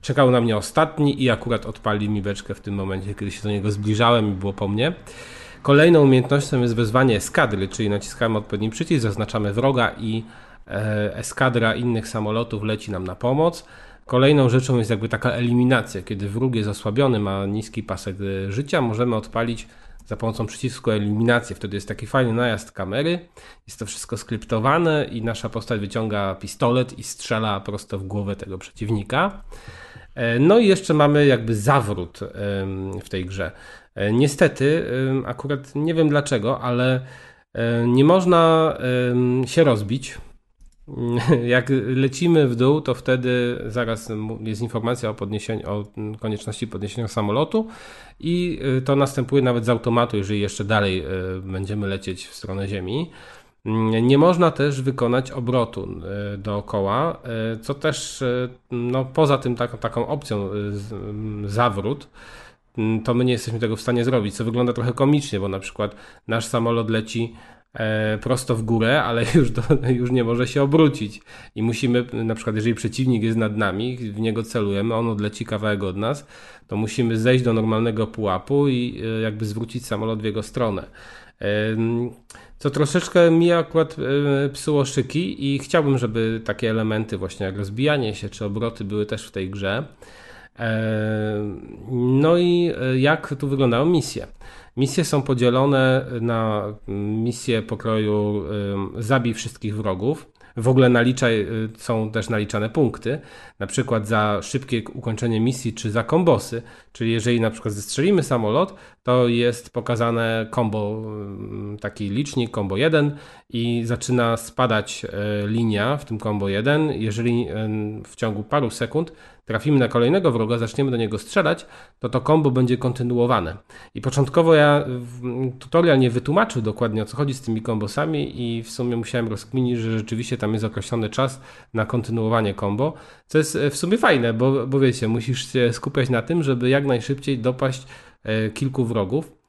[SPEAKER 3] czekał na mnie ostatni i akurat odpalił mi beczkę w tym momencie, kiedy się do niego zbliżałem i było po mnie. Kolejną umiejętnością jest wezwanie eskadry, czyli naciskamy odpowiedni przycisk, zaznaczamy wroga i eskadra innych samolotów leci nam na pomoc. Kolejną rzeczą jest jakby taka eliminacja, kiedy wróg jest osłabiony, ma niski pasek e, życia, możemy odpalić za pomocą przycisku eliminację. Wtedy jest taki fajny najazd kamery, jest to wszystko skryptowane i nasza postać wyciąga pistolet i strzela prosto w głowę tego przeciwnika. E, No i jeszcze mamy jakby zawrót w tej grze. E, Niestety, akurat nie wiem dlaczego, ale e, nie można się rozbić. Jak lecimy w dół, to wtedy zaraz jest informacja o, podniesieniu, o konieczności podniesienia samolotu i y, to następuje nawet z automatu, jeżeli jeszcze dalej y, będziemy lecieć w stronę Ziemi. Mm, Nie można też wykonać obrotu y, dookoła, co też no, poza tym taką, taką opcją mm, zawrót, to my nie jesteśmy tego w stanie zrobić, co wygląda trochę komicznie, bo na przykład nasz samolot leci prosto w górę, ale już, do, już nie może się obrócić. I musimy, na przykład, jeżeli przeciwnik jest nad nami, w niego celujemy, on odleci kawałek od nas, to musimy zejść do normalnego pułapu i e, jakby zwrócić samolot w jego stronę. Em, Co troszeczkę mi akurat e, psuło szyki i chciałbym, żeby takie elementy właśnie jak rozbijanie się czy obroty były też w tej grze. E, No i e, jak tu wyglądają misje? Misje są podzielone na misje pokroju zabij wszystkich wrogów. W ogóle naliczaj, y, są też naliczane punkty, na przykład za szybkie ukończenie misji czy za kombosy. Czyli jeżeli na przykład zestrzelimy samolot, to jest pokazane combo, taki licznik combo 1 i zaczyna spadać e, linia w tym combo 1. Jeżeli em, w ciągu paru sekund trafimy na kolejnego wroga, zaczniemy do niego strzelać, to to combo będzie kontynuowane. I początkowo ja tutorial nie wytłumaczył dokładnie o co chodzi z tymi kombosami i w sumie musiałem rozkminić, że rzeczywiście tam jest określony czas na kontynuowanie combo, co jest e, w sumie fajne, bo, bo wiecie, musisz się skupiać na tym, żeby jak najszybciej dopaść e, kilku wrogów.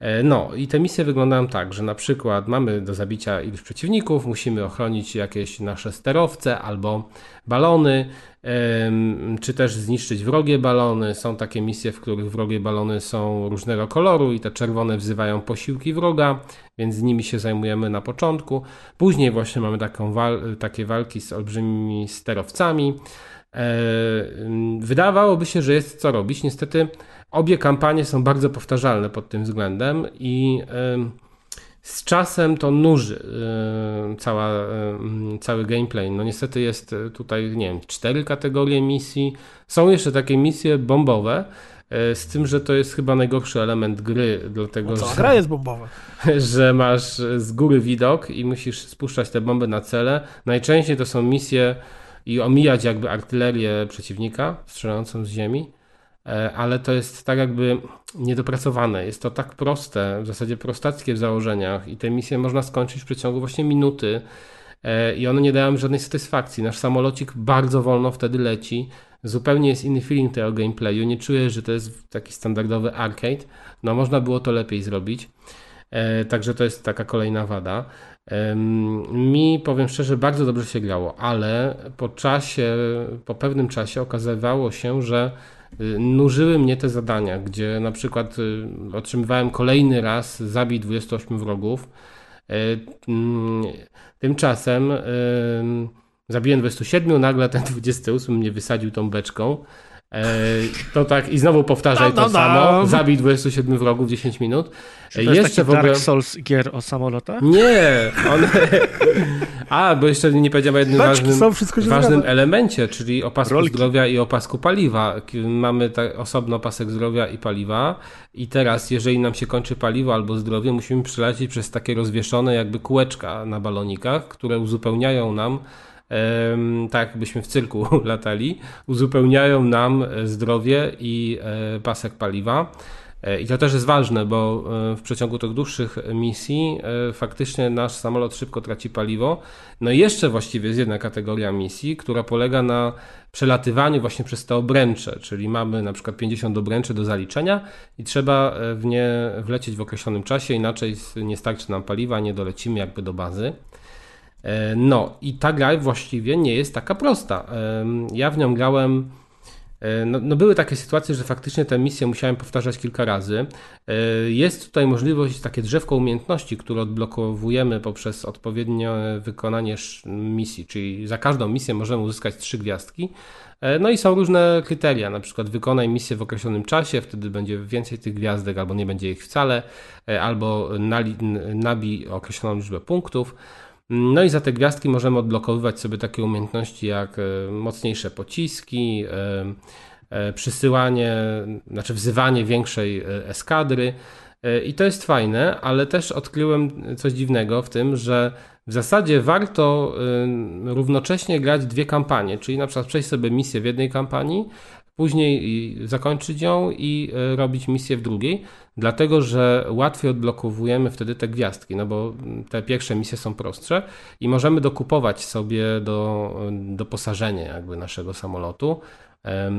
[SPEAKER 3] E, no i te misje wyglądają tak, że na przykład mamy do zabicia iluś przeciwników, musimy ochronić jakieś nasze sterowce albo balony, czy też zniszczyć wrogie balony. Są takie misje, w których wrogie balony są różnego koloru i te czerwone wzywają posiłki wroga, więc z nimi się zajmujemy na początku. Później właśnie mamy taką wal takie walki z olbrzymimi sterowcami. E, wydawałoby się, że jest co robić. Niestety obie kampanie są bardzo powtarzalne pod tym względem i z czasem to nuży cała, cały gameplay. No niestety jest tutaj, nie wiem, cztery kategorie misji. Są jeszcze takie misje bombowe, e, z tym, że to jest chyba najgorszy element gry, dlatego
[SPEAKER 1] no cała
[SPEAKER 3] że,
[SPEAKER 1] gra jest bombowa.
[SPEAKER 3] że masz z góry widok i musisz spuszczać te bomby na cele. Najczęściej to są misje i omijać jakby artylerię przeciwnika strzelającą z ziemi, e, ale to jest tak jakby niedopracowane. Jest to tak proste, w zasadzie prostackie w założeniach i te misje można skończyć w przeciągu właśnie minuty e, i one nie dają żadnej satysfakcji. Nasz samolocik bardzo wolno wtedy leci, zupełnie jest inny feeling tego gameplayu, nie czuję, że to jest taki standardowy arcade, no można było to lepiej zrobić. E, także to jest taka kolejna wada. Mi, powiem szczerze, bardzo dobrze się grało, ale po czasie, po pewnym czasie okazywało się, że nużyły mnie te zadania, gdzie na przykład y, otrzymywałem kolejny raz zabij 28 wrogów. E, mm, tymczasem zabiłem 27, nagle ten 28 mnie wysadził tą beczką. E, to tak i znowu powtarzaj no, no, to samo. Zabij 27 wrogów w 10 minut.
[SPEAKER 2] Czy to jeszcze w ogóle... Dark Souls gier o samolotach?
[SPEAKER 3] Nie! One... A, bo jeszcze nie powiedziałem o jednym ważnym, są, ważnym elemencie, czyli opasku Rolki. zdrowia i opasku paliwa. Mamy tak osobno opasek zdrowia i paliwa i teraz, jeżeli nam się kończy paliwo albo zdrowie, musimy przelecieć przez takie rozwieszone jakby kółeczka na balonikach, które uzupełniają nam tak jakbyśmy w cyrku latali, uzupełniają nam e, zdrowie i e, pasek paliwa. E, I to też jest ważne, bo w przeciągu tych dłuższych misji faktycznie nasz samolot szybko traci paliwo. No i jeszcze właściwie jest jedna kategoria misji, która polega na przelatywaniu właśnie przez te obręcze, czyli mamy na przykład 50 obręczy do zaliczenia i trzeba w nie wlecieć w określonym czasie, inaczej nie starczy nam paliwa, nie dolecimy jakby do bazy. E, no i ta gra właściwie nie jest taka prosta. Ja w nią grałem. E, no, no, były takie sytuacje, że faktycznie tę misję musiałem powtarzać kilka razy. E, jest tutaj możliwość, takie drzewko umiejętności, które odblokowujemy poprzez odpowiednie wykonanie misji, czyli za każdą misję możemy uzyskać trzy gwiazdki. No i są różne kryteria, na przykład wykonaj misję w określonym czasie, wtedy będzie więcej tych gwiazdek, albo nie będzie ich wcale, albo nabij określoną liczbę punktów. No i za te gwiazdki możemy odblokowywać sobie takie umiejętności jak e, mocniejsze pociski, e, e, przysyłanie, znaczy wzywanie większej eskadry. I to jest fajne, ale też odkryłem coś dziwnego w tym, że w zasadzie warto równocześnie grać dwie kampanie, czyli na przykład przejść sobie misję w jednej kampanii, później zakończyć ją i e, robić misję w drugiej, dlatego że łatwiej odblokowujemy wtedy te gwiazdki, no bo te pierwsze misje są prostsze i możemy dokupować sobie do doposażenie jakby naszego samolotu. E,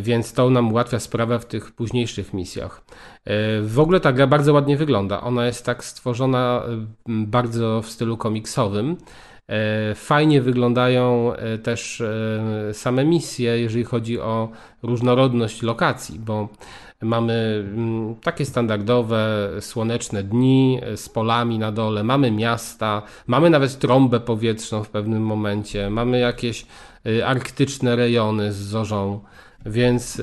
[SPEAKER 3] więc to nam ułatwia sprawę w tych późniejszych misjach. E, w ogóle ta gra bardzo ładnie wygląda. Ona jest tak stworzona bardzo w stylu komiksowym. E, fajnie wyglądają e, też e, same misje, jeżeli chodzi o różnorodność lokacji, bo mamy mm, takie standardowe słoneczne dni z polami na dole, mamy miasta, mamy nawet trąbę powietrzną w pewnym momencie, mamy jakieś arktyczne rejony z zorzą więc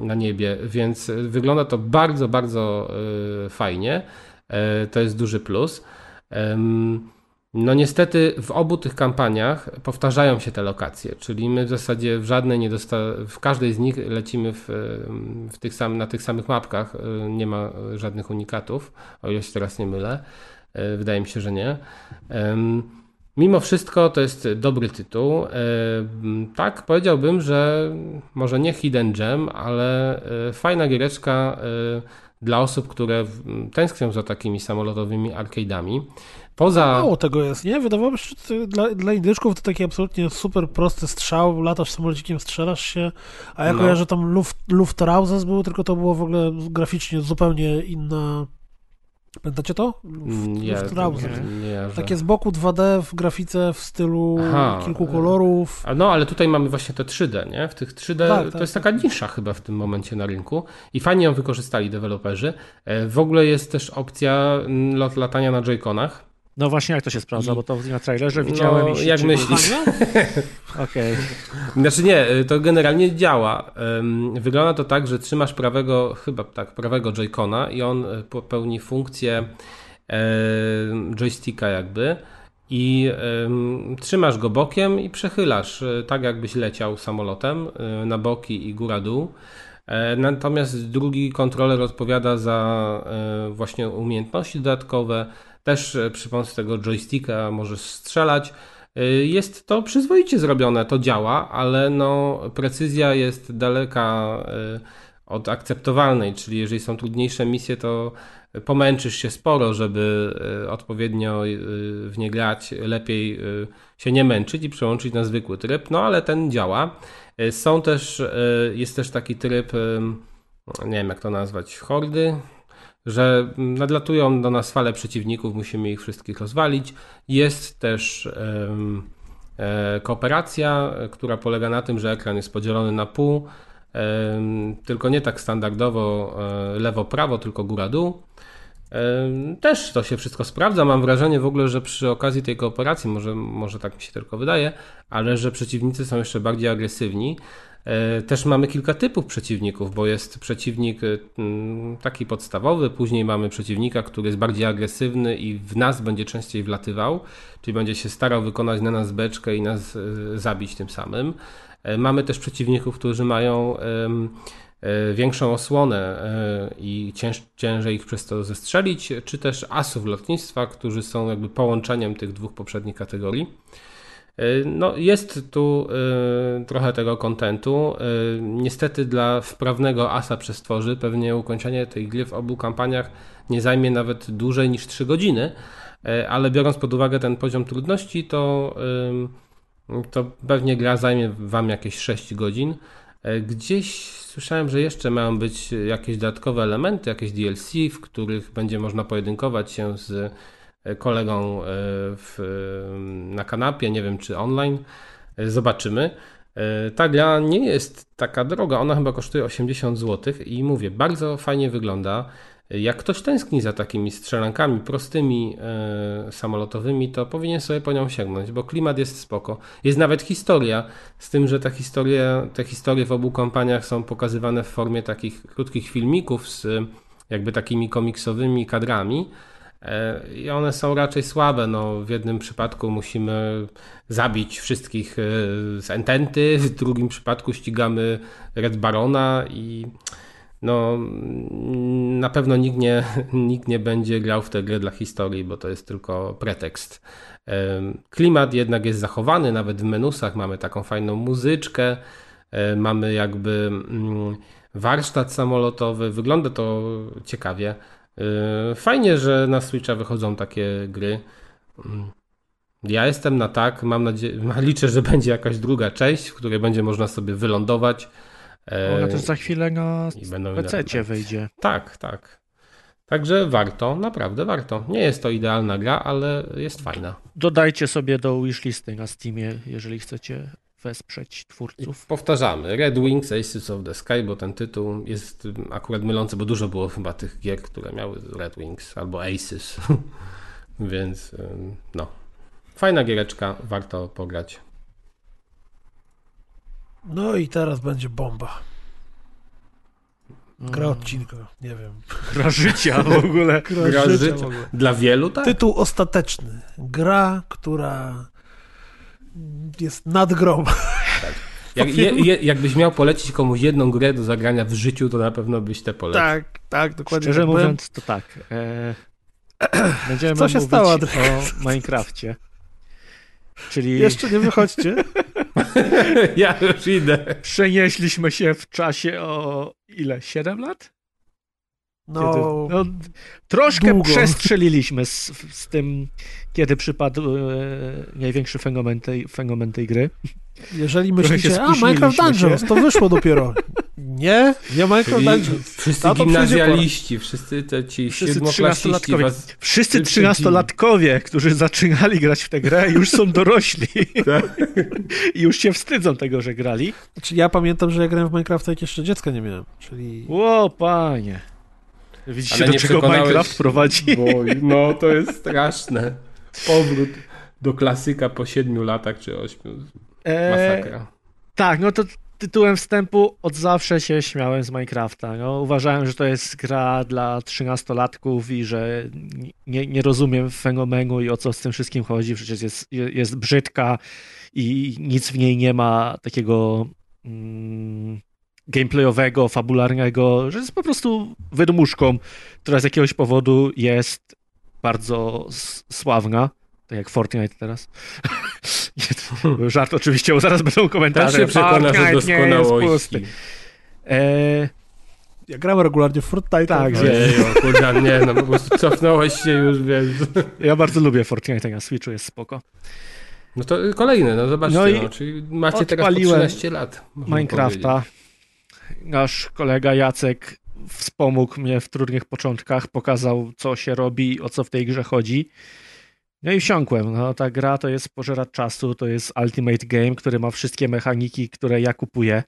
[SPEAKER 3] na niebie, więc wygląda to bardzo, bardzo fajnie. To jest duży plus. No niestety w obu tych kampaniach powtarzają się te lokacje, czyli my w zasadzie w żadnej nie dosta w każdej z nich lecimy w, w tych sam, na tych samych mapkach, nie ma żadnych unikatów, o ile się teraz nie mylę, e, wydaje mi się, że nie. Mimo wszystko to jest dobry tytuł. Tak, powiedziałbym, że może nie Hidden Gem, ale e, fajna giereczka dla osób, które tęsknią za takimi samolotowymi arcade'ami. Poza...
[SPEAKER 1] Mało tego jest, nie? Wydawało mi się, że dla, dla indyczków to taki absolutnie super prosty strzał, latasz samolocikiem, strzelasz się, a ja
[SPEAKER 3] No.
[SPEAKER 1] kojarzę tam Luft, Luftrausers było, tylko to było w ogóle graficznie zupełnie inna... Pamiętacie to? Luft,
[SPEAKER 3] Nie, nie, nie.
[SPEAKER 1] Takie z boku 2D w grafice w stylu
[SPEAKER 3] Aha,
[SPEAKER 1] kilku kolorów.
[SPEAKER 3] No, ale tutaj mamy właśnie te 3D, nie? W tych 3D
[SPEAKER 1] Tak,
[SPEAKER 3] to
[SPEAKER 1] tak,
[SPEAKER 3] jest
[SPEAKER 1] tak.
[SPEAKER 3] taka nisza chyba w tym momencie na rynku i fajnie ją wykorzystali deweloperzy. E, W ogóle jest też opcja lot, latania na joyconach.
[SPEAKER 2] No właśnie, jak to się sprawdza,
[SPEAKER 3] I-
[SPEAKER 2] bo to na trailerze widziałem
[SPEAKER 3] No,
[SPEAKER 2] i się
[SPEAKER 3] jak myślisz?
[SPEAKER 2] Okej.
[SPEAKER 3] Znaczy nie, y, to generalnie działa. Wygląda to tak, że trzymasz prawego, chyba tak, prawego joycona i on y, pełni funkcję joysticka jakby i trzymasz go bokiem i przechylasz, y, tak jakbyś leciał samolotem na boki i góra-dół. E, Natomiast drugi kontroler odpowiada za e, właśnie umiejętności dodatkowe. Też e, przy pomocy tego joysticka możesz strzelać. E, Jest to przyzwoicie zrobione, to działa, ale no, precyzja jest daleka e, od akceptowalnej, czyli jeżeli są trudniejsze misje, to pomęczysz się sporo, żeby odpowiednio w nie grać, lepiej się nie męczyć i przełączyć na zwykły tryb, no ale ten działa. Są też, jest też taki tryb, nie wiem jak to nazwać, hordy, że nadlatują do nas fale przeciwników, musimy ich wszystkich rozwalić. Jest też e, kooperacja, która polega na tym, że ekran jest podzielony na pół, tylko nie tak standardowo e, lewo-prawo, tylko góra-dół. Też to się wszystko sprawdza. Mam wrażenie w ogóle, że przy okazji tej kooperacji, może, może tak mi się tylko wydaje, ale że przeciwnicy są jeszcze bardziej agresywni. E, Też mamy kilka typów przeciwników, bo jest przeciwnik e, taki podstawowy, później mamy przeciwnika, który jest bardziej agresywny i w nas będzie częściej wlatywał, czyli będzie się starał wykonać na nas beczkę i nas e, zabić tym samym. Mamy też przeciwników, którzy mają większą osłonę i cięż, ciężej ich przez to zestrzelić, czy też asów lotnictwa, którzy są jakby połączeniem tych dwóch poprzednich kategorii. E, No, jest tu e, trochę tego kontentu. E, Niestety dla wprawnego asa przestworzy pewnie ukończenie tej gry w obu kampaniach nie zajmie nawet dłużej niż 3 godziny, e, ale biorąc pod uwagę ten poziom trudności, to, to pewnie gra zajmie Wam jakieś 6 godzin. Gdzieś słyszałem, że jeszcze mają być jakieś dodatkowe elementy, jakieś DLC, w których będzie można pojedynkować się z kolegą e, w, e, na kanapie, nie wiem czy online. E, Zobaczymy. E, Ta gra nie jest taka droga, ona chyba kosztuje 80 zł i mówię, bardzo fajnie wygląda. Jak ktoś tęskni za takimi strzelankami prostymi, e, samolotowymi, to powinien sobie po nią sięgnąć, bo klimat jest spoko. Jest nawet historia, z tym, że ta historia, te historie w obu kampaniach są pokazywane w formie takich krótkich filmików z e, jakby takimi komiksowymi kadrami. E, I one są raczej słabe. No, w jednym przypadku musimy zabić wszystkich e, z Ententy, w drugim przypadku ścigamy Red Barona i no, na pewno nikt nie, nikt nie będzie grał w tę grę dla historii, bo to jest tylko pretekst. Em, Klimat jednak jest zachowany, nawet w menusach mamy taką fajną muzyczkę, e, mamy jakby mm, warsztat samolotowy, wygląda to ciekawie. E, Fajnie, że na Switcha wychodzą takie gry. Mm. Ja jestem na tak, mam nadzieję, liczę, że będzie jakaś druga część, w której będzie można sobie wylądować. E,
[SPEAKER 2] Ona też za chwilę na PC wyjdzie.
[SPEAKER 3] tak, tak. Także warto, naprawdę warto. Nie jest to idealna gra, ale jest fajna.
[SPEAKER 2] Dodajcie sobie do wishlisty na Steamie, jeżeli chcecie wesprzeć
[SPEAKER 3] I
[SPEAKER 2] twórców.
[SPEAKER 3] powtarzamy, Red Wings Aces of the Sky, bo ten tytuł jest ym, akurat mylący, bo dużo było chyba tych gier, które miały Red Wings albo Aces. Więc no. Fajna giereczka, warto pograć.
[SPEAKER 1] No i teraz będzie bomba. Gra
[SPEAKER 2] Mm.
[SPEAKER 1] odcinka, nie wiem.
[SPEAKER 2] Gra życia w ogóle.
[SPEAKER 1] Gra,
[SPEAKER 3] Gra
[SPEAKER 1] życia
[SPEAKER 3] życia.
[SPEAKER 1] w ogóle.
[SPEAKER 3] Dla wielu tak.
[SPEAKER 1] Tytuł ostateczny. Gra, która jest nad grą.
[SPEAKER 3] Jak, je, je, jakbyś miał polecić komuś jedną grę do zagrania w życiu, to na pewno byś te polecił.
[SPEAKER 1] Tak, tak, dokładnie.
[SPEAKER 2] Szczerze
[SPEAKER 1] tak
[SPEAKER 2] mówiąc, to tak. E, będziemy
[SPEAKER 1] Co się
[SPEAKER 2] mówić
[SPEAKER 1] stało,
[SPEAKER 2] o? Minecrafcie. Czyli
[SPEAKER 1] Jeszcze nie wychodźcie.
[SPEAKER 3] Ja już idę.
[SPEAKER 2] przenieśliśmy się w czasie o ile? 7 lat? No, kiedy, no, troszkę
[SPEAKER 1] długo.
[SPEAKER 2] przestrzeliliśmy z, z tym, kiedy przypadł e, największy fenomen tej, fenomen tej gry.
[SPEAKER 1] Jeżeli myślicie, a Minecraft Dungeons, się. to wyszło dopiero. Nie, nie Minecraft Dungeons.
[SPEAKER 3] Wszyscy gimnazjaliści, wszyscy te ci trzynastolatkowie. Was...
[SPEAKER 2] Wszyscy trzynastolatkowie, którzy zaczynali grać w tę grę, już są dorośli. Tak. I już się wstydzą tego, że grali.
[SPEAKER 1] Znaczy, ja pamiętam, że ja grałem w Minecrafta, jak jeszcze dziecka nie miałem. Czyli...
[SPEAKER 2] Ło, panie. Widzicie, do czego Minecraft prowadzi? Bo,
[SPEAKER 3] no, to jest straszne. Powrót do klasyka po siedmiu latach czy ośmiu. E, Masakra. Eee,
[SPEAKER 2] tak, no to tytułem wstępu od zawsze się śmiałem z Minecrafta. No, uważałem, że to jest gra dla trzynastolatków i że nie, nie rozumiem fenomenu i o co z tym wszystkim chodzi. Przecież jest, jest brzydka i nic w niej nie ma takiego mm, gameplayowego, fabularnego, że jest po prostu wydmuszką, która z jakiegoś powodu jest bardzo sławna. Tak jak Fortnite teraz. Nie, żart oczywiście, bo zaraz będą komentarze.
[SPEAKER 3] Też się przekonasz o doskonałości. E...
[SPEAKER 1] Ja gram regularnie w Fortnite.
[SPEAKER 2] Tak,
[SPEAKER 3] no. Ojej, kurde, nie, no po prostu cofnąłeś się już, wiesz.
[SPEAKER 2] Ja bardzo lubię Fortnite na Switchu, jest spoko.
[SPEAKER 3] No to kolejne, no zobaczcie, no, no czyli macie teraz po 13 lat.
[SPEAKER 2] Minecrafta. Powiedzieć. Nasz kolega Jacek wspomógł mnie w trudnych początkach, pokazał co się robi o co w tej grze chodzi. No i wsiąkłem. No, ta gra to jest pożerat czasu, to jest Ultimate Game, który ma wszystkie mechaniki, które ja kupuję.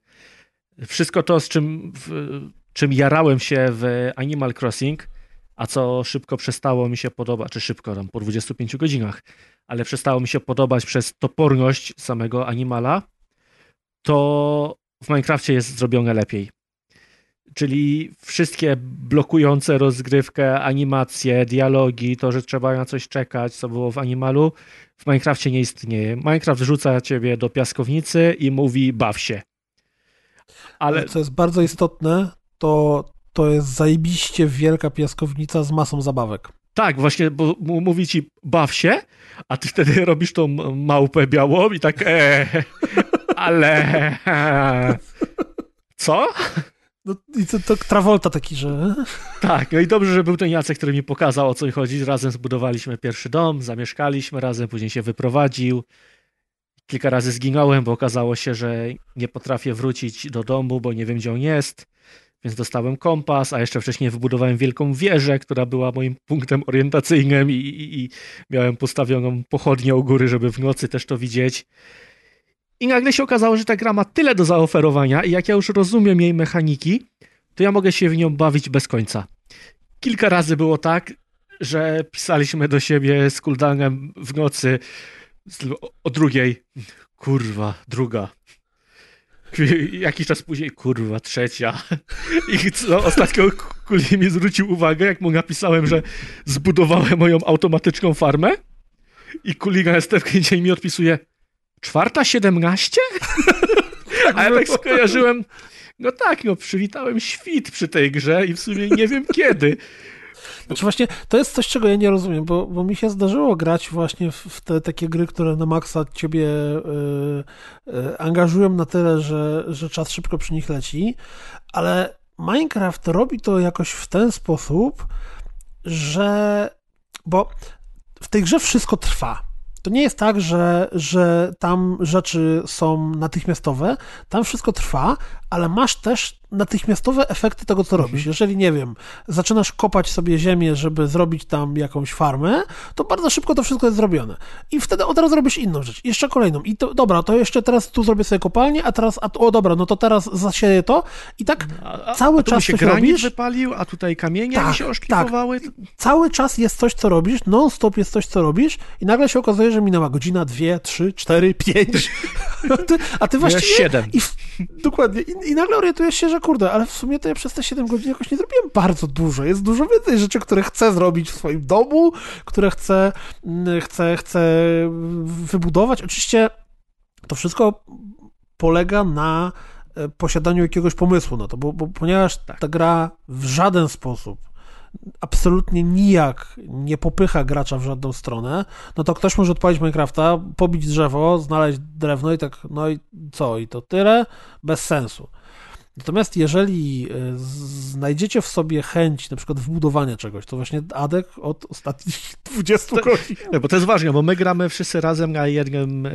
[SPEAKER 2] Wszystko to, z czym, w, czym jarałem się w Animal Crossing, a co szybko przestało mi się podobać, czy szybko, tam po 25 godzinach, ale przestało mi się podobać przez toporność samego Animala, to w Minecrafcie jest zrobione lepiej czyli wszystkie blokujące rozgrywkę, animacje, dialogi, to, że trzeba na coś czekać, co było w Animalu, w Minecrafcie nie istnieje. Minecraft rzuca ciebie do piaskownicy i mówi baw się.
[SPEAKER 1] Ale co jest bardzo istotne, to, to jest zajebiście wielka piaskownica z masą zabawek.
[SPEAKER 2] Tak, właśnie, bo mówi ci baw się, a ty wtedy robisz tą małpę białą i tak eee, ale co?
[SPEAKER 1] No i to, to Travolta taki, że...
[SPEAKER 2] Tak, no i dobrze, że był ten Jacek, który mi pokazał o co chodzi. Razem zbudowaliśmy pierwszy dom, zamieszkaliśmy razem, później się wyprowadził. Kilka razy zginąłem, bo okazało się, że nie potrafię wrócić do domu, bo nie wiem, gdzie on jest. Więc dostałem kompas, a jeszcze wcześniej wybudowałem wielką wieżę, która była moim punktem orientacyjnym i, i, i miałem postawioną pochodnię u góry, żeby w nocy też to widzieć. I nagle się okazało, że ta gra ma tyle do zaoferowania i jak ja już rozumiem jej mechaniki, to ja mogę się w nią bawić bez końca. Kilka razy było tak, że pisaliśmy do siebie z Kuldanem w nocy o drugiej. Kurwa, druga. Jakiś czas później, kurwa, trzecia. I ostatnio Kuli mi zwrócił uwagę, jak mu napisałem, że zbudowałem moją automatyczną farmę. I Kuliga następny dzień mi odpisuje, czwarta siedemnaście? A ja tak skojarzyłem, no tak, no przywitałem świt przy tej grze i w sumie nie wiem kiedy.
[SPEAKER 1] Znaczy właśnie, to jest coś, czego ja nie rozumiem, bo, bo mi się zdarzyło grać właśnie w, w te takie gry, które na maksa ciebie y, y, angażują na tyle, że, że czas szybko przy nich leci, ale Minecraft robi to jakoś w ten sposób, że... Bo w tej grze wszystko trwa. To nie jest tak, że, że tam rzeczy są natychmiastowe, tam wszystko trwa, ale masz też natychmiastowe efekty tego, co robisz. Mhm. Jeżeli, nie wiem, zaczynasz kopać sobie ziemię, żeby zrobić tam jakąś farmę, to bardzo szybko to wszystko jest zrobione. I wtedy od razu robisz inną rzecz, jeszcze kolejną. I to, dobra, to jeszcze teraz tu zrobię sobie kopalnię, a teraz, a, o dobra, no to teraz zasieję to i tak a, cały a czas
[SPEAKER 2] się
[SPEAKER 1] coś robisz.
[SPEAKER 2] wypalił, a tutaj kamienie tak, się oszlifowały. Tak.
[SPEAKER 1] Cały czas jest coś, co robisz, non-stop jest coś, co robisz i nagle się okazuje, że minęła godzina, dwie, trzy, cztery, pięć, a ty, a ty właściwie...
[SPEAKER 2] Siedem.
[SPEAKER 1] I, dokładnie. I, I nagle orientujesz się, że kurde, ale w sumie to ja przez te 7 godzin jakoś nie zrobiłem bardzo dużo. Jest dużo więcej rzeczy, które chcę zrobić w swoim domu, które chcę, mm, chcę, chcę wybudować. Oczywiście to wszystko polega na e, posiadaniu jakiegoś pomysłu na to, bo, bo ponieważ tak. ta gra w żaden sposób absolutnie nijak nie popycha gracza w żadną stronę, no to ktoś może odpalić Minecrafta, pobić drzewo, znaleźć drewno i tak, no i co, i to tyle? Bez sensu. Natomiast jeżeli e, znajdziecie w sobie chęć na przykład wbudowania czegoś, to właśnie Adek od ostatnich 20 godzin.
[SPEAKER 2] Bo to jest ważne, bo my gramy wszyscy razem na jednym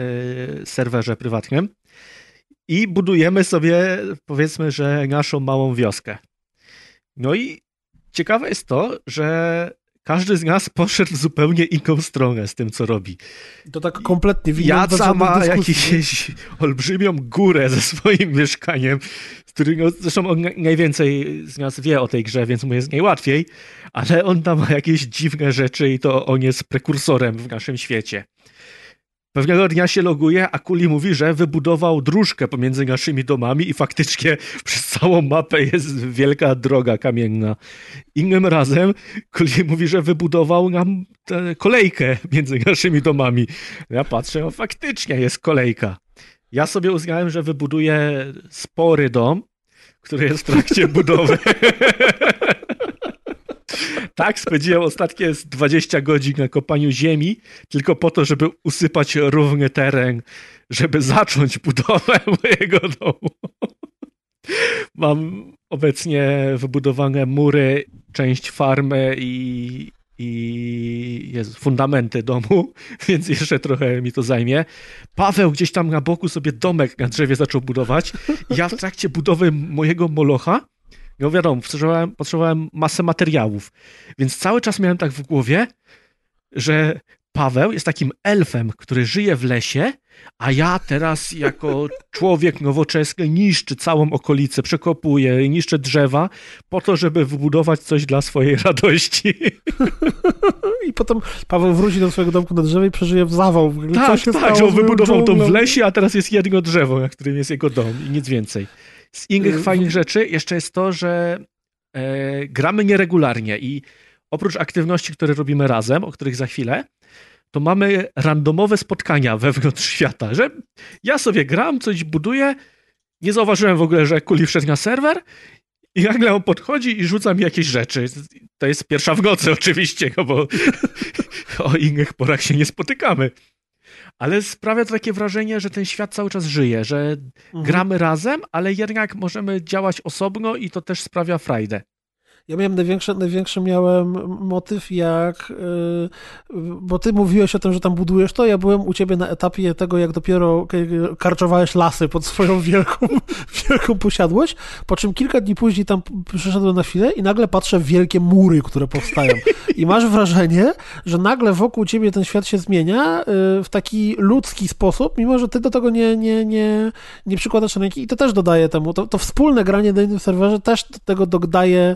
[SPEAKER 2] serwerze prywatnym i budujemy sobie, powiedzmy, że naszą małą wioskę. No i ciekawe jest to, że każdy z nas poszedł w zupełnie inną stronę z tym, co robi.
[SPEAKER 1] To tak kompletnie
[SPEAKER 2] widać. Jaca ma jakąś olbrzymią górę ze swoim mieszkaniem, z którym, zresztą on najwięcej z nas wie o tej grze, więc mu jest najłatwiej, ale on tam ma jakieś dziwne rzeczy i to on jest prekursorem w naszym świecie. Pewnego dnia się loguje, a Kuli mówi, że wybudował dróżkę pomiędzy naszymi domami i faktycznie przez całą mapę jest wielka droga kamienna. Innym razem Kuli mówi, że wybudował nam kolejkę między naszymi domami. Ja patrzę, faktycznie jest kolejka. Ja sobie uznałem, że wybuduję spory dom, który jest w trakcie budowy. Tak, spędziłem ostatnie 20 godzin na kopaniu ziemi, tylko po to, żeby usypać równy teren, żeby zacząć budowę mojego domu. Mam obecnie wybudowane mury, część farmy i, i jest fundamenty domu, więc jeszcze trochę mi to zajmie. Paweł gdzieś tam na boku sobie domek na drzewie zaczął budować. Ja w trakcie budowy mojego molocha no wiadomo, potrzebowałem, potrzebowałem masę materiałów. Więc cały czas miałem tak w głowie, że Paweł jest takim elfem, który żyje w lesie, a ja teraz jako człowiek nowoczesny niszczę całą okolicę, przekopuję, niszczę drzewa po to, żeby wybudować coś dla swojej radości.
[SPEAKER 1] I potem Paweł wróci do swojego domku na drzewie i przeżyje w zawał.
[SPEAKER 2] Tak, tak, że on wybudował dom w lesie, a teraz jest jedno drzewo, na którym jest jego dom i nic więcej. Z innych y, fajnych rzeczy jeszcze jest to, że e, gramy nieregularnie i oprócz aktywności, które robimy razem, o których za chwilę, to mamy randomowe spotkania wewnątrz świata, że ja sobie gram, coś buduję, nie zauważyłem w ogóle, że Kuli wszedł na serwer i nagle on podchodzi i rzuca mi jakieś rzeczy. To jest pierwsza w nocy oczywiście, no bo o innych porach się nie spotykamy ale sprawia to takie wrażenie, że ten świat cały czas żyje, że mhm. gramy razem, ale jednak możemy działać osobno i to też sprawia frajdę.
[SPEAKER 1] Ja miałem największy, największy miałem motyw, jak, yy, bo ty mówiłeś o tym, że tam budujesz to, ja byłem u ciebie na etapie tego, jak dopiero karczowałeś lasy pod swoją wielką, wielką posiadłość, po czym kilka dni później tam przyszedłem na chwilę i nagle patrzę w wielkie mury, które powstają. I masz wrażenie, że nagle wokół ciebie ten świat się zmienia yy, w taki ludzki sposób, mimo że ty do tego nie, nie, nie, nie przykładasz ręki i to też dodaje temu. To, to wspólne granie na innym serwerze też do tego dodaje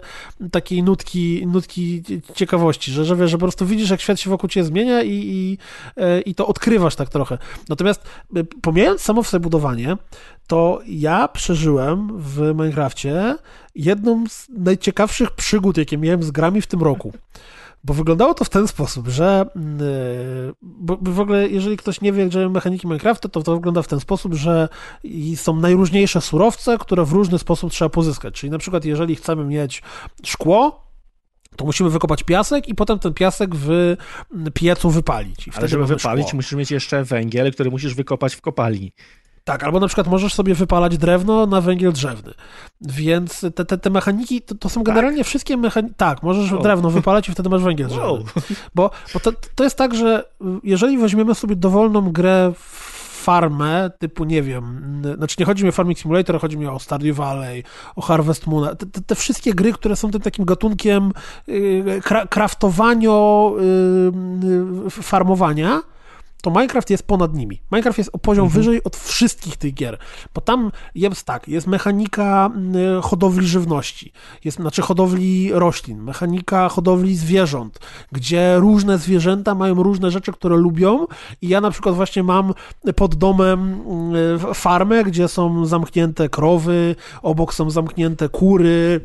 [SPEAKER 1] takiej nutki, nutki ciekawości, że, że wiesz, że po prostu widzisz, jak świat się wokół ciebie zmienia i, i, e, i to odkrywasz tak trochę. Natomiast e, pomijając samo w sobie budowanie, to ja przeżyłem w Minecrafcie jedną z najciekawszych przygód, jakie miałem z grami w tym roku. Bo wyglądało to w ten sposób, że yy, bo w ogóle, jeżeli ktoś nie wie, gdzie mechaniki Minecrafta, to to wygląda w ten sposób, że są najróżniejsze surowce, które w różny sposób trzeba pozyskać. Czyli na przykład, jeżeli chcemy mieć szkło, to musimy wykopać piasek i potem ten piasek w piecu wypalić.
[SPEAKER 2] Ale żeby wypalić, szkło. musisz mieć jeszcze węgiel, który musisz wykopać w kopalni.
[SPEAKER 1] Tak, albo na przykład możesz sobie wypalać drewno na węgiel drzewny. Więc te, te, te mechaniki to, to są generalnie tak? wszystkie mechaniki. Tak, możesz wow. drewno wypalać i wtedy masz węgiel drzewny. Wow. Bo, bo to, to jest tak, że jeżeli weźmiemy sobie dowolną grę farmę, typu, nie wiem, znaczy nie chodzi mi o Farming Simulator, chodzi mi o Stardew Valley, o Harvest Moon, te, te, te wszystkie gry, które są tym takim gatunkiem yy, kraftowanio, yy, farmowania, to Minecraft jest ponad nimi. Minecraft jest o poziom mhm. wyżej od wszystkich tych gier, bo tam jest tak, jest mechanika mm, hodowli żywności, jest, znaczy hodowli roślin, mechanika hodowli zwierząt, gdzie różne zwierzęta mają różne rzeczy, które lubią i ja na przykład właśnie mam pod domem mm, farmę, gdzie są zamknięte krowy, obok są zamknięte kury,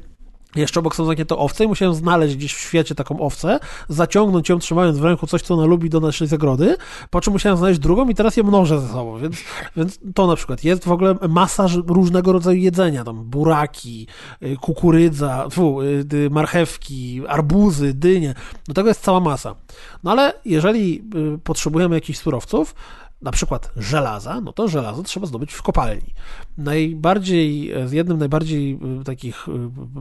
[SPEAKER 1] jeszcze obok są zamknięte owce i musiałem znaleźć gdzieś w świecie taką owcę, zaciągnąć ją trzymając w ręku coś, co ona lubi do naszej zagrody, po czym musiałem znaleźć drugą i teraz je mnożę ze sobą, więc, więc to na przykład. Jest w ogóle masa różnego rodzaju jedzenia, tam buraki, y, kukurydza, fu, y, marchewki, arbuzy, dynie, do tego jest cała masa. No ale jeżeli y, potrzebujemy jakichś surowców, na przykład żelaza, no to żelazo trzeba zdobyć w kopalni. Najbardziej, jednym najbardziej y, takich y,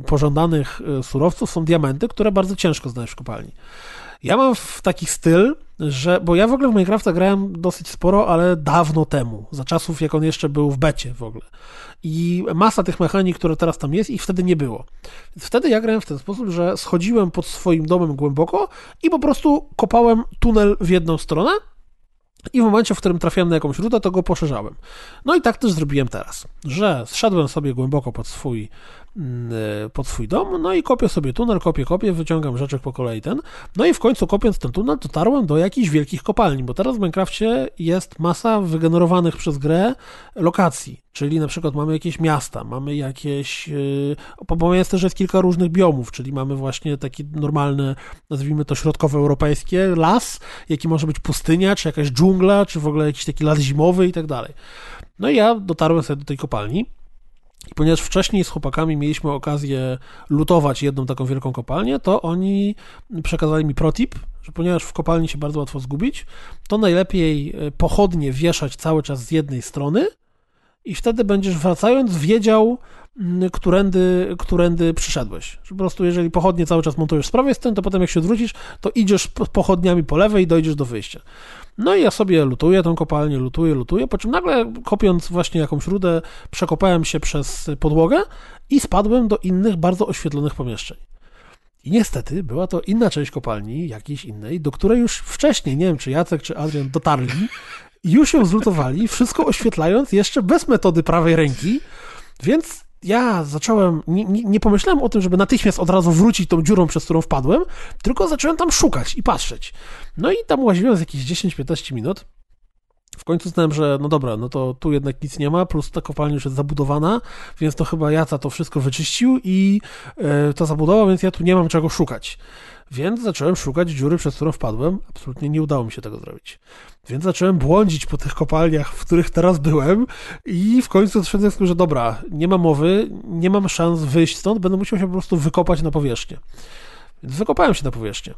[SPEAKER 1] pożądanych y, surowców są diamenty, które bardzo ciężko znaleźć w kopalni. Ja mam taki styl, że, bo ja w ogóle w Minecrafta grałem dosyć sporo, ale dawno temu, za czasów jak on jeszcze był w becie w ogóle. I masa tych mechanik, które teraz tam jest, ich wtedy nie było. Wtedy ja grałem w ten sposób, że schodziłem pod swoim domem głęboko i po prostu kopałem tunel w jedną stronę, i w momencie, w którym trafiałem na jakąś rudę, to go poszerzałem. No i tak też zrobiłem teraz, że zszedłem sobie głęboko pod swój, pod swój dom, no i kopię sobie tunel, kopię, kopię, wyciągam rzeczy po kolei ten. No i w końcu kopiąc ten tunel, dotarłem do jakichś wielkich kopalni, bo teraz w Minecrafcie jest masa wygenerowanych przez grę lokacji. Czyli na przykład mamy jakieś miasta, mamy jakieś. Bo jest też jest kilka różnych biomów, czyli mamy właśnie taki normalny, nazwijmy to środkowoeuropejskie, las, jaki może być pustynia, czy jakaś dżungla, czy w ogóle jakiś taki las zimowy i tak dalej. No i ja dotarłem sobie do tej kopalni. I ponieważ wcześniej z chłopakami mieliśmy okazję lutować jedną taką wielką kopalnię, to oni przekazali mi protip, że ponieważ w kopalni się bardzo łatwo zgubić, to najlepiej e, pochodnie wieszać cały czas z jednej strony, i wtedy będziesz wracając wiedział, mm, którędy, którędy przyszedłeś. Po prostu jeżeli pochodnie cały czas montujesz z prawej strony, to potem jak się odwrócisz, to idziesz pochodniami po lewej i dojdziesz do wyjścia. No i ja sobie lutuję tą kopalnię, lutuję, lutuję, po czym nagle kopiąc właśnie jakąś rudę, przekopałem się przez podłogę i spadłem do innych, bardzo oświetlonych pomieszczeń. I niestety była to inna część kopalni, jakiejś innej, do której już wcześniej, nie wiem czy Jacek czy Adrian dotarli, już ją zlutowali, wszystko oświetlając jeszcze bez metody prawej ręki, więc ja zacząłem, nie, nie, pomyślałem o tym, żeby natychmiast od razu wrócić tą dziurą, przez którą wpadłem, tylko zacząłem tam szukać i patrzeć. No i tam łaziłem z jakieś 10-15 minut. W końcu znałem, że no dobra, no to tu jednak nic nie ma, plus ta kopalnia już jest zabudowana, więc to chyba Jaca to wszystko wyczyścił i e, to zabudował, więc ja tu nie mam czego szukać. Więc zacząłem szukać dziury, przez którą wpadłem. Absolutnie nie udało mi się tego zrobić. Więc zacząłem błądzić po tych kopalniach, w których teraz byłem i w końcu doszedłem do że dobra, nie ma mowy, nie mam szans wyjść stąd, będę musiał się po prostu wykopać na powierzchnię. Więc wykopałem się na powierzchnię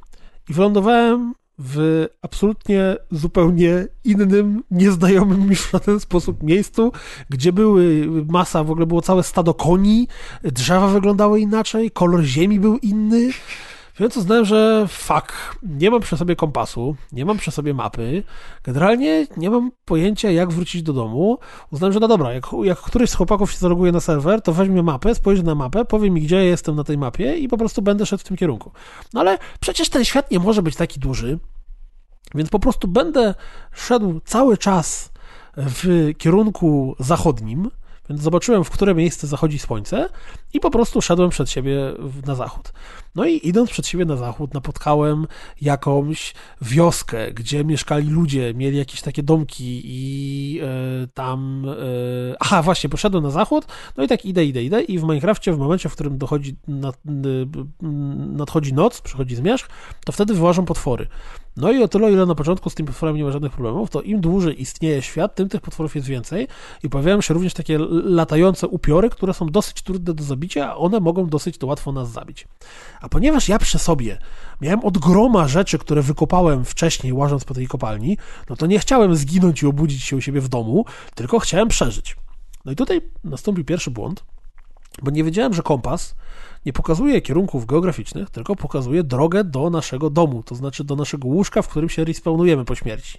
[SPEAKER 1] i wylądowałem w absolutnie zupełnie innym, nieznajomym mi w żaden sposób miejscu, gdzie były masa, w ogóle było całe stado koni, drzewa wyglądały inaczej, kolor ziemi był inny, więc uznałem, że fuck, nie mam przy sobie kompasu, nie mam przy sobie mapy, generalnie nie mam pojęcia, jak wrócić do domu. Uznałem, że no dobra, jak, jak któryś z chłopaków się zaloguje na serwer, to weźmie mapę, spojrzy na mapę, powie mi, gdzie ja jestem na tej mapie i po prostu będę szedł w tym kierunku. No ale przecież ten świat nie może być taki duży, więc po prostu będę szedł cały czas w kierunku zachodnim, więc zobaczyłem, w które miejsce zachodzi słońce i po prostu szedłem przed siebie na zachód. No i idąc przed siebie na zachód, napotkałem jakąś wioskę, gdzie mieszkali ludzie, mieli jakieś takie domki i e, tam... E, aha, właśnie, poszedłem na zachód, no i tak idę, idę, idę i w Minecrafcie w momencie, w którym dochodzi nad, nadchodzi noc, przychodzi zmierzch, to wtedy wyłażą potwory. No i o tyle, ile na początku z tymi potworami nie ma żadnych problemów, to im dłużej istnieje świat, tym tych potworów jest więcej i pojawiają się również takie latające upiory, które są dosyć trudne do zabicia, a one mogą dosyć to łatwo nas zabić. A ponieważ ja przy sobie miałem od groma rzeczy, które wykopałem wcześniej, łażąc po tej kopalni, no to nie chciałem zginąć i obudzić się u siebie w domu, tylko chciałem przeżyć. No i tutaj nastąpił pierwszy błąd, bo nie wiedziałem, że kompas nie pokazuje kierunków geograficznych, tylko pokazuje drogę do naszego domu, to znaczy do naszego łóżka, w którym się respawnujemy po śmierci.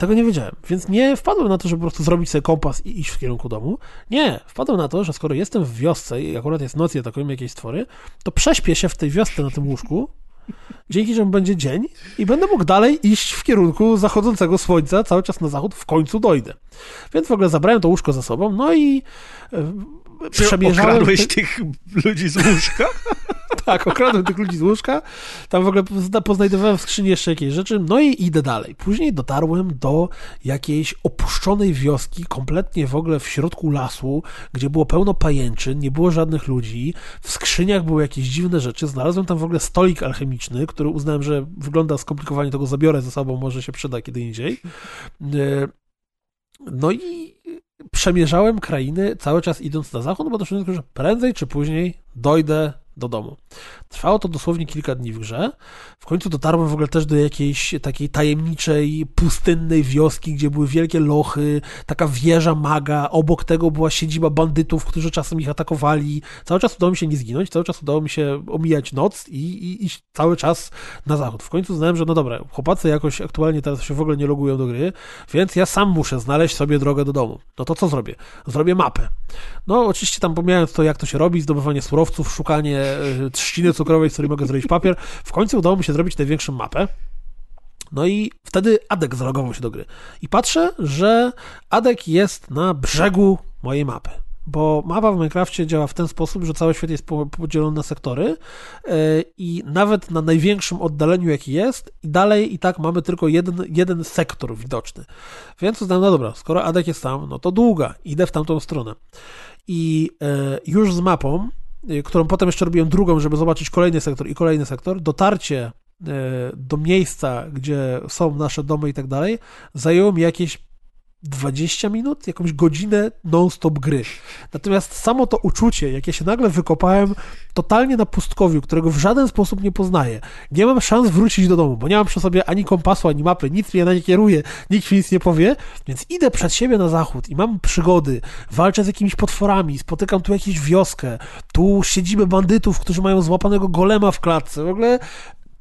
[SPEAKER 1] Tego nie wiedziałem, więc nie wpadłem na to, żeby po prostu zrobić sobie kompas i iść w kierunku domu. Nie, wpadłem na to, że skoro jestem w wiosce i akurat jest noc i atakujemy jakieś stwory, to prześpię się w tej wiosce na tym łóżku, dzięki czemu będzie dzień i będę mógł dalej iść w kierunku zachodzącego słońca, cały czas na zachód, w końcu dojdę. Więc w ogóle zabrałem to łóżko za sobą, no i e,
[SPEAKER 2] przemierzałem... Okradłeś tych ludzi z łóżka?
[SPEAKER 1] tak, okradłem tych ludzi z łóżka. Tam w ogóle poznajdowałem w skrzyni jeszcze jakieś rzeczy. No i idę dalej. Później dotarłem do jakiejś opuszczonej wioski, kompletnie w ogóle w środku lasu, gdzie było pełno pajęczyn, nie było żadnych ludzi. W skrzyniach były jakieś dziwne rzeczy. Znalazłem tam w ogóle stolik alchemiczny, który uznałem, że wygląda skomplikowanie, tego zabiorę ze sobą, może się przyda kiedy indziej. E, no i przemierzałem krainy cały czas idąc na zachód, bo doszedłem do że prędzej czy później dojdę do domu. Trwało to dosłownie kilka dni w grze. W końcu dotarłem w ogóle też do jakiejś takiej tajemniczej, pustynnej wioski, gdzie były wielkie lochy, taka wieża maga, obok tego była siedziba bandytów, którzy czasem ich atakowali. Cały czas udało mi się nie zginąć, cały czas udało mi się omijać noc i, i iść cały czas na zachód. W końcu znałem, że no dobra, chłopacy jakoś aktualnie teraz się w ogóle nie logują do gry, więc ja sam muszę znaleźć sobie drogę do domu. No to co zrobię? Zrobię mapę. No oczywiście tam pomijając to, jak to się robi, zdobywanie surowców, szukanie trzciny cukrowej, z której mogę zrobić papier, w końcu udało mi się zrobić największą mapę. No i wtedy Adek zalogował się do gry. I patrzę, że Adek jest na brzegu mojej mapy. Bo mapa w Minecrafcie działa w ten sposób, że cały świat jest podzielony na sektory yy, i nawet na największym oddaleniu, jaki jest, i dalej i tak mamy tylko jeden, jeden sektor widoczny. Więc uznałem, no dobra, skoro Adek jest tam, no to długa, idę w tamtą stronę. I yy, już z mapą, którą potem jeszcze robiłem drugą, żeby zobaczyć kolejny sektor i kolejny sektor, dotarcie do miejsca, gdzie są nasze domy i tak dalej, zajęło mi jakieś 20 minut, jakąś godzinę non-stop gry. Natomiast samo to uczucie, jak ja się nagle wykopałem totalnie na pustkowiu, którego w żaden sposób nie poznaję, nie mam szans wrócić do domu, bo nie mam przy sobie ani kompasu, ani mapy, nic mnie na nie kieruje, nikt mi nic nie powie, więc idę przed siebie na zachód i mam przygody, walczę z jakimiś potworami, spotykam tu jakąś wioskę, tu siedzimy bandytów, którzy mają złapanego golema w klatce, w ogóle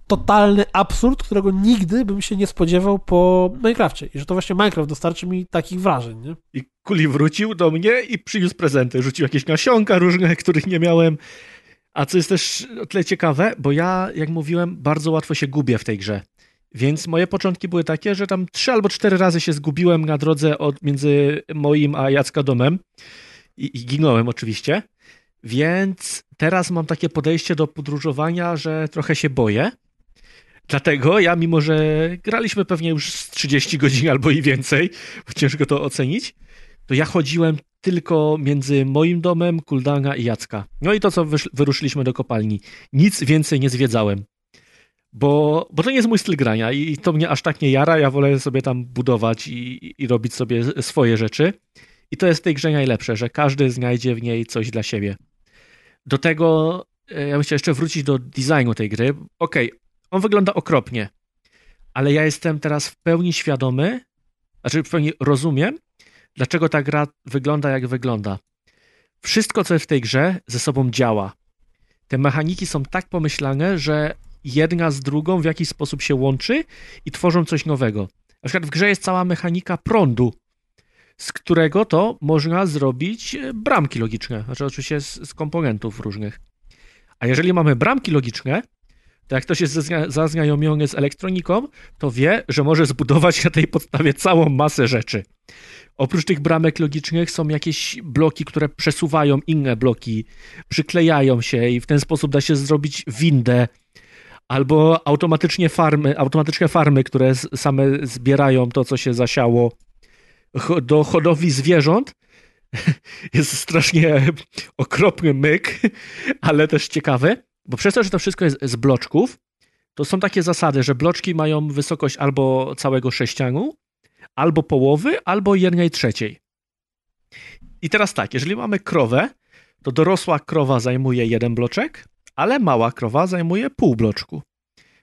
[SPEAKER 1] totalny absurd, którego nigdy bym się nie spodziewał po Minecrafcie. I że to właśnie Minecraft dostarczy mi takich wrażeń. Nie?
[SPEAKER 2] I Kuli wrócił do mnie i przyniósł prezenty. Rzucił jakieś nasionka różne, których nie miałem. A co jest też o tyle ciekawe, bo ja, jak mówiłem, bardzo łatwo się gubię w tej grze. Więc moje początki były takie, że tam trzy albo cztery razy się zgubiłem na drodze od, między moim a Jacka domem. I, I ginąłem oczywiście. Więc teraz mam takie podejście do podróżowania, że trochę się boję Dlatego ja, mimo że graliśmy pewnie już 30 godzin albo i więcej, bo ciężko to ocenić, to ja chodziłem tylko między moim domem, Kuldana i Jacka. No i to, co wyruszyliśmy do kopalni. Nic więcej nie zwiedzałem. Bo, bo to nie jest mój styl grania i to mnie aż tak nie jara. Ja wolę sobie tam budować i, i robić sobie swoje rzeczy. I to jest w tej grze najlepsze, że każdy znajdzie w niej coś dla siebie. Do tego e, ja bym chciał jeszcze wrócić do designu tej gry. Okej, okay, on wygląda okropnie, ale ja jestem teraz w pełni świadomy, znaczy w pełni rozumiem, dlaczego ta gra wygląda jak wygląda. Wszystko, co jest w tej grze, ze sobą działa. Te mechaniki są tak pomyślane, że jedna z drugą w jakiś sposób się łączy i tworzą coś nowego. Na przykład w grze jest cała mechanika prądu, z którego to można zrobić e, bramki logiczne, znaczy oczywiście z, z komponentów różnych. A jeżeli mamy bramki logiczne, jak ktoś jest zaznajomiony z elektroniką, to wie, że może zbudować na tej podstawie całą masę rzeczy. Oprócz tych bramek logicznych są jakieś bloki, które przesuwają inne bloki, przyklejają się i w ten sposób da się zrobić windę albo automatycznie farmy, automatyczne farmy, które same zbierają to, co się zasiało do hodowli zwierząt. Jest strasznie okropny myk, ale też ciekawy. Bo przez to, że to wszystko jest z bloczków, to są takie zasady, że bloczki mają wysokość albo całego sześcianu, albo połowy, albo jednej trzeciej. I teraz tak, jeżeli mamy krowę, to dorosła krowa zajmuje jeden bloczek, ale mała krowa zajmuje pół bloczku.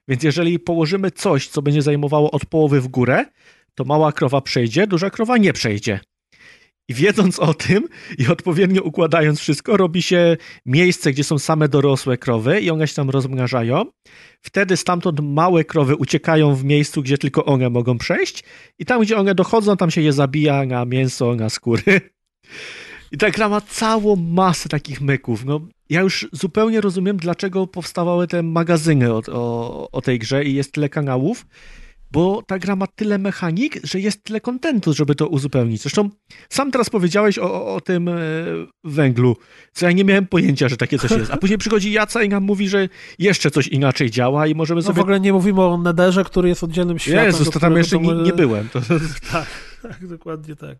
[SPEAKER 2] Więc jeżeli położymy coś, co będzie zajmowało od połowy w górę, to mała krowa przejdzie, duża krowa nie przejdzie. I wiedząc o tym i odpowiednio układając wszystko, robi się miejsce, gdzie są same dorosłe krowy i one się tam rozmnażają. Wtedy stamtąd małe krowy uciekają w miejscu, gdzie tylko one mogą przejść i tam, gdzie one dochodzą, tam się je zabija na mięso, na skóry. I ta gra ma całą masę takich myków. No, ja już zupełnie rozumiem, dlaczego powstawały te magazyny o, o, o tej grze i jest tyle kanałów, bo ta gra ma tyle mechanik, że jest tyle kontentu, żeby to uzupełnić. Zresztą sam teraz powiedziałeś o, o tym e, węglu, co ja nie miałem pojęcia, że takie coś jest. A później przychodzi Jaca i nam mówi, że jeszcze coś inaczej działa i możemy no sobie...
[SPEAKER 1] w ogóle nie mówimy o Nederze, który jest oddzielnym światem.
[SPEAKER 2] Jezus, to tam jeszcze nie, nie byłem. To...
[SPEAKER 1] tak, tak, dokładnie tak.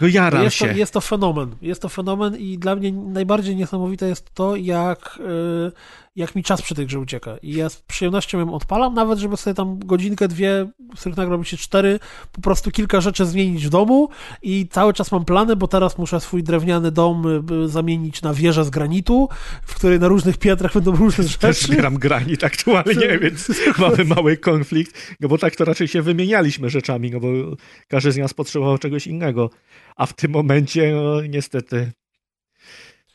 [SPEAKER 2] No jaram
[SPEAKER 1] jest
[SPEAKER 2] się.
[SPEAKER 1] To, jest to fenomen. Jest to fenomen i dla mnie najbardziej niesamowite jest to, jak, y, jak mi czas przy tej grze ucieka. I ja z przyjemnością ją odpalam, nawet żeby sobie tam godzinkę, dwie, z których się cztery, po prostu kilka rzeczy zmienić w domu i cały czas mam plany, bo teraz muszę swój drewniany dom y, zamienić na wieżę z granitu, w której na różnych piętrach będą różne rzeczy.
[SPEAKER 2] Też zbieram granit aktualnie, więc mamy mały konflikt, no bo tak to raczej się wymienialiśmy rzeczami, no bo każdy z nas potrzebował czegoś innego, a w tym momencie no, niestety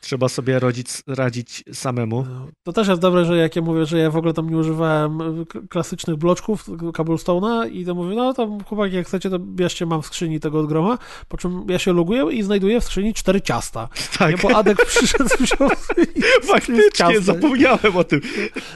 [SPEAKER 2] trzeba sobie rodzić, radzić samemu. No,
[SPEAKER 1] to też jest dobre, że jak ja mówię, że ja w ogóle tam nie używałem e, klasycznych bloczków cobblestone'a i to mówię, no tam chłopaki, jak chcecie, to bierzcie, mam w skrzyni tego od groma, po czym ja się loguję i znajduję w skrzyni cztery ciasta. Tak. Nie, bo Adek przyszedł wziął
[SPEAKER 2] Faktycznie, zapomniałem o tym.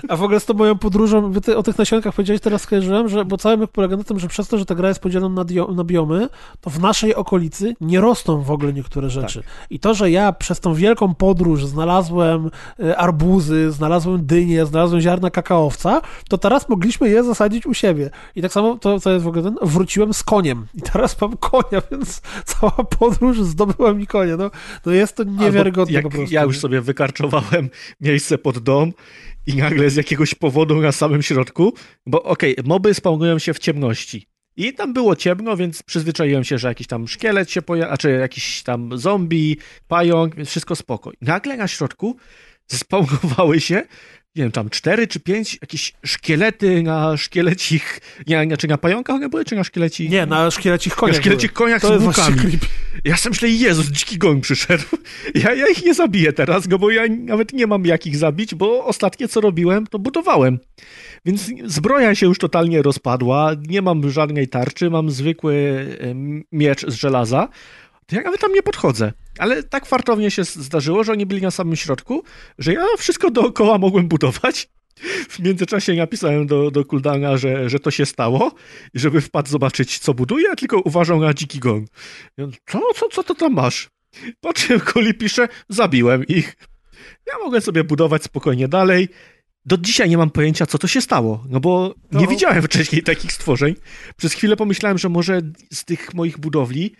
[SPEAKER 1] A w ogóle z tą moją podróżą, ty o tych nasionkach powiedziałeś, teraz skojarzyłem, że, bo cały myk polega na tym, że przez to, że ta gra jest podzielona na, na biomy, to w naszej okolicy nie rosną w ogóle niektóre rzeczy. Tak. I to, że ja przez tą wielką podróż znalazłem e, arbuzy, znalazłem dynie, znalazłem ziarna kakaowca, to teraz mogliśmy je zasadzić u siebie. I tak samo, to co jest w ogóle ten, wróciłem z koniem. I teraz mam konia, więc cała podróż zdobyła mi konia. No, no jest to niewiarygodne po prostu.
[SPEAKER 2] Ja już sobie wykarczowałem miejsce pod dom i nagle z jakiegoś powodu na samym środku, bo okej, okay, moby spawnują się w ciemności. I tam było ciemno, więc przyzwyczaiłem się, że jakiś tam szkielet się pojawia, a czy jakiś tam zombie, pająk, więc wszystko spoko. I nagle na środku zespawnowały się nie wiem, tam cztery czy pięć jakieś szkielety na szkielecich, nie, nie, czy na pająkach one były, czy na szkielecich?
[SPEAKER 1] Nie, na szkielecich koniach
[SPEAKER 2] Na szkielecich koniach to z łukami. Ja sam myślę, Jezus, dziki goń przyszedł. Ja, ja ich nie zabiję teraz, no bo ja nawet nie mam jak ich zabić, bo ostatnie co robiłem, to budowałem. Więc zbroja się już totalnie rozpadła, nie mam żadnej tarczy, mam zwykły miecz z żelaza, to ja nawet tam nie podchodzę. Ale tak fartownie się zdarzyło, że oni byli na samym środku, że ja wszystko dookoła mogłem budować. W międzyczasie napisałem do, do Kuldana, że, że to się stało i żeby wpadł zobaczyć, co buduje, tylko uważał na dziki gon. on, co, co, co to tam masz? Po czym Kuli pisze, zabiłem ich. Ja mogę sobie budować spokojnie dalej. Do dzisiaj nie mam pojęcia, co to się stało, no bo no. nie widziałem wcześniej takich stworzeń. Przez chwilę pomyślałem, że może z tych moich budowli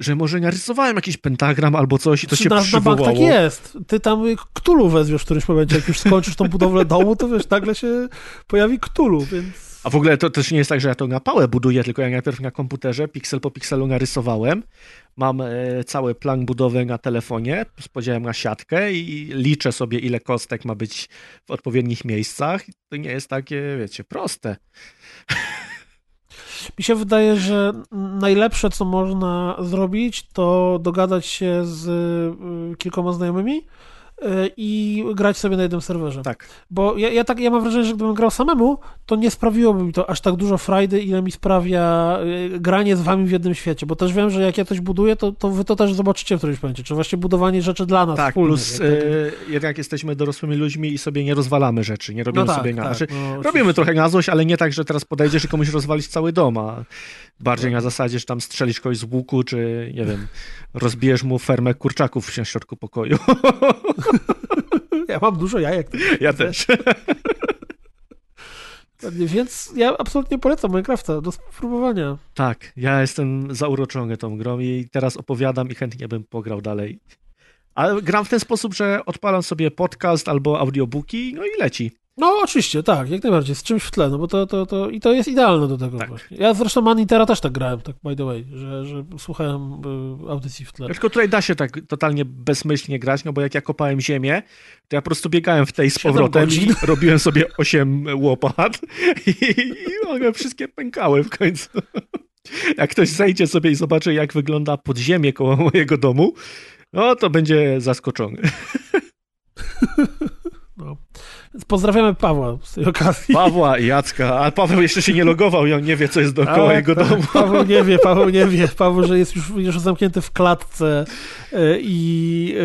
[SPEAKER 2] że może narysowałem jakiś pentagram albo coś i to się na, przywołało. Na bank
[SPEAKER 1] tak jest. Ty tam Ktulu wezwiesz w którymś momencie. Jak już skończysz tą budowlę domu, to wiesz, nagle się pojawi Ktulu, więc...
[SPEAKER 2] A w ogóle to też nie jest tak, że ja to na pałę buduję, tylko ja najpierw na komputerze piksel po pikselu narysowałem. Mam e, cały plan budowy na telefonie z podziałem na siatkę i liczę sobie, ile kostek ma być w odpowiednich miejscach. To nie jest takie, wiecie, proste.
[SPEAKER 1] Mi się wydaje, że najlepsze, co można zrobić, to dogadać się z y, kilkoma znajomymi, i grać sobie na jednym serwerze.
[SPEAKER 2] Tak.
[SPEAKER 1] Bo ja, ja, tak, ja mam wrażenie, że gdybym grał samemu, to nie sprawiłoby mi to aż tak dużo frajdy, ile mi sprawia y, granie z wami w jednym świecie, bo też wiem, że jak ja coś buduję, to, to wy to też zobaczycie w którymś momencie, czy właśnie budowanie rzeczy dla nas
[SPEAKER 2] Tak, wspólnych, plus jak, yy, jednak jesteśmy dorosłymi ludźmi i sobie nie rozwalamy rzeczy, nie robimy no tak, sobie na... Tak, znaczy, no, robimy trochę na złość, ale nie tak, że teraz podejdziesz i komuś rozwalić cały dom, a bardziej na zasadzie, że tam strzelisz kogoś z łuku, czy nie wiem, rozbijesz mu fermę kurczaków w środku pokoju.
[SPEAKER 1] Ja mam dużo jajek.
[SPEAKER 2] Ja też.
[SPEAKER 1] Więc ja absolutnie polecam Minecrafta do spróbowania.
[SPEAKER 2] Tak, ja jestem zauroczony tą grą i teraz opowiadam i chętnie bym pograł dalej. Ale gram w ten sposób, że odpalam sobie podcast albo audiobooki, no i leci.
[SPEAKER 1] No oczywiście, tak, jak najbardziej, z czymś w tle, no bo to, to, to i to jest idealne do tego tak. właśnie. Ja zresztą Manitera też tak grałem, tak by the way, że, że słuchałem y, audycji w tle.
[SPEAKER 2] Tylko tutaj da się tak totalnie bezmyślnie grać, no bo jak ja kopałem ziemię, to ja po prostu biegałem w tej z powrotem i robiłem sobie 8 łopat i, i one wszystkie pękały w końcu. Jak ktoś zejdzie sobie i zobaczy, jak wygląda podziemie koło mojego domu, no to będzie zaskoczony.
[SPEAKER 1] No. Pozdrawiamy Pawła z tej okazji.
[SPEAKER 2] Pawła i Jacka, a Paweł jeszcze się nie logował i on nie wie, co jest dookoła jego tak. domu.
[SPEAKER 1] Paweł nie wie, Paweł nie wie. Paweł, że jest już, już zamknięty w klatce e, i e,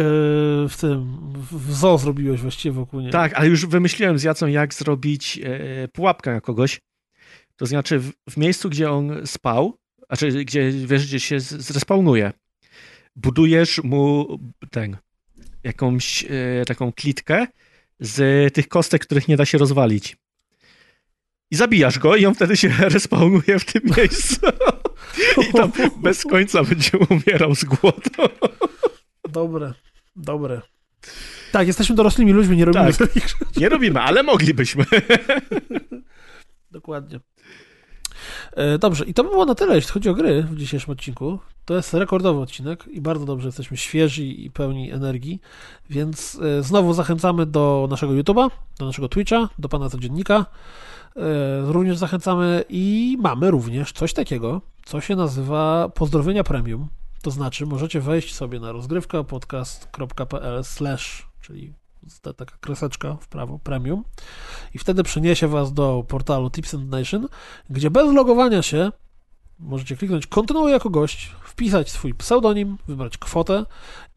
[SPEAKER 1] w tym, w zoo zrobiłeś właściwie wokół niego.
[SPEAKER 2] Tak, ale już wymyśliłem z Jacą, jak zrobić e, pułapkę na kogoś. To znaczy w, w miejscu, gdzie on spał, znaczy gdzie, wiesz, gdzie się zrespawnuje, budujesz mu ten, jakąś taką klitkę, z tych kostek, których nie da się rozwalić. I zabijasz go i on wtedy się respawnuje w tym miejscu. I tam bez końca będzie umierał z głodu.
[SPEAKER 1] Dobre, dobre. Tak, jesteśmy dorosłymi ludźmi, nie robimy
[SPEAKER 2] Tak. Nie robimy, ale moglibyśmy.
[SPEAKER 1] Dokładnie. E, Dobrze, i to by było na tyle, jeśli chodzi o gry w dzisiejszym odcinku. To jest rekordowy odcinek i bardzo dobrze jesteśmy świeżi i pełni energii, więc e, znowu zachęcamy do naszego YouTube'a, do naszego Twitcha, do pana codziennika. E, Również zachęcamy i mamy również coś takiego, co się nazywa pozdrowienia premium. To znaczy, możecie wejść sobie na rozgrywka podcast.pl slash, czyli ta, taka kreseczka w prawo, premium i wtedy przeniesie was do portalu Tips and Nation, gdzie bez logowania się możecie kliknąć kontynuuj jako gość, wpisać swój pseudonim, wybrać kwotę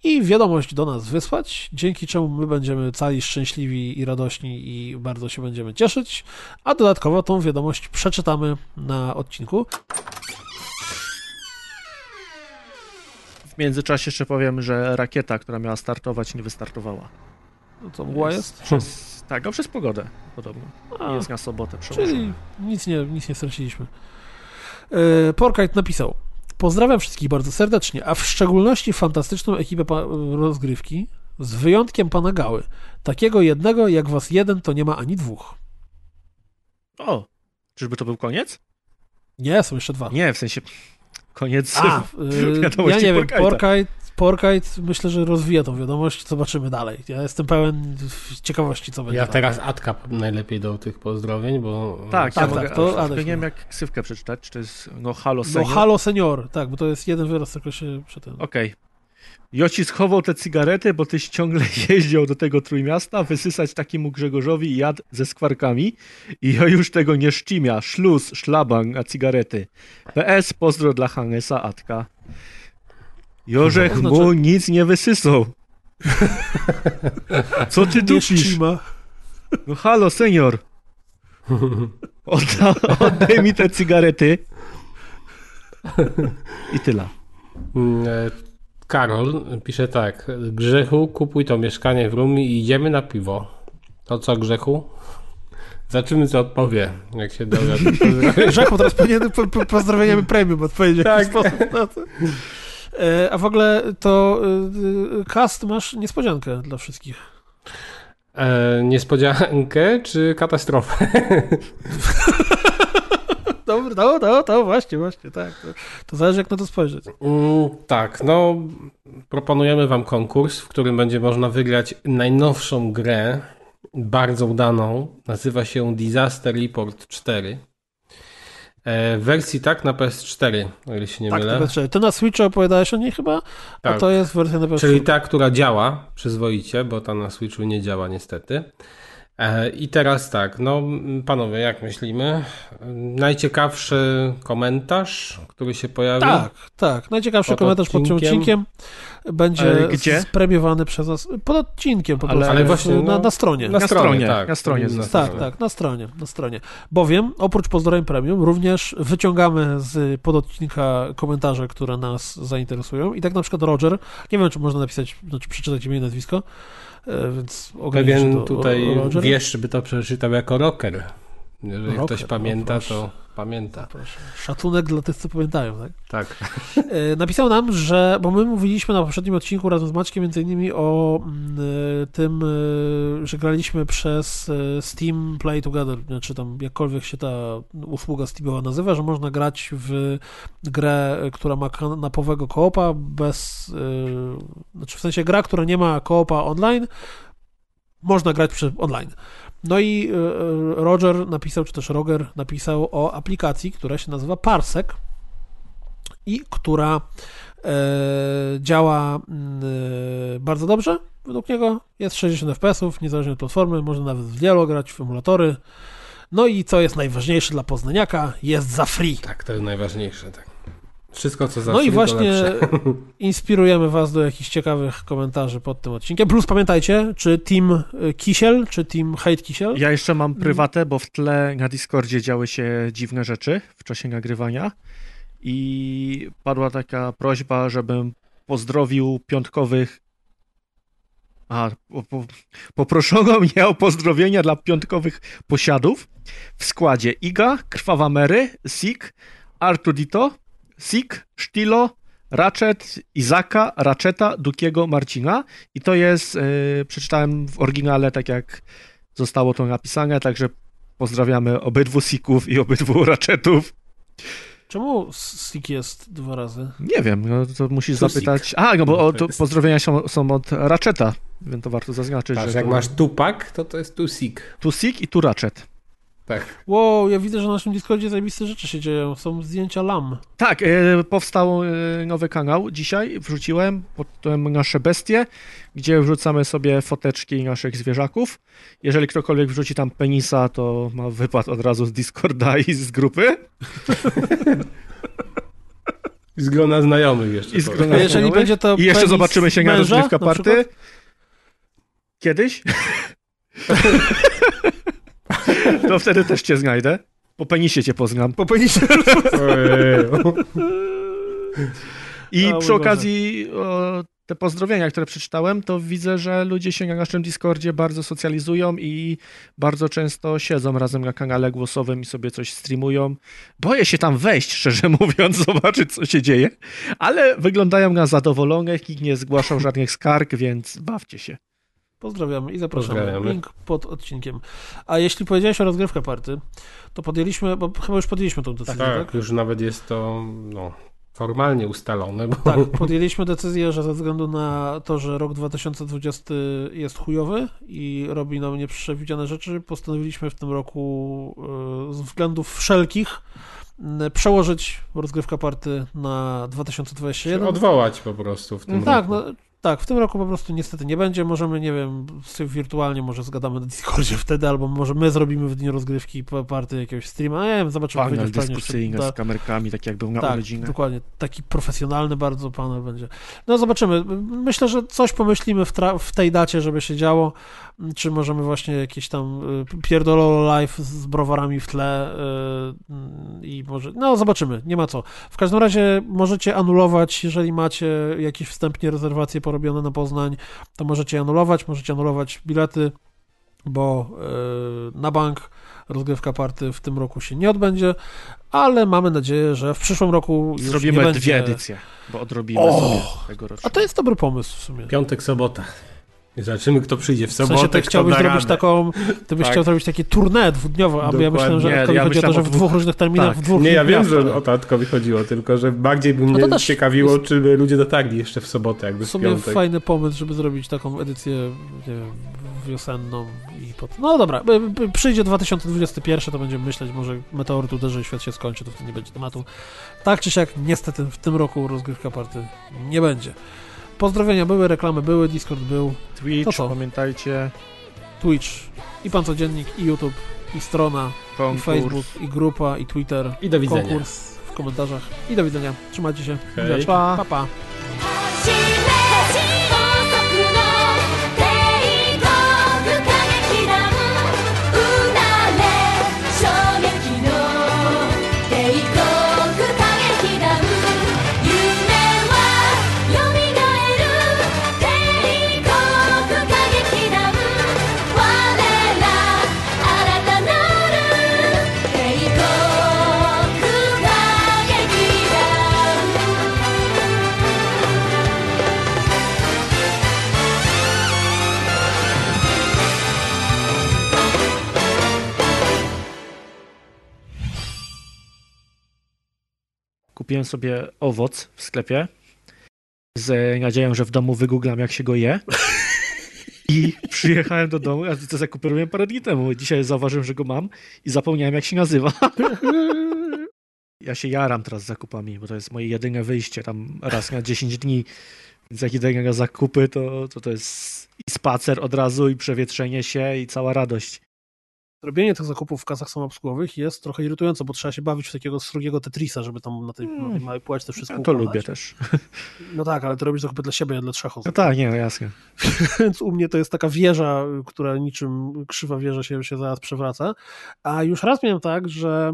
[SPEAKER 1] i wiadomość do nas wysłać, dzięki czemu my będziemy cali szczęśliwi i radośni i bardzo się będziemy cieszyć, a dodatkowo tą wiadomość przeczytamy na odcinku.
[SPEAKER 2] W międzyczasie jeszcze powiem, że rakieta, która miała startować, nie wystartowała.
[SPEAKER 1] No to mgła jest?
[SPEAKER 2] Przez, tak, no przez pogodę podobno.
[SPEAKER 1] A,
[SPEAKER 2] Jest na sobotę przełożona.
[SPEAKER 1] czyli nic nie, nic nie straciliśmy. E, Porkite napisał Pozdrawiam wszystkich bardzo serdecznie, a w szczególności fantastyczną ekipę rozgrywki, z wyjątkiem pana Gały. Takiego jednego, jak was jeden, to nie ma ani dwóch.
[SPEAKER 2] O, czyżby to był koniec?
[SPEAKER 1] Nie, są jeszcze dwa.
[SPEAKER 2] Nie, w sensie koniec.
[SPEAKER 1] A, y, ja nie wiem. Porkite, Porkite myślę, że rozwija tą wiadomość, zobaczymy dalej. Ja jestem pełen ciekawości, co będzie
[SPEAKER 3] Ja
[SPEAKER 1] dalej.
[SPEAKER 3] teraz Adka najlepiej do tych pozdrowień, bo...
[SPEAKER 2] tak,
[SPEAKER 1] Tak,
[SPEAKER 2] ja
[SPEAKER 1] tak,
[SPEAKER 2] mogę,
[SPEAKER 1] to Adaś
[SPEAKER 2] nie wiem jak ksywkę przeczytać, czy to jest no halo
[SPEAKER 1] No
[SPEAKER 2] senior.
[SPEAKER 1] halo senior, tak, bo to jest jeden wyraz, tylko się przy tym.
[SPEAKER 2] Okej. Joci schował te cigarety, bo tyś ciągle jeździł do tego Trójmiasta wysysać takiemu Grzegorzowi jad ze skwarkami i ja już tego nie szczimia. Szluz, szlaban, a cigarety. PS, pozdro dla Hangesa Atka. Jorzech mu
[SPEAKER 1] znaczy-
[SPEAKER 2] nic nie wysysał. Co ty dupisz? No halo, senior. Odda, oddaj mi te cigarety. I tyle.
[SPEAKER 3] Mm, e, Karol pisze tak. Grzechu, kupuj to mieszkanie w Rumi i idziemy na piwo. To co, Grzechu? Zobaczymy, co odpowie, jak się pozdrowieniu.
[SPEAKER 1] Grzechu, teraz powinien po, po, pozdrowieniami premium odpowiedzieć w
[SPEAKER 3] Tak.
[SPEAKER 1] sposób na to. E, A w ogóle to y, cast masz niespodziankę dla wszystkich.
[SPEAKER 3] E, niespodziankę czy katastrofę?
[SPEAKER 1] Dobra, no, no, to właśnie, właśnie, tak. To, to zależy jak na to spojrzeć.
[SPEAKER 3] Mm, tak, no proponujemy wam konkurs, w którym będzie można wygrać najnowszą grę, bardzo udaną. Nazywa się Disaster Report 4. E, w wersji tak na PS4, o ile się nie
[SPEAKER 1] Tak,
[SPEAKER 3] mylę.
[SPEAKER 1] znaczy, ty na Switchu opowiadałeś o niej chyba, a
[SPEAKER 3] Tak.
[SPEAKER 1] to jest wersja na PS4.
[SPEAKER 3] Czyli ta, która działa przyzwoicie, bo ta na Switchu nie działa niestety. E, I teraz tak, no panowie, jak myślimy? Najciekawszy komentarz, który się pojawił?
[SPEAKER 1] Tak, tak. Najciekawszy
[SPEAKER 3] Pod
[SPEAKER 1] komentarz pod tym
[SPEAKER 3] odcinkiem.
[SPEAKER 1] odcinkiem będzie
[SPEAKER 2] gdzie?
[SPEAKER 1] spremiowany przez nas pod odcinkiem po
[SPEAKER 2] Ale-
[SPEAKER 1] prostu.
[SPEAKER 3] ale właśnie,
[SPEAKER 1] na,
[SPEAKER 3] no,
[SPEAKER 1] na stronie.
[SPEAKER 3] Na,
[SPEAKER 2] Na
[SPEAKER 3] stronie,
[SPEAKER 2] stronie,
[SPEAKER 3] tak.
[SPEAKER 2] na stronie
[SPEAKER 3] Na
[SPEAKER 2] zostało.
[SPEAKER 1] Tak,
[SPEAKER 3] stronie.
[SPEAKER 1] tak, na stronie, na stronie. Bowiem oprócz pozdrowień premium również wyciągamy z pododcinka komentarze, które nas zainteresują i tak na przykład Roger, nie wiem czy można napisać, znaczy przeczytać imię i nazwisko, więc ograniczę
[SPEAKER 3] Pewien
[SPEAKER 1] to
[SPEAKER 3] tutaj
[SPEAKER 1] Roger.
[SPEAKER 3] wiesz, by to przeczytał jako rocker. Jeżeli ktoś
[SPEAKER 1] no
[SPEAKER 3] pamięta,
[SPEAKER 1] proszę.
[SPEAKER 3] to pamięta.
[SPEAKER 1] Proszę. Szacunek dla tych, co pamiętają, tak?
[SPEAKER 3] Tak.
[SPEAKER 1] E, Napisał nam, że, bo my mówiliśmy na poprzednim odcinku razem z Maćkiem między innymi o mm, e, tym, e, że graliśmy przez Steam Play Together, znaczy tam jakkolwiek się ta usługa Steamowa nazywa, że można grać w grę, która ma kanapowego koopa bez, znaczy w sensie gra, która nie ma koopa online, można grać przez online. No i e, e, Roger napisał, czy też Roger napisał o aplikacji, która się nazywa Parsec i która e, działa mm, bardzo dobrze według niego. Jest 60 fps, niezależnie od platformy, można nawet w dialo grać, w emulatory. No i co jest najważniejsze dla poznaniaka, jest za free.
[SPEAKER 3] Tak, to jest najważniejsze. Tak. Wszystko, co za
[SPEAKER 1] No i właśnie inspirujemy Was do jakichś ciekawych komentarzy pod tym odcinkiem. Plus pamiętajcie, czy Team y, Kisiel, czy Team Hate Kisiel.
[SPEAKER 2] Ja jeszcze mam prywatę, bo w tle na Discordzie działy się dziwne rzeczy w czasie nagrywania i padła taka prośba, żebym pozdrowił piątkowych. A, po, po, poproszono mnie o pozdrowienia dla piątkowych posiadów w składzie Iga, Krwawa Mary, Sik, Artudito, Sik, Sztilo, Ratchet, Izaka, Ratcheta, Dukiego, Marcina i to jest, yy, przeczytałem w oryginale tak jak zostało to napisane, także pozdrawiamy obydwu Sików i obydwu Ratchetów.
[SPEAKER 1] Czemu Sik jest dwa razy?
[SPEAKER 2] Nie wiem, no to musisz zapytać. A, no bo o, to pozdrowienia są, są od Ratcheta, więc to warto zaznaczyć.
[SPEAKER 3] Patrz,
[SPEAKER 2] że
[SPEAKER 3] jak
[SPEAKER 2] to...
[SPEAKER 3] masz Tupak, to to jest Tusik.
[SPEAKER 2] Tu Sik i tu Ratchet.
[SPEAKER 3] Tak.
[SPEAKER 1] Wow, ja widzę, że na naszym Discordzie zajebiste rzeczy się dzieją. Są zdjęcia lam.
[SPEAKER 2] Tak, e, powstał e, nowy kanał dzisiaj, wrzuciłem, potem nasze bestie, gdzie wrzucamy sobie foteczki naszych zwierzaków. Jeżeli ktokolwiek wrzuci tam penisa, to ma wypad od razu z Discorda i z grupy.
[SPEAKER 3] I z grona znajomych jeszcze.
[SPEAKER 2] I z grona-
[SPEAKER 1] A jeżeli
[SPEAKER 2] znajomych?
[SPEAKER 1] będzie to
[SPEAKER 2] I jeszcze zobaczymy się na
[SPEAKER 1] męża,
[SPEAKER 2] rozgrywka party. Kiedyś? to wtedy też cię znajdę. Po penisie cię poznam.
[SPEAKER 1] Po penisie.
[SPEAKER 2] I
[SPEAKER 1] mój
[SPEAKER 2] przy okazji o, te pozdrowienia, które przeczytałem, to widzę, że ludzie się na naszym Discordzie bardzo socjalizują i bardzo często siedzą razem na kanale głosowym i sobie coś streamują. Boję się tam wejść, szczerze mówiąc, zobaczyć, co się dzieje, ale wyglądają na zadowolonych, nikt nie zgłaszał żadnych skarg, więc bawcie się.
[SPEAKER 1] Pozdrawiamy i zapraszamy.
[SPEAKER 3] Pozdrawiamy.
[SPEAKER 1] Link pod odcinkiem. A jeśli powiedziałeś o rozgrywkę party, to podjęliśmy, bo chyba już podjęliśmy tą decyzję, tak?
[SPEAKER 3] Tak, już nawet jest to no, formalnie ustalone, bo
[SPEAKER 1] Tak, podjęliśmy decyzję, że ze względu na to, że rok 2020 jest chujowy i robi nam nieprzewidziane rzeczy, postanowiliśmy w tym roku e, z względów wszelkich przełożyć rozgrywka party na 2021.
[SPEAKER 3] odwołać po prostu w tym
[SPEAKER 1] tak,
[SPEAKER 3] roku.
[SPEAKER 1] no, tak, w tym roku po prostu niestety nie będzie. Możemy, nie wiem, sobie wirtualnie może zgadamy na Discordzie wtedy, albo może my zrobimy w dniu rozgrywki pa- party jakiegoś streama. Nie wiem, zobaczymy.
[SPEAKER 2] Panel dyskusyjny z kamerkami, tak jak był na
[SPEAKER 1] tak, dokładnie. Taki profesjonalny bardzo panel będzie. No zobaczymy. Myślę, że coś pomyślimy w, w tej dacie, żeby się działo. Czy możemy właśnie jakieś tam y, pierdololo live z browarami w tle y, i może... No zobaczymy, nie ma co. W każdym razie możecie anulować, jeżeli macie jakieś wstępnie rezerwacje porobione na Poznań, to możecie anulować, możecie anulować bilety, bo y, na bank rozgrywka party w tym roku się nie odbędzie, ale mamy nadzieję, że w przyszłym roku już nie
[SPEAKER 2] Zrobimy
[SPEAKER 1] będzie...
[SPEAKER 2] dwie edycje, bo odrobimy
[SPEAKER 1] O!
[SPEAKER 2] sobie tegorocznie.
[SPEAKER 1] A to jest dobry pomysł w sumie.
[SPEAKER 3] Piątek, sobota. Zobaczymy, kto przyjdzie w
[SPEAKER 1] W
[SPEAKER 3] sobotę,
[SPEAKER 1] sensie ty chciałbyś zrobić
[SPEAKER 3] radę.
[SPEAKER 1] taką, ty byś
[SPEAKER 3] Tak.
[SPEAKER 1] chciał zrobić takie tournée dwudniowe, a ja myślałem, że
[SPEAKER 2] ja
[SPEAKER 1] chodzi o to, że w
[SPEAKER 2] dwóch-
[SPEAKER 1] różnych terminach,
[SPEAKER 2] tak.
[SPEAKER 1] w dwóch
[SPEAKER 3] Nie, ja wiem, że o Tatkowi chodziło, tylko że bardziej by
[SPEAKER 1] No
[SPEAKER 3] mnie
[SPEAKER 1] też
[SPEAKER 3] ciekawiło,
[SPEAKER 1] jest-
[SPEAKER 3] czy by ludzie dotarli jeszcze w sobotę, jakby
[SPEAKER 1] W
[SPEAKER 3] w
[SPEAKER 1] sumie
[SPEAKER 3] piątek.
[SPEAKER 1] fajny pomysł, żeby zrobić taką edycję nie wiem, wiosenną i pod... No dobra, przyjdzie 2021, to będziemy myśleć, może meteoryt uderzy i świat się skończy, to wtedy nie będzie tematu. Tak czy siak, niestety w tym roku rozgrywka party nie będzie. Pozdrowienia były, reklamy były, Discord był,
[SPEAKER 2] Twitch, pamiętajcie,
[SPEAKER 1] Twitch, i Pan Codziennik, i YouTube, i strona, i
[SPEAKER 2] konkurs.
[SPEAKER 1] Facebook, i grupa, i Twitter,
[SPEAKER 3] I do widzenia.
[SPEAKER 1] konkurs w komentarzach. I do widzenia. Trzymajcie się.
[SPEAKER 3] Hej.
[SPEAKER 2] Pa.
[SPEAKER 1] pa. pa.
[SPEAKER 2] Kupiłem sobie owoc w sklepie z nadzieją, że w domu wygooglam, jak się go je. I przyjechałem do domu, a to zakupiłem parę dni temu. Dzisiaj zauważyłem, że go mam i zapomniałem, jak się nazywa. Ja się jaram teraz zakupami, bo to jest moje jedyne wyjście tam raz na 10 dni. Więc jak idę na zakupy, to, to to jest i spacer od razu, i przewietrzenie się, i cała radość.
[SPEAKER 1] Robienie tych zakupów w kasach samoobsługowych jest trochę irytujące, bo trzeba się bawić w takiego srogiego Tetrisa, żeby tam na tej, na tej małej płaczce wszystko
[SPEAKER 2] Ja to
[SPEAKER 1] układać.
[SPEAKER 2] lubię też.
[SPEAKER 1] No tak, ale ty robisz zakupy dla siebie, nie dla trzech
[SPEAKER 2] No
[SPEAKER 1] osób.
[SPEAKER 2] tak, nie, no jasne.
[SPEAKER 1] Więc u mnie to jest taka wieża, która niczym krzywa wieża się, się zaraz przewraca. A już raz miałem tak, że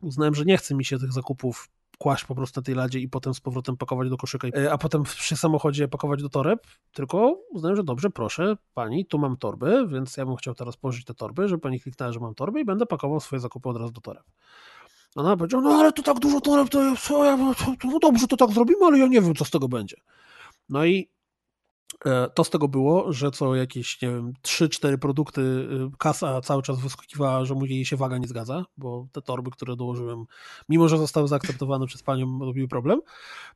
[SPEAKER 1] uznałem, że nie chce mi się tych zakupów kłaść po prostu na tej ladzie i potem z powrotem pakować do koszyka, e, a potem przy samochodzie pakować do toreb, tylko uznałem, że dobrze, proszę pani, tu mam torby, więc ja bym chciał teraz położyć te torby, żeby pani kliknęła, że mam torby i będę pakował swoje zakupy od razu do toreb. Ona powiedziała, no ale to tak dużo toreb, to, ja, to, to, no dobrze, to tak zrobimy, ale ja nie wiem, co z tego będzie. No i to z tego było, że co jakieś, nie wiem, 3-4 produkty y, kasa cały czas wyskakiwała, że mu jej się waga nie zgadza, bo te torby, które dołożyłem, mimo że zostały zaakceptowane przez panią, robiły problem.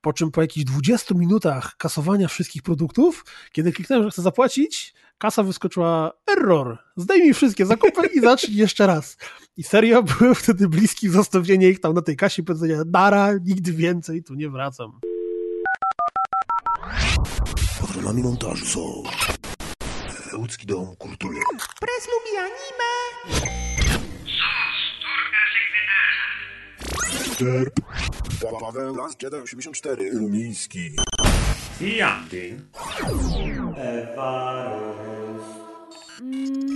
[SPEAKER 1] Po czym po jakichś 20 minutach kasowania wszystkich produktów, kiedy kliknąłem, że chcę zapłacić, kasa wyskoczyła error, zdejmij wszystkie zakupy i zacznij jeszcze raz. I serio byłem wtedy bliski zostawienia ich tam na tej kasie i powiedzenia dara, nigdy więcej tu nie wracam.
[SPEAKER 4] Autorami montażu są Łódzki Dom Kultury. Pres lubi anime. Derp. Paweł Las 84 Lumiński.
[SPEAKER 5] I Andy.
[SPEAKER 6] Ewa Rys. Mm.